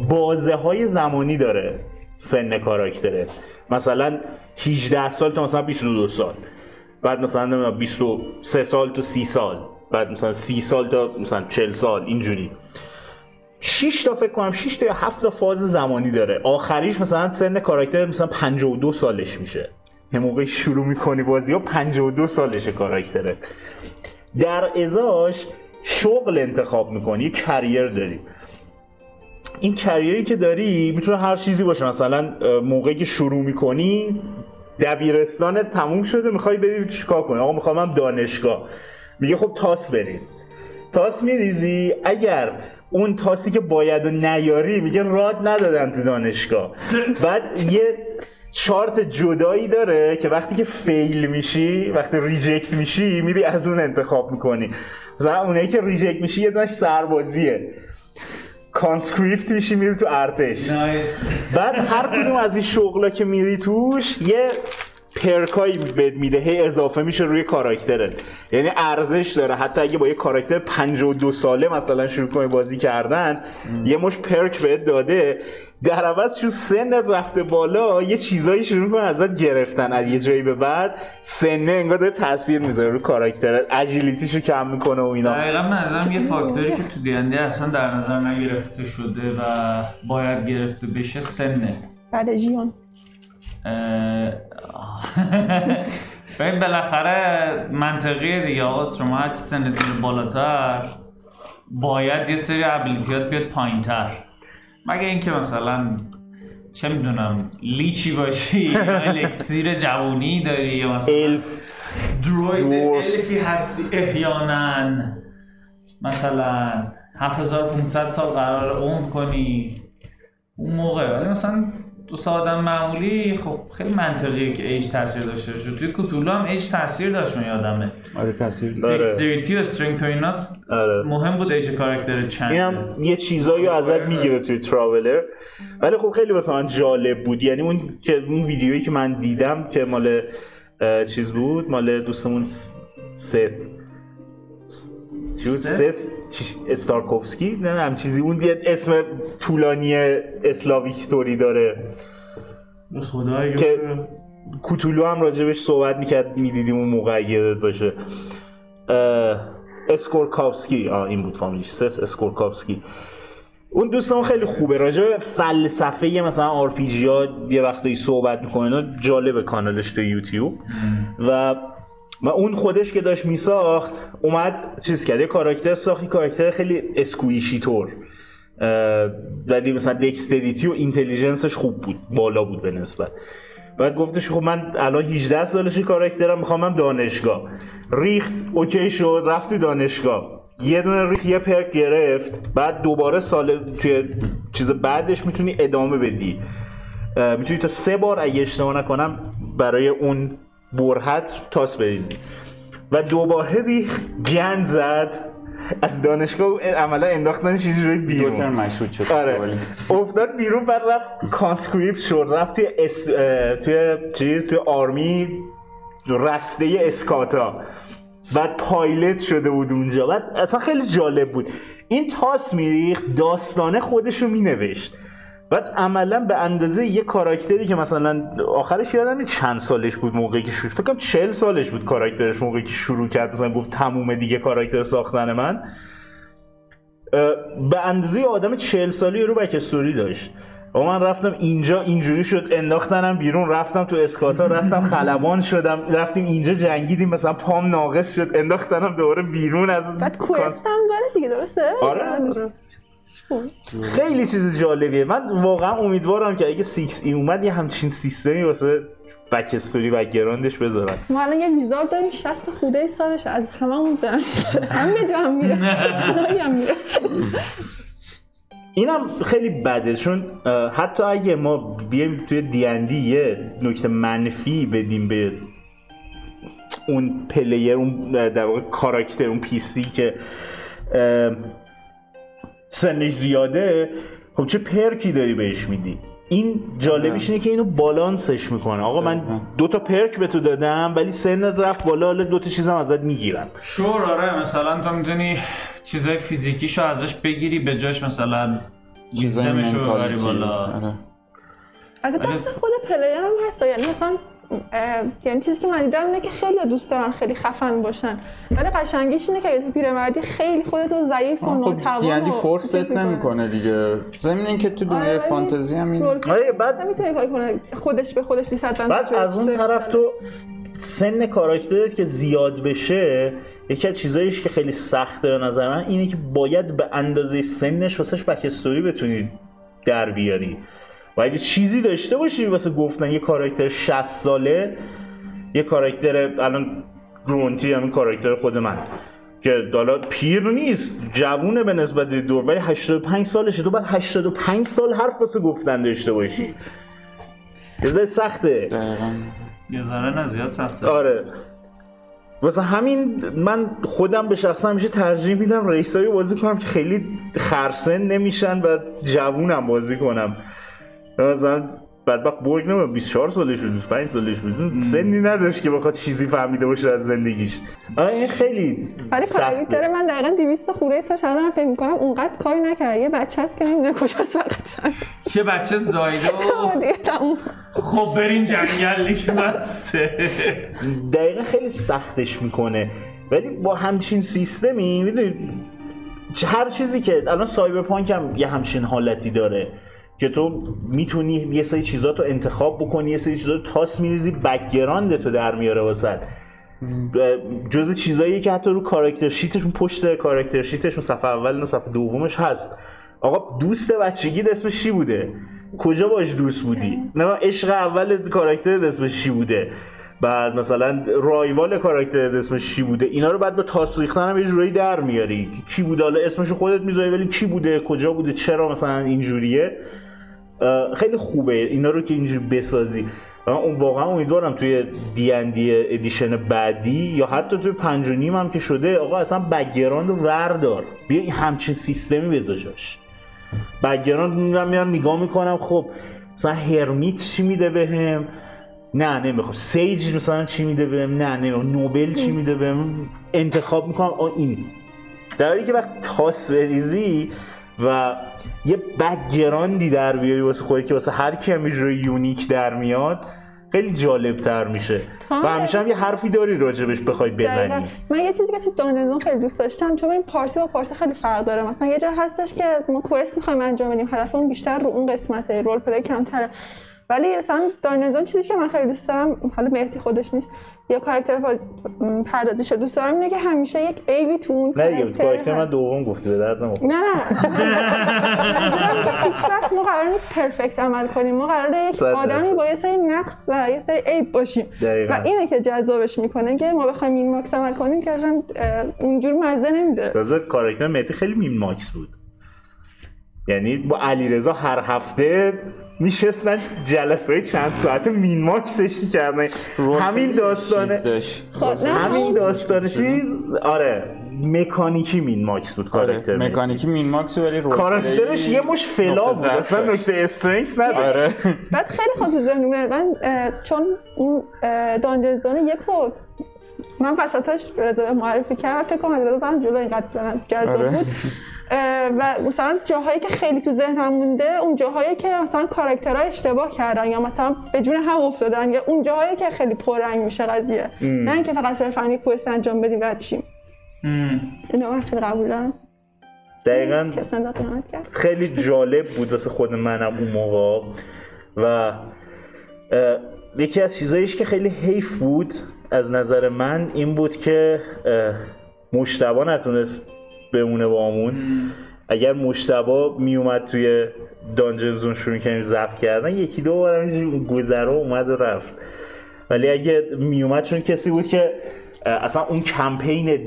بازه های زمانی داره سن کاراکتره. مثلا 18 سال تا مثلا 22 سال. بعد مثلا نمی‌دونم 23 سال تا 30 سال. بعد مثلا 30 سال تا مثلا 40 سال اینجوری. 6 تا فکر کنم 6 تا یا 7 تا فاز زمانی داره. آخریش مثلا سن کاراکتر مثلا 52 سالش میشه. یه موقع شروع می‌کنی بازی ها 52 سالشه کاراکتره. در ازاش شغل انتخاب می‌کنی کریر داری. این کریری که داری می‌تونه هر چیزی باشه. مثلا موقعی که شروع می‌کنی دبیرستانت تموم شده می‌خوای بری چیکار کنی؟ آقا می‌خوام هم دانشگاه. میگه خب تاس بریز. تاس میریزی؟ اگر اون تاسی که باید و نیاری میگه راهت ندادن تو دانشگاه. بعد یه چارت جدایی داره که وقتی که fail میشی وقتی reject میشی میری از اون انتخاب می‌کنی. مثلا اونایی که reject میشی یه دونش سربازیه. conscript میشی میری تو ارتش. nice بعد هر کدوم از این شغلا که میری توش یه پرکایی بهت میده هی اضافه میشه روی کاراکترت یعنی ارزش داره. حتی اگه با یه کاراکتر 52 ساله مثلا شروع کنی بازی کردن یه مش پرک بهت داده. در عوض چون سنت رفته بالا یه چیزایی شروع کنه ازت گرفتن. از یه جایی به بعد سنه انگار داره تاثیر می‌ذاره رو کاراکترت اجیلیتیشو کم می‌کنه و اینا. دقیقا به نظرم یه فاکتوری که تو دینده اصلا در نظر نگرفته شده و باید گرفته بشه سنه. بعد جیان. ببین بالاخره منطقیه دیگه آقا. شما هرچی سنتون بالاتر باید یه سری ابیلیتیات بیاد پایینتر. مگه اینکه مثلا چه می‌دونم لیچی باشی یا الکسیر جوونی داری یا مثلا الف دروید. الفی هستی احیانا. مثلا 7500 سال قرار عمر کنی. اون موقع. ولی مثلا دو سه آدم معمولی خب خیلی منطقیه که ایج تاثیر داشته باشه. توی کتولو هم ایج تاثیر داشت من یادمه. آره تاثیر آره. دکستریتی و استرینگ و اینا آره. مهم بود ایج کاراکتر چند. این هم یه چیزایی رو ازت می‌گیره توی تراولر ولی خب خیلی واسه من جالب بود. یعنی اون که اون ویدیویی که من دیدم که مال چیز بود؟ مال دوستمون س- ست چی استارکوفسکی؟ نه هم چیزی. اون یه اسم طولانی Slavic طوری داره خدای که کوتولو هم راجبش صحبت می‌کرد می‌دیدیم اون موقع یادت باشه. Skorkowsky. آه این بود فامیلیش Seth Skorkowsky. اون دوستمون خیلی خوبه. راجع به فلسفه مثلا RPG ها یه وقتایی صحبت می‌کنه جالبه کانالش تو یوتیوب. و و اون خودش که داشت میساخت اومد چیز کرد یه کاراکتر ساخت کاراکتر خیلی squishy طور. ولی مثلا dexterity و intelligence ش خوب بود بالا بود به نسبت. بعد گفتش خب من الان 18 سالش کاراکترم می‌خوام هم دانشگاه. ریخت OK شد رفت تو دانشگاه. یه دونه ریخت یه perk گرفت. بعد دوباره سال توی چیز بعدش می‌تونی ادامه بدی. می‌تونی تا سه بار اگه اشتباه نکنم برای اون برهت تاس بریزی. و دوباره ریخت گند زد. از دانشگاه عملا انداختنش یه جوری دو بیرون ترم مشروط شد. آره. افتاد بیرون بعد رفت conscript شد. رفت توی اس... توی چیز توی army رسته scout ا. بعد پایلت شده بود اونجا. بعد اصلا خیلی جالب بود. این تاس میریخت داستانه خودش رو مینوشت. بعد عملا به اندازه یه کاراکتری که مثلا آخرش یادم چند سالش بود موقعی که شروع فکر کنم 40 سالش بود کاراکترش موقعی که شروع کرد. مثلا گفت تموم دیگه کاراکتر ساختن من. به اندازه آدم 40 سالی رو بک استوری داشت. و من رفتم اینجا اینجوری شد انداختنم بیرون رفتم تو اسکاتا رفتم خلبان شدم رفتیم اینجا جنگیدیم مثلا پام ناقص شد انداختنم دوباره بیرون از بعد کوست هم دیگه درسته؟ آره، آره. خیلی چیز جالبیه. من واقعا امیدوارم که اگه سیکس ای اومد یه همچین سیستمی واسه back story و ground ش بذارن. ما الان یه wizard داریم 60 خورده سالش از هممون زن. همه جا هم میره. هم میره. اینم خیلی بده چون حتی اگه ما بیایم توی دیندی یه نکته منفی بدیم به اون player اون در واقع کاراکتر اون PC که سنش زیاده خب چه perk ی داری بهش میدی؟ این جالبیش اینه که اینو بالانسش می‌کنه. آقا من دو تا perk به تو دادم ولی سنت رفت بالا حالا دو تا چیزم ازت می‌گیرم. sure آره مثلا تو می‌تونی چیزای فیزیکیشو ازش بگیری به جاش مثلا چیزای wisdom شو ببری mentality. بالا. آره. البته دست خود player هم هست یعنی مثلا یعنی چیزی که من دیدم اینه که خیلی دوست دارن خیلی خفن باشن. ولی قشنگیش اینه که اگه تو پیرمردی خیلی خودتو ضعیف و خب ناتوان forced چیز می‌کنه. نمی‌کنه دیگه. ضمن اینکه تو آره، دنیای ولی فانتزی هم این آره بعد نمی‌تونه کاری کنه. خودش به خودش disad بعد از اون طرف تو سن کاراکترت که زیاد بشه یکی از چیزاییش که خیلی سخته به نظر من اینه که باید به اندازه سنش واسش backstory بتونی در بیاری. و اگه چیزی داشته باشی واسه گفتن یه کاراکتر 60 ساله یه کاراکتر الان گرونتی همین کاراکتر خود من که حالا پیر نیست جوونه به نسبت دور ولی 85 سالشه. تو باید 85 سال حرف واسه گفتن داشته باشی. یه ذره سخته. یه ذره نه زیاد سخته. آره. واسه همین من خودم به شخصا همیشه ترجیح میدم ریسایی بازی کنم که خیلی خرسن نمیشن و جوونم بازی کنم. مثلا بدبخت برگ نمیم 24 سالش بود 25 سالش بود. سنی نداشت که بخواد چیزی فهمیده باشه از زندگیش. آره این خیلی ولی سخته. کاراکتر من دقیقا 200 خوره سال شده دارم فکر می‌کنم اونقدر کاری نکرده یه بچه هست که نمی‌دونه کجاست فقط چه بچه زایده تموم. خب بریم جنگل دیگه بسته دقیقا خیلی سختش می‌کنه. ولی با همچین سیستمی می‌دونی هر چیزی که الان Cyberpunk هم یه همچین حالتی داره. که تو می‌تونی یه سری چیزات رو انتخاب بکنی یه سری چیزات رو تاس میریزی background تو در میاره واسه جز چیزایی که حتی رو character sheet شون پشت character sheet شون صفحه اول و صفحه دومش هست. آقا دوست بچگی اسمش چی بوده؟ کجا باش دوست بودی؟ نه عشق اول کاراکتر اسمش چی بوده؟ بعد مثلا رایوال کاراکتر اسمش چی بوده؟ اینا رو بعد به تاس ریختن هم یه جورایی در میاری. کی بوده حالا؟ اسمش رو خودت می‌ذاری ولی کی بوده؟ کجا بوده؟ چرا مثلا اینجوریه؟ خیلی خوبه اینا رو که اینجوری بسازی. اون واقعا امیدوارم توی D&D edition بعدی یا حتی توی پنج و نیم هم که شده آقا اصلا background رو وردار. بیا این همچین سیستمی بذاش background میرم میرم نگاه می‌کنم خب مثلا hermit چی میده بهم؟ نه نمی‌خوام. sage مثلا چی میده بهم؟ نه نمی‌خوام. noble چی میده بهم؟ انتخاب می‌کنم. آ این. در حالی که وقت تاس بریزی و یه background ی در بیاری واسه خودت که واسه هر کی هم unique در میاد خیلی جالب تر میشه و. همیشه هم یه حرفی داری راجبش بخوای دقیقاً. بزنی من یه چیزی که تو Dungeon Zone خیلی دوست داشتم چون این party با party خیلی فرق داره مثلا یه جا هستش که ما quest می‌خوایم انجام بدیم هدفمون بیشتر رو اون قسمته roleplay کمتره ولی مثلا دانزون چیزی که من خیلی دوست دارم حالا مهدی خودش نیست یا کاراکتر پردازش رو دوست دارم اینه که همیشه یک ایوی تو اون کاراکتر من. دوم گفتی به درد نمی‌خوره. نه نه هیچ وقت ما قرار نیست پرفکت عمل کنیم ما قراره یک آدمی. با یه سری نقص و یه سری عیب باشیم. و اینه که جذابش می‌کنه که ما بخوایم این ماکس عمل کنیم که اصلا اونجور مزه نمیده تازه کاراکتر مهدی خیلی میم ماکس بود یعنی با علیرضا هر هفته میشستن جلسه های چند ساعت مین ماکسش می‌کردن همین داستانه. خب همین داستان چیز آره مکانیکی مین ماکس بود آره کاراکتر. مکانیکی مین ماکس ولی رول کاراکترش یه مش فلا بود اصلا. نکته استرنگس نداشت آره بعد خیلی خوب تو ذهن من چون اون دانجنزون یک رو من وسطش رضا معرفی کردم فکر کنم از رضا هم جلو اینقدر جذاب آره. بود و مثلا جاهایی که خیلی تو ذهنم مونده اون جاهایی که مثلا کاراکترها اشتباه کردن یا مثلا به جون هم افتادن یا اون جاهایی که خیلی پررنگ میشه قضیه. نه اینکه فقط صرفا یک کوست انجام بدیم و چیم ام. اینو من خیلی قبول دارم. دقیقا خیلی جالب بود واسه خود منم اون موقع. و یکی از چیزاییش که خیلی حیف بود از نظر من این بود که مشتبه نتونست بمونه بامون اگر مشتبه میومد توی دانجن زون شروع کنیم ضبط کردن یکی دو بار همینجوری گذره و اومد و رفت. ولی اگه میومد چون کسی بود که اصلا اون کمپین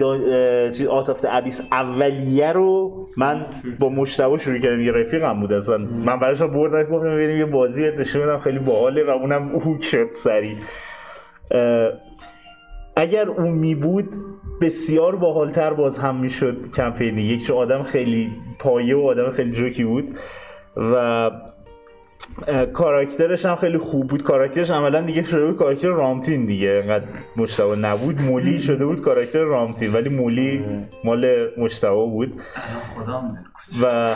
چیز آتافت ابیس اولیه رو من با مشتبه شروع کردم. یه رفیقم بود اصلا. من براش بردم گفتم ببینیم یه بازی نشون بدم خیلی باحاله و اونم هوک شد سری اگر اون می بود بسیار باحالتر باز هم می‌شد کمپینی. یک چون آدم خیلی پایه و آدم خیلی جوکی بود و کاراکترش هم خیلی خوب بود. کاراکترش عملا دیگه شده بود کاراکتر رامتین دیگه. انقدر مشتبه نبود. مولی شده بود کاراکتر رامتین ولی مولی مال مشتبه بود. و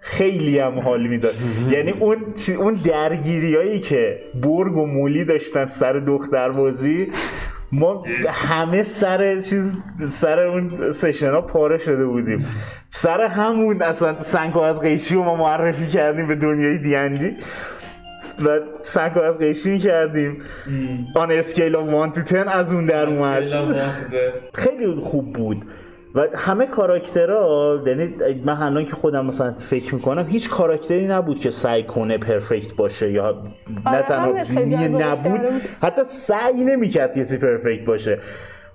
خیلی هم حال می‌داد. یعنی اون چی- اون درگیری هایی که برگ و مولی داشتن سر دختر بازی ما همه سر چیز سر اون session ها پاره شده بودیم. سر همون اصلا سنگ کاغذ قیچی رو ما معرفی کردیم به دنیای دیندی و سنگ کاغذ قیچی کردیم. on scale of 1 to 10 از اون در اومد. خیلی خوب بود. و همه کاراکترها یعنی من الان که خودم مثلا فکر می‌کنم هیچ کاراکتری نبود که سعی کنه perfect باشه یا نه آره، تنها یه جذابش نبود. حتی سعی نمی‌کرد کسی پرفکت باشه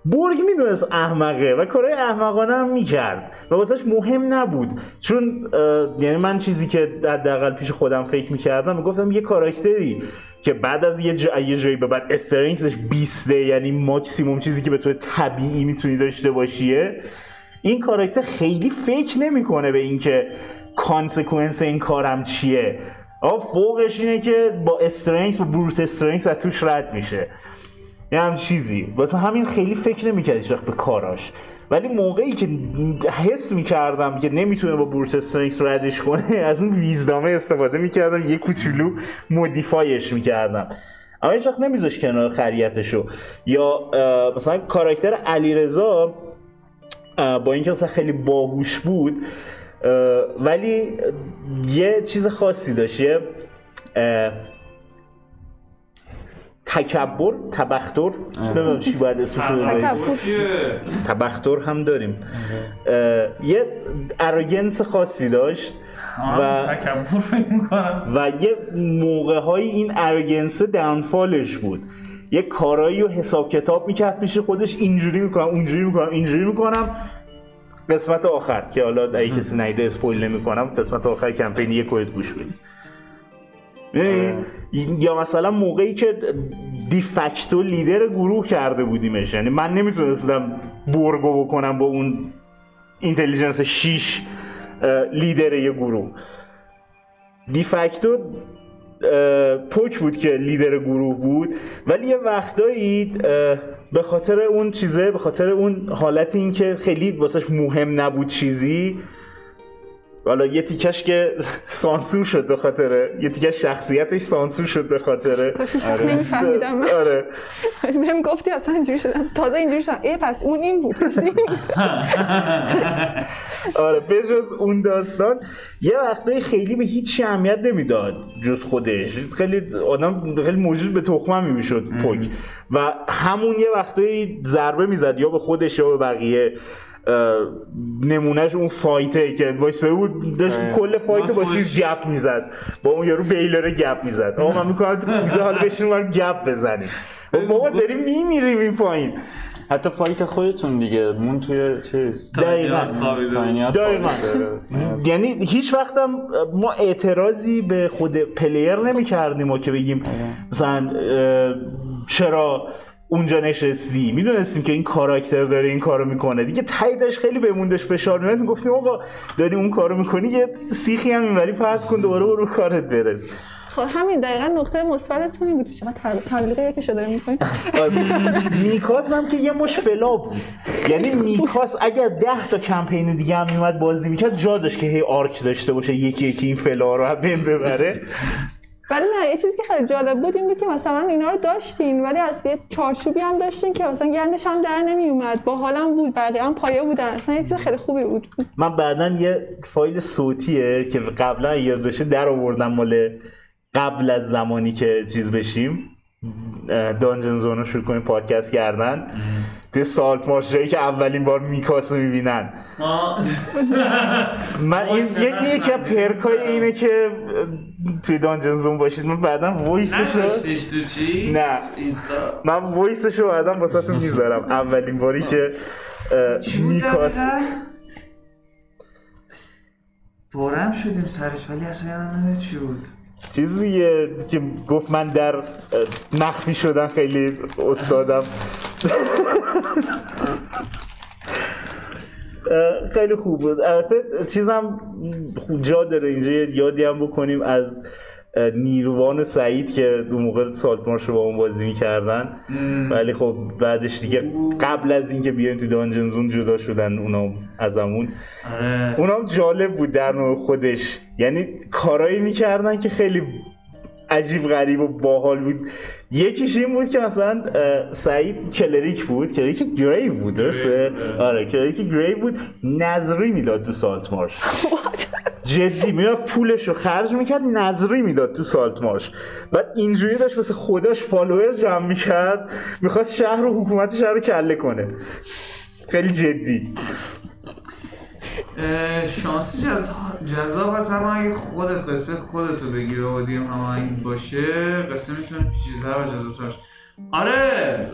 برگ می‌دونست احمقه و کارهای احمقانه هم می‌کرد و واسهش مهم نبود چون یعنی من چیزی که حداقل پیش خودم فکر می‌کردم می‌گفتم یه کاراکتری که بعد از یه, جا... یه جایی به بعد استرینگزش 20 یعنی ماکسیموم چیزی که به طور طبیعی می‌تونی داشته باشیه این کاراکتر خیلی فکر نمی‌کنه به اینکه consequence این کارم چیه. آه فوقش اینه که با strength با brute strength از توش رد میشه. یه هم چیزی. واسه همین خیلی فکر نمی‌کرد وقت به کاراش. ولی موقعی که حس می‌کردم که نمی‌تونه با brute strength ردش کنه از اون wisdom ه استفاده می‌کردم یه کوچولو modify ش می‌کردم. اما هیچ وقت نمیذاش کنار خریتشو. یا مثلا کاراکتر علیرضا با اینکه مثلا خیلی باهوش بود ولی یه چیز خاصی داشت یه تکبر تبختر. نمی‌دونم چی باید اسمش رو؟ تبختر. هم داریم. یه اروگنس خاصی داشت و- تکبر فکر می‌کنم. و یه موقع های این اروگنس داونفالش بود. یه کارایی رو حساب کتاب می‌کرد پیش خودش اینجوری می‌کنم اونجوری می‌کنم اینجوری می‌کنم. قسمت آخر که حالا اگه کسی نیده اسپویل نمی‌کنم قسمت آخر کمپین یک کوید گوش بدید می‌دونی؟ یا مثلا موقعی که دیفکتو لیدر گروه کرده بودیمش یعنی من نمی‌تونستم برگو بکنم با اون اینتلیجنس 6 لیدر یه گروه. دیفکتو پوک بود که لیدر گروه بود. ولی یه وقتایی به خاطر اون چیزه به خاطر اون حالت این که خیلی واسش مهم نبود چیزی حالا یه تیکش که سانسور شد به خاطر یه تیکش شخصیتش سانسور شد به خاطر کاشش وقت نمیفهمیدم. من آره. بهم گفتی اصلا اینجوری شدم. تازه اینجوری شدم. ای پس اون این بود. آره بجز اون داستان. یه وقتایی خیلی به هیچ اهمیت نمی‌داد جز خودش. خیلی آدم خیلی موجود به تخمم می‌شد پوک و همون یه وقتایی ضربه می‌زد یا به خودش یا به بقیه. نمونهش اون فایته که وایسه بود داشت آره. کل فایت با. چیز گپ می‌زد با اون یارو بیلره گپ می‌زد آقا من می‌کنم تو کوزه حالا بشین من گپ بزنیم و بابا داریم میمیریم این پایین حتی فایت خودتون دیگه مون توی چیز دقیقاً. دقیقاً. خوابیده. یعنی هیچ وقتم ما اعتراضی به خود پلیر نمی کردیم و که بگیم مثلا اه، چرا اونجا نشستی. می‌دونستیم که این کاراکتر داره این کارو می‌کنه. دیگه تاییدش خیلی بهموندش فشار میاد می‌گفتیم آقا داری اون کارو می‌کنی یه سیخی هم اینوری پرت کن دوباره برو کارت برس. خب همین دقیقا نقطه مثبتتون این بود. که شما تب- تبلیغ یکشو داره می‌کنید میکاس هم که یه مش فلا بود. یعنی میکاس اگر ده تا کمپین دیگه هم میومد بازی می‌کرد جا داشت که هی آرک داشته باشه یکی یکی این فلا رو هم ببره. ولی نه یه چیزی که خیلی جالب بود این بود که مثلا اینا رو داشتین ولی از یه چارچوبی هم داشتین که مثلا گندش هم در نمی اومد با حالم بود بقیه هم پایه بودن. اصلا یه چیز خیلی خوبی بود. من بعدا یه فایل صوتیه که قبلا یاد در آوردم مال قبل از زمانی که چیز بشیم. Dungeon Zone رو شروع کنیم پادکست کردن. توی Saltmarsh جایی که اولین بار میکاس رو می‌بینن. من این یکی از perk ای اینه که توی Dungeon Zone باشید. من بعدا voice ش رو نذاشتیش تو چی؟ نه. من voice ش رو بعدا واسه می‌ذارم. اولین باری که میکاس؟ پرم شدیم سرش ولی اصلا یادم نمیاد چی بود. چیزیه که گفت من در مخفی شدن خیلی استادم. خیلی خوب بود. البته چیزم جا داره اینجا یادی هم بکنیم از نیروان و سعید که دو موقع سالت مارش رو با اون بازی می‌کردن. ولی خب بعدش دیگه قبل از اینکه بیان تو دانجن زون جدا شدن اونا ازمون آره. اونم جالب بود در نوع خودش. یعنی کارایی می‌کردن که خیلی عجیب غریب و باحال بود. یکیش این بود که مثلا سعید کلریک بود. کلریک گری بود درسته؟ گری، آره. کلریک گری بود. نظری می‌داد تو سالت مارش جدی میاد پولش رو خرج می‌کرد نظری می‌داد تو سالت مارش بعد اینجوری داشت واسه خودش فالوور جمع می‌کرد می‌خواست شهر و حکومت شهر رو کله کنه. خیلی جدی. شانسی. جذاب هست اما اگه خودت قصه خودتو بگی و اودیم هماهنگ باشه قصه می‌تونه پیچیده‌تر و جذاب‌تر باشه آره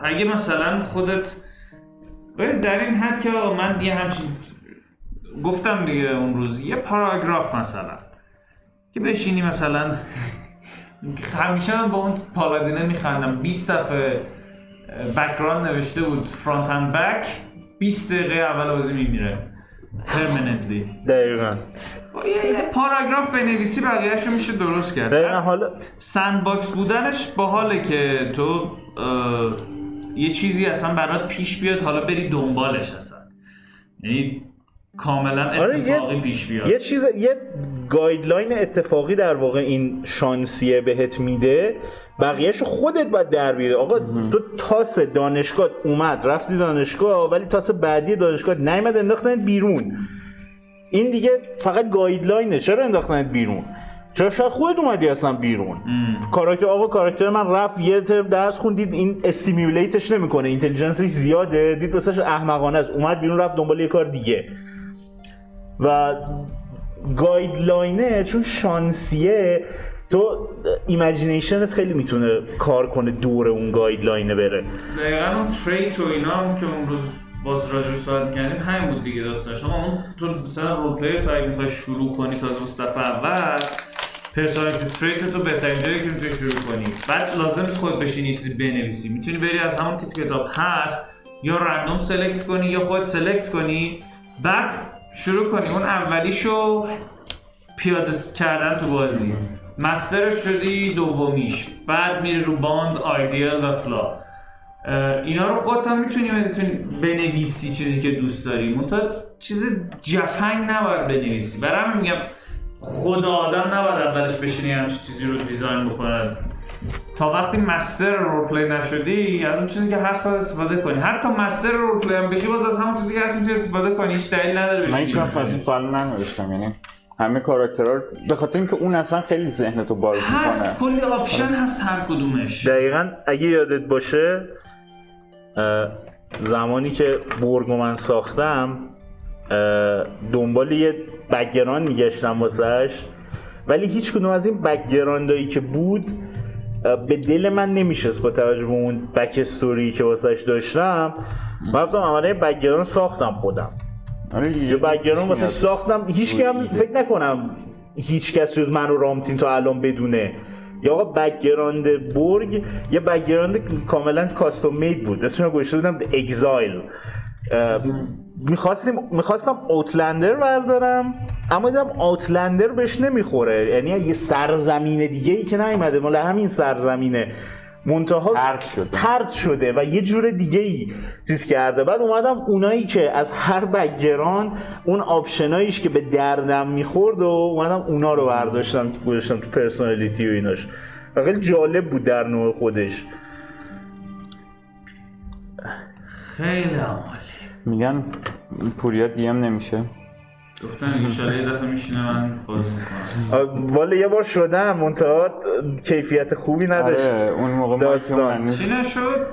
اگه مثلا خودت در این حد که من یه همچین گفتم دیگه اون روز یه پاراگراف مثلا که بشینی مثلا همیشه من با اون paladin ه میخندم 20 صفحه background نوشته بود front and back 20 دقیقه اول بازی میمیره. permanently دقیقا. یه پاراگراف بنویسی بقیهش رو میشه درست دقیقا کرد حالا sandbox بودنش باحاله که تو یه چیزی اصلا برات پیش بیاد حالا بری دنبالش اصلا. یعنی کاملا آره، یه- اتفاقی پیش بیاد. یه چیز یه guideline اتفاقی در واقع این شانسیه بهت میده بقیهش خودت باید در بیاری. آقا تو تاس دانشگاه اومد رفتی دانشگاه ولی تاس بعدی دانشگاه نیومد انداختن بیرون. این دیگه فقط guideline ه. چرا انداختن بیرون؟ چرا شاید خودت اومدی اصلا بیرون؟ ام. کاراکتر آقا کاراکتر من رفت یه ترم درس خوند دید این stimulate ش نمی‌کنه. intelligence ش زیاده دید واسش احمقانه است. اومد بیرون رفت دنبال یه کار دیگه. و guideline ه چون شانسیه تو imagination ت خیلی می‌تونه کار کنه دور اون guideline ه بره. دقیقا اون trait و اینا هم که اون روز باز راجع به صحبت کردیم همین بود دیگه داستانش. اما اون تو مثلا role تو اگه می‌خوای شروع کنی تازه مصطفی اول personality trait تو بهترین جایی که می‌تونی شروع کنی. بعد لازم نیست خودت بشینی چیزی بنویسی. می‌تونی بری از همون که کتاب هست یا random select کنی یا خودت select کنی. بعد شروع کنی. اون اولیشو پیاده کردن تو بازی. master ش شدی دومیش. بعد میری رو bond ideal و flaw. اینا رو خودت هم می‌تونی می‌تونی بنویسی چیزی که دوست داری. منتها چیز جفنگ نباید بنویسی. برای همین میگم خود آدم نباید اولش بشینی همچین چیزی رو design بکنه. تا وقتی master roleplay ی نشدی از اون چیزی که هست باید استفاده کنی. حتی master roleplay ی هم بشی باز از همون چیزی که هست می‌تونی استفاده کنی. هیچ دلیل نداره من بشی هیچ وقت از این سوال ننوشتم یعنی همه character ها رو به خاطر اینکه اون اصلا خیلی ذهنتو باز هست می‌کنه. کلی option هست هر کدومش. دقیقا اگه یادت باشه زمانی که برگو من ساختم دنبال یه background میگشتم واسهش ولی هیچ کدوم از این background ایی که بود به دل من نمیشست با توجه به اون backstory که واسهش داشتم. من رفتم عمله background ساختم خودم. آره یه background واسه ساختم. هیچ هم روی فکر نکنم هیچ کس جز من و رامتین تا الان بدونه. یا آقا background برگ یه background کاملا custom made بود. اسمش رو گذاشته بودم Exile می‌خواستیم می‌خواستم Outlander بردارم اما دیدم اوتلندر بهش نمی‌خوره. یعنی یه سرزمین دیگه ای که نیومده. مال همین سرزمینه. منتها ترد شده. ترد شده و یه جور دیگه ای چیز کرده. بعد اومدم اونایی که از هر بگران اون آپشناییش که به دردم می‌خورد و اومدم اونا رو برداشتم گذاشتم تو پرسونالیتی و ایناش. و خیلی جالب بود در نوع خودش. خیلی عمالی میگن پوریا DM نمیشه. گفتم ایشالا یه دفعه میشینه من بازی می‌کنم والا یه بار شدم منتها کیفیت خوبی نداشت آره اون موقع داستان. چی نشد؟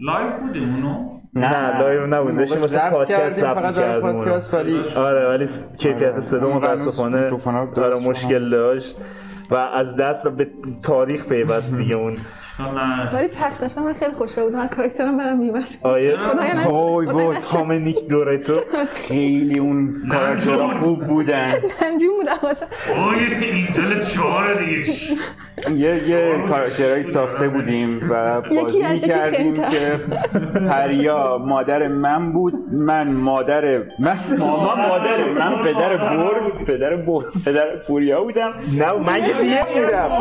live بودیم اونو؟ نه، live نبود. داشتیم واسه ضبط پادکست کردیم، ضبط می‌کردیم پادکست ولی آره ولی کیفیت صدا متاسفانه آره شدن. مشکل داشت و از دست رو به تاریخ پیوست دیگه اون. ولی پخش داشتم من خیلی خوشحال بودم از کاراکترم برم میمد آیه. وای وای. کامنیک دورتو خیلی اون کاراکترها خوب بودن. نمجون بودم باشم اوه اینتل چهار دیگه. یه یه کاراکترهایی ساخته بودیم و بازی کردیم. که پریا مادر من بود. من مادر من. ماما مادر من. پدر بر پدر بر پدر پوریا بودم. نه من که دیگه بودم.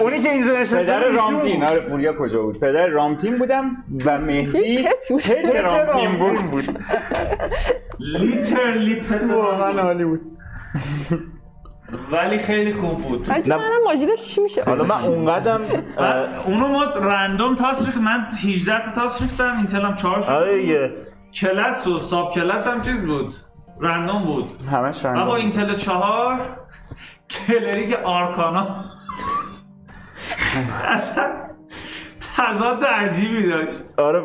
اونی که اینجا نشسته پدر رامتین. بود. آره پوریا کجا بود؟ پدر رامتین بودم و مهدی بود. پت رامتین رامتین. بود. لیترلی پت واقعا عالی بود. ولی خیلی خوب بود. منم ماجیدش چی میشه؟ حالا من اونقدم بعد اونو ما رندوم تاس ریخت. من 18 تا تاس ریختم. اینتل هم 4 شد. آره کلاس و ساب کلاس هم چیز بود. رندوم بود. همش و با رنگ اینتل 4 کلریک آرکانا. اصلا تضاد عجیبی داشت. آره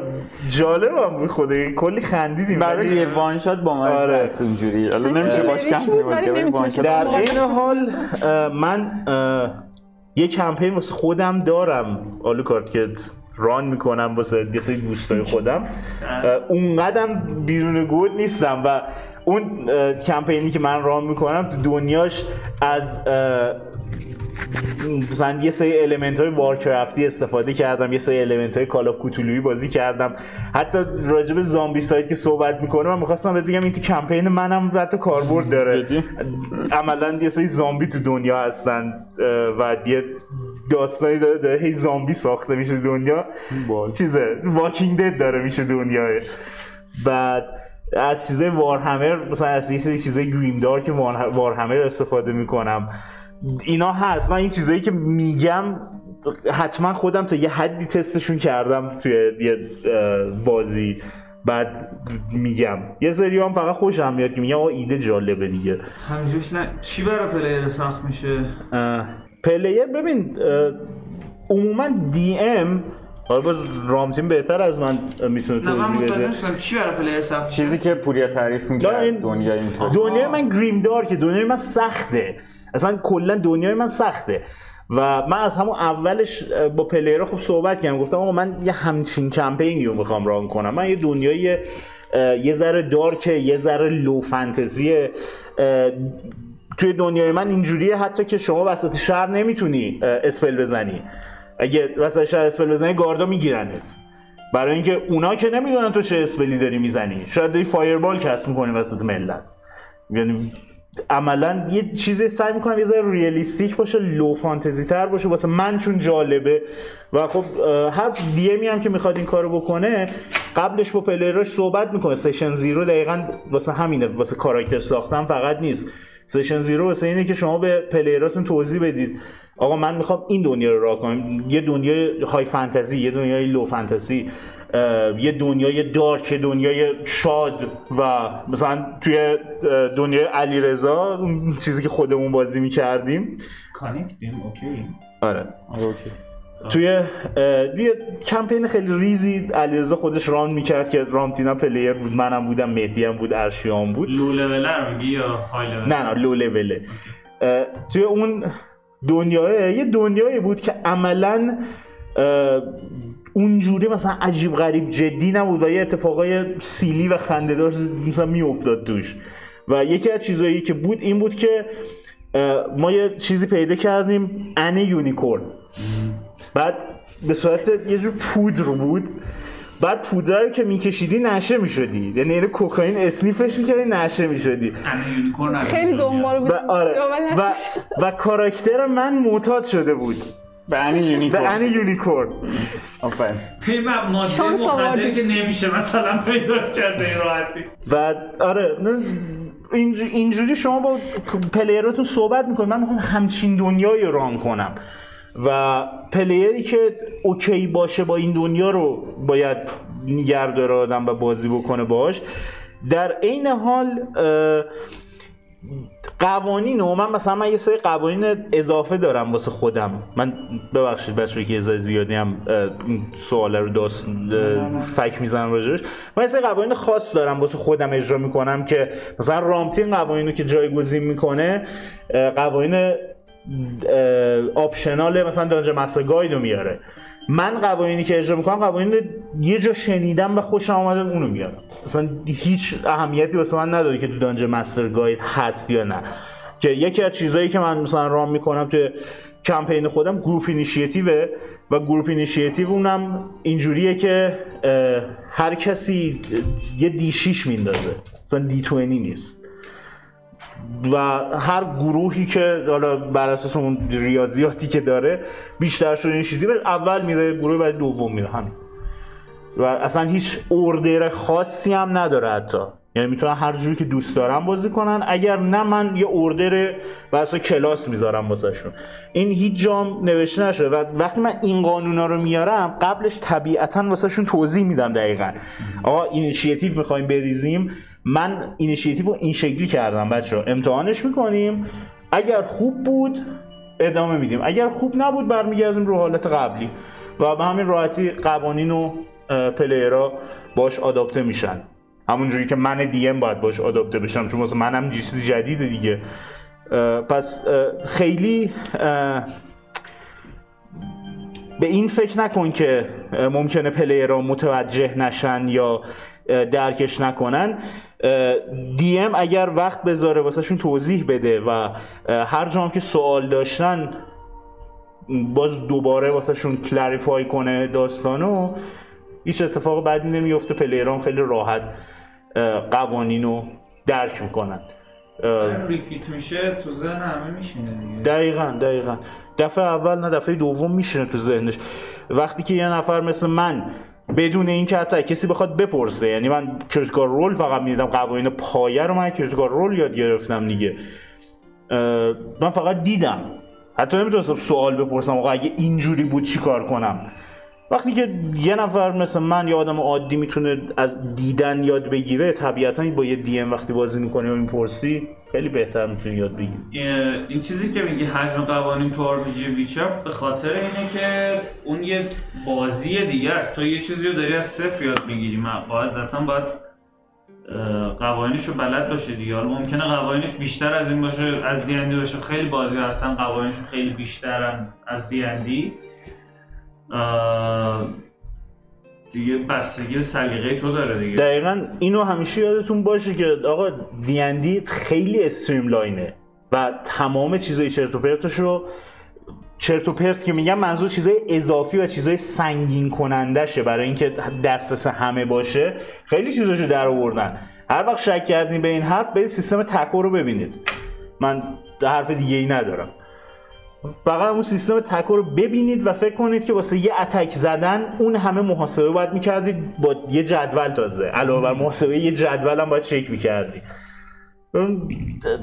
جالب هم بود خدایی کلی خندیدیم. برای یه وان شات با من آره. هست اونجوری. حالا نمیشه باش کم شات. در این حال من یه کمپین واسه خودم دارم آلوکارت که ران می‌کنم واسه یه سری دوستای خودم. اه، اونقدم بیرون گود نیستم و اون کمپینی که من ران می‌کنم تو دنیاش از مثلا یه سری المنت های وارکرافتی استفاده کردم یه سری المنت های کالا کوتولویی بازی کردم حتی راجع به زامبی سایت که صحبت می‌کنه من می‌خواستم بهت بگم این تو کمپین منم حتی کاربرد داره؟ عملا یه سری زامبی تو دنیا هستن و یه داستانی داره, داره هی زامبی ساخته میشه دنیا. چیزه واکینگ دد داره میشه دنیاه بعد از چیزای وارهمر مثلا از یه سری چیزای گریم دارک وار- وارهمر استفاده می‌کنم. اینا هست. من این چیزایی که میگم حتما خودم تا یه حدی تستشون کردم توی یه بازی. بعد میگم. یه سری هم فقط خوشم میاد که میگم آقا ایده جالبه دیگه. همینجوش نه چی برای پلیر سخت میشه؟ player ببین عموما DM حالا باز رامتین بهتر از من می‌تونه نه من توضیح متوجه بده. نشدم چی برای player سخت. چیزی که پوریا تعریف نه، می‌کرد این- دنیا اینطور دنیای من grimdark ه دنیای من سخته. اصلا کلا دنیای من سخته. و من از همون اولش با player ها خب صحبت کردم. گفتم آقا من یه همچین کمپینی رو می‌خوام run کنم. من یه دنیای یه ذره dark ه یه ذره low fantasy ه توی دنیای من اینجوریه حتی که شما وسط شهر نمی‌تونی spell بزنی. اگه وسط شهر spell بزنی گاردا میگیرنت. برای اینکه اونا که نمی‌دونن تو چه spell ی داری می‌زنی. شاید داری fireball cast می‌کنی وسط ملت. یعنی عملا یه چیزی سعی می‌کنم یه ذره realistic باشه low fantasy تر باشه. واسه من چون جالبه. و خب هر DM ی هم که می‌خواد این کارو بکنه قبلش با player اش صحبت می‌کنه. session zero دقیقا واسه همینه. واسه character ساختن فقط نیست. session zero واسه اینه که شما به player اتون توضیح بدید. آقا من می‌خوام این دنیا رو run کنم. یه دنیای high fantasy یه دنیای low fantasy یه دنیای dark یه دنیای شاد و مثلا توی دنیای علیرضا چیزی که خودمون بازی می‌کردیم. connect یم okay. آره. آره، okay. توی یه کمپین خیلی ریزی علیرضا خودش run می‌کرد که رامتینا player بود. منم بودم مهدی هم بود ارشیان بود. لو لولر میگی یا های لول نه نه لو لوله توی اون دنیاه یه دنیایی بود که عملا اونجوری مثلا عجیب غریب جدی نبود و یه اتفاقای سیلی و خندهدار مثلا میافتاد توش. و یکی از چیزایی که بود این بود که ما یه چیزی پیدا کردیم ان یونیکورن. بعد به صورت یه جور پودر بود. بعد پودر که میکشیدی نشه می‌شدی. یعنی اینو کوکائین اسنیفش می‌کردی نشه می‌شدی. خیلی دنبال. بود. و آره. و, و character من معتاد شده بود. به Any unicorn. به Any unicorn. آفرین. پی ماده آوردی. که نمیشه مثلا پیداش کرد به این راحتی. و آره. اینجوری شما با player اتون صحبت می‌کنید. من می‌خوام همچین دنیایی رو run کنم. و player ی که okay باشه با این دنیا رو باید نگه داره آدم و بازی بکنه باش در عین حال قوانین و من مثلا من یه سری قوانین اضافه دارم واسه خودم. من ببخشید بچه‌ای که یه زیادی هم سوال رو داست فک می‌زنم راجبش من یه سری قوانین خاص دارم واسه خودم اجرا می‌کنم که مثلا رامتین قوانینو که جایگزین می‌کنه قوانین آپشنال مثلا دانجر مستر گاید رو میاره. من قوانینی که اجرا می‌کنم قوانین یه جا شنیدم و خوشم آمده اونو میارم. مثلا هیچ اهمیتی واسه من نداره که تو Dungeon Master's Guide هست یا نه. که یکی از چیزهایی که من مثلا run می‌کنم تو کمپین خودم group initiative ه و group initiative اونم اینجوریه که هر کسی یه D 6 میندازه. مثلا D 20 نیست. و هر گروهی که حالا بر اساس اون ریاضیاتی که داره بیشتر شده اینیشیتیو اول میره گروه بعد دوم میره همین. و اصلا هیچ order خاصی هم نداره حتی. یعنی می‌تونن هر جوری که دوست دارن بازی کنن. اگر نه من یه order و اصلا کلاس می‌ذارم واسهشون. این هیچ جام نوشته نشده. و وقتی من این قانونا رو میارم قبلش طبیعتا واسهشون توضیح میدم دقیقا. آقا اینیشیتیو می‌خوایم بریزیم. من اینیشیتیو رو این شکلی کردم بچه امتحانش می‌کنیم. اگر خوب بود ادامه میدیم. اگر خوب نبود برمیگردیم رو حالت قبلی. و به همین راحتی قوانین و پلیرها باش آداپته میشن. همونجوری که من دی ام باید باش آداپته بشم چون واسه منم چیز جدیده دیگه. پس خیلی به این فکر نکن که ممکنه پلیرها متوجه نشن یا درکش نکنن. DM اگر وقت بذاره واسهشون توضیح بده و هر جام که سوال داشتن باز دوباره واسهشون clarify کنه داستانو هیچ اتفاق بدی نمیفته player ام خیلی راحت قوانین رو درک می‌کنن. repeat میشه تو ذهن همه میشینه دیگه. دقیقا دقیقا. دفعه اول نه دفعه دوم میشینه تو ذهنش. وقتی که یه نفر مثل من بدون اینکه حتی کسی بخواد بپرسه. یعنی من Critical Role فقط می‌دیدم قوانین پایه رو من Critical Role یاد گرفتم دیگه. من فقط دیدم. حتی نمی‌تونستم سوال بپرسم آقا اگه اینجوری بود چی کار کنم؟ وقتی که یه نفر مثل من یا آدم عادی می‌تونه از دیدن یاد بگیره طبیعتا با یه DM وقتی بازی می‌کنی و می‌پرسی خیلی بهتر می‌تونی یاد بگیری. این- چیزی که میگی حجم قوانین تو RP به خاطر اینه که اون یه بازی دیگه است. تو یه چیزی رو داری از صفر یاد می‌گیری. قاعدتا باید قوانینش رو بلد باشه دیگه. ممکنه قوانینش بیشتر از این باشه از دی باشه. خیلی بازی هستن قوانینش خیلی بیشترن از دی. دیگه بستگی سلیقه تو داره دیگه. دقیقا اینو همیشه یادتون باشه که آقا دیندی خیلی استریم لاینه و تمام چیزای چرت و پرتش رو چرت و پرت که میگم منظور چیزای اضافی و چیزای سنگین کنندشه برای اینکه دسترس همه باشه. خیلی چیزاشو در آوردن. هر وقت شک کردین به این حرف برید سیستم تکو رو ببینید. من حرف دیگه ای ندارم. فقط اون سیستم تکو رو ببینید و فکر کنید که واسه یه اتک زدن اون همه محاسبه باید می‌کردید با یه جدول تازه. علاوه بر محاسبه یه جدول هم باید چک می‌کردید.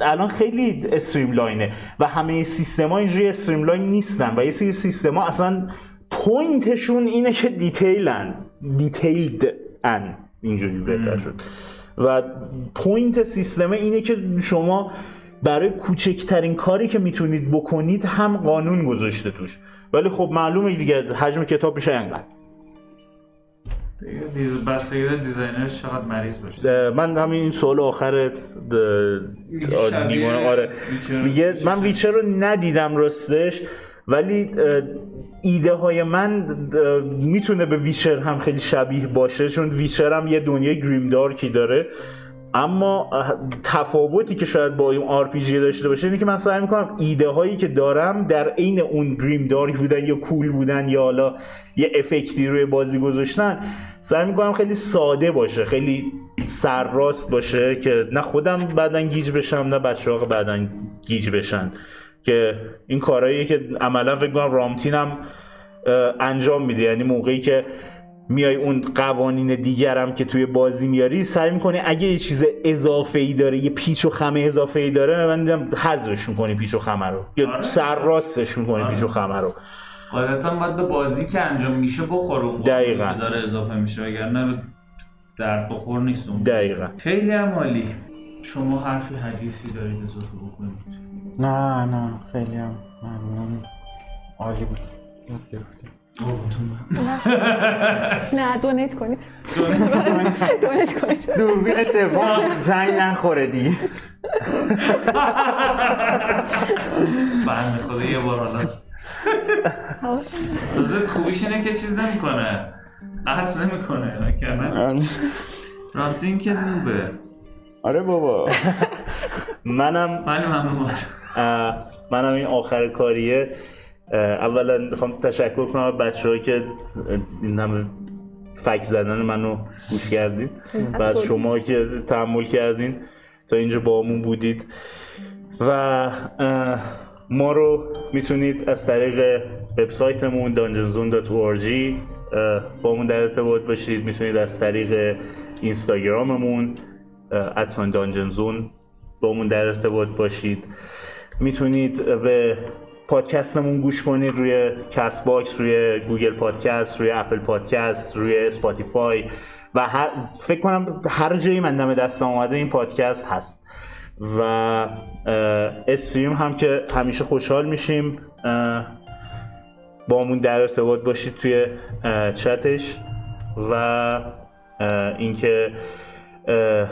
الان خیلی streamline ه و همه سیستم ها اینجوری streamline نیستن و یه سری سیستم ها اصلا point شون اینه که detail ن detailed ان اینجوری بهتر شد. و point سیستم اینه که شما برای کوچکترین کاری که می‌تونید بکنید هم قانون گذاشته توش. ولی خب معلومه دیگه حجم کتاب میشه انقدر. دیگه دیز بستگی designer ش چقدر مریض باشه. من همین این سوال آخر دیوانه آره. میگه من Witcher رو ندیدم راستش ولی ایده های من می‌تونه به Witcher هم خیلی شبیه باشه چون Witcher هم یه دنیای grimdark ی داره. اما تفاوتی که شاید با این RPG داشته باشه اینه که من سعی می‌کنم ایده هایی که دارم در عین اون grimdark ی بودن یا cool بودن یا حالا یه افکتی روی بازی گذاشتن سعی می‌کنم خیلی ساده باشه خیلی سرراست باشه که نه خودم بعدا گیج بشم نه بچه ها بعدا گیج بشن. که این کارهاییه که عملا فکر کنم رامتین هم انجام میده. یعنی موقعی که میای اون قوانین دیگرم که توی بازی میاری سعی می‌کنی اگه یه چیز اضافه ای داره یه پیچ و خمه اضافه ای داره من دیدم حذفش می‌کنی پیچ و خمه رو. یا آره. سرراستش می‌کنی آره. پیچ و خمه رو. قاعدتا باید به بازی که انجام میشه بخوره اون دقیقاً. داره اضافه میشه وگرنه درد بخور نیست اون. دقیقا. خیلی عالی. شما حرفی حدیثی دارید اضافه بکنید. نه نه خیلی هم ممنون. عالی بود. یاد گرفتیم. نه دونیت کنید. دونیت کنید. دوربین سوم زنگ نخوره دیگه. بنده خدا یه بار حالا. تازه خوبیش اینه که چیز نمی‌کنه. قطع نمی‌کنه وگرنه. رامتین که نوبه. آره بابا. منم اه، منم این آخر کاریه. اولا می‌خوام تشکر کنم از بچه که این همه فک زدن منو گوش کردید و از شما که تحمل کردین تا اینجا باهامون بودید. و ما رو می‌تونید از طریق وبسایتمون dungeonzone.org باهامون در ارتباط باشید. می‌تونید از طریق اینستاگراممون at sign dungeonzone باهامون در ارتباط باشید. می‌تونید به پادکستمون گوش کنید روی Castbox روی Google Podcast روی Apple Podcast روی Spotify و هر فکر کنم هر جایی من دم دستم اومده این پادکست هست. و استریم هم که همیشه خوشحال میشیم. اه، با همون در ارتباط باشید توی چتش و اینکه اه،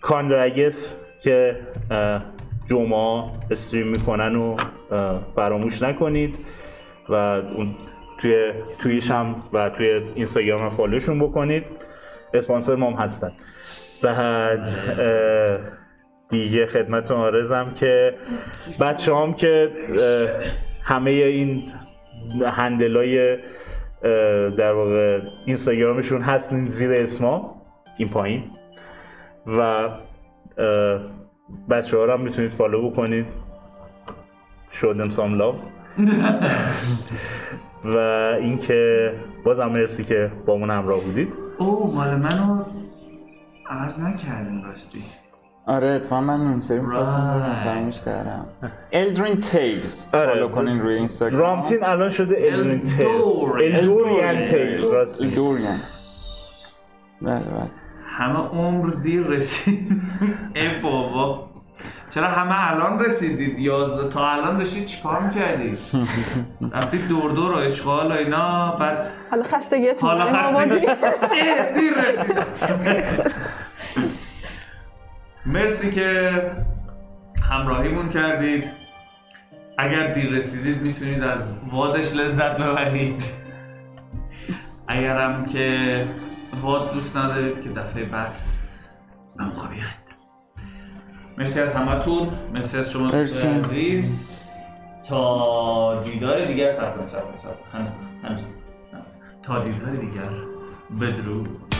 کاندرگس که جمعه استریم می‌کنن و فراموش نکنید. و اون توی تویش هم و توی اینستاگرام هم فالوشون بکنید. اسپانسر ما هم هستن. بعد دیگه خدمتتون آرزم که بچه هم که همه این هندلای در واقع اینستاگرامشون هستن زیر اسما این پایین. و بچه ها رو هم می‌تونید فالو بکنید. شدم سام لاو و اینکه بازم مرسی که با من همراه بودید. او مال منو عوض نکردیم راستی. آره اتفاقا من اون سری می‌خواستم بگم. فراموش کردم. الدرین تیبز آره. فالو کنین روی اینستاگرام رامتین الان شده الدورین تیل الدورین. الدورین تیل راست دوریان بله بله. همه عمر دیر رسید. ای بابا. چرا همه الان رسیدید؟ یازده تا الان داشتید چیکار می‌کردید رفتید دور دور و اشغال و اینا بعد حالا خستگیتون حالا اه، دیر رسید. مرسی که همراهیمون کردید. اگر دیر رسیدید می‌تونید از وادش لذت ببرید. اگرم که واد دوست ندارید که دفعه بعد من بیاید. مرسی از همتون. مرسی از شما مرسی. عزیز. تا دیدار دیگر سب کنید سب کنید، سب کنید. هنوز هنوز. تا دیدار دیگر بدرود.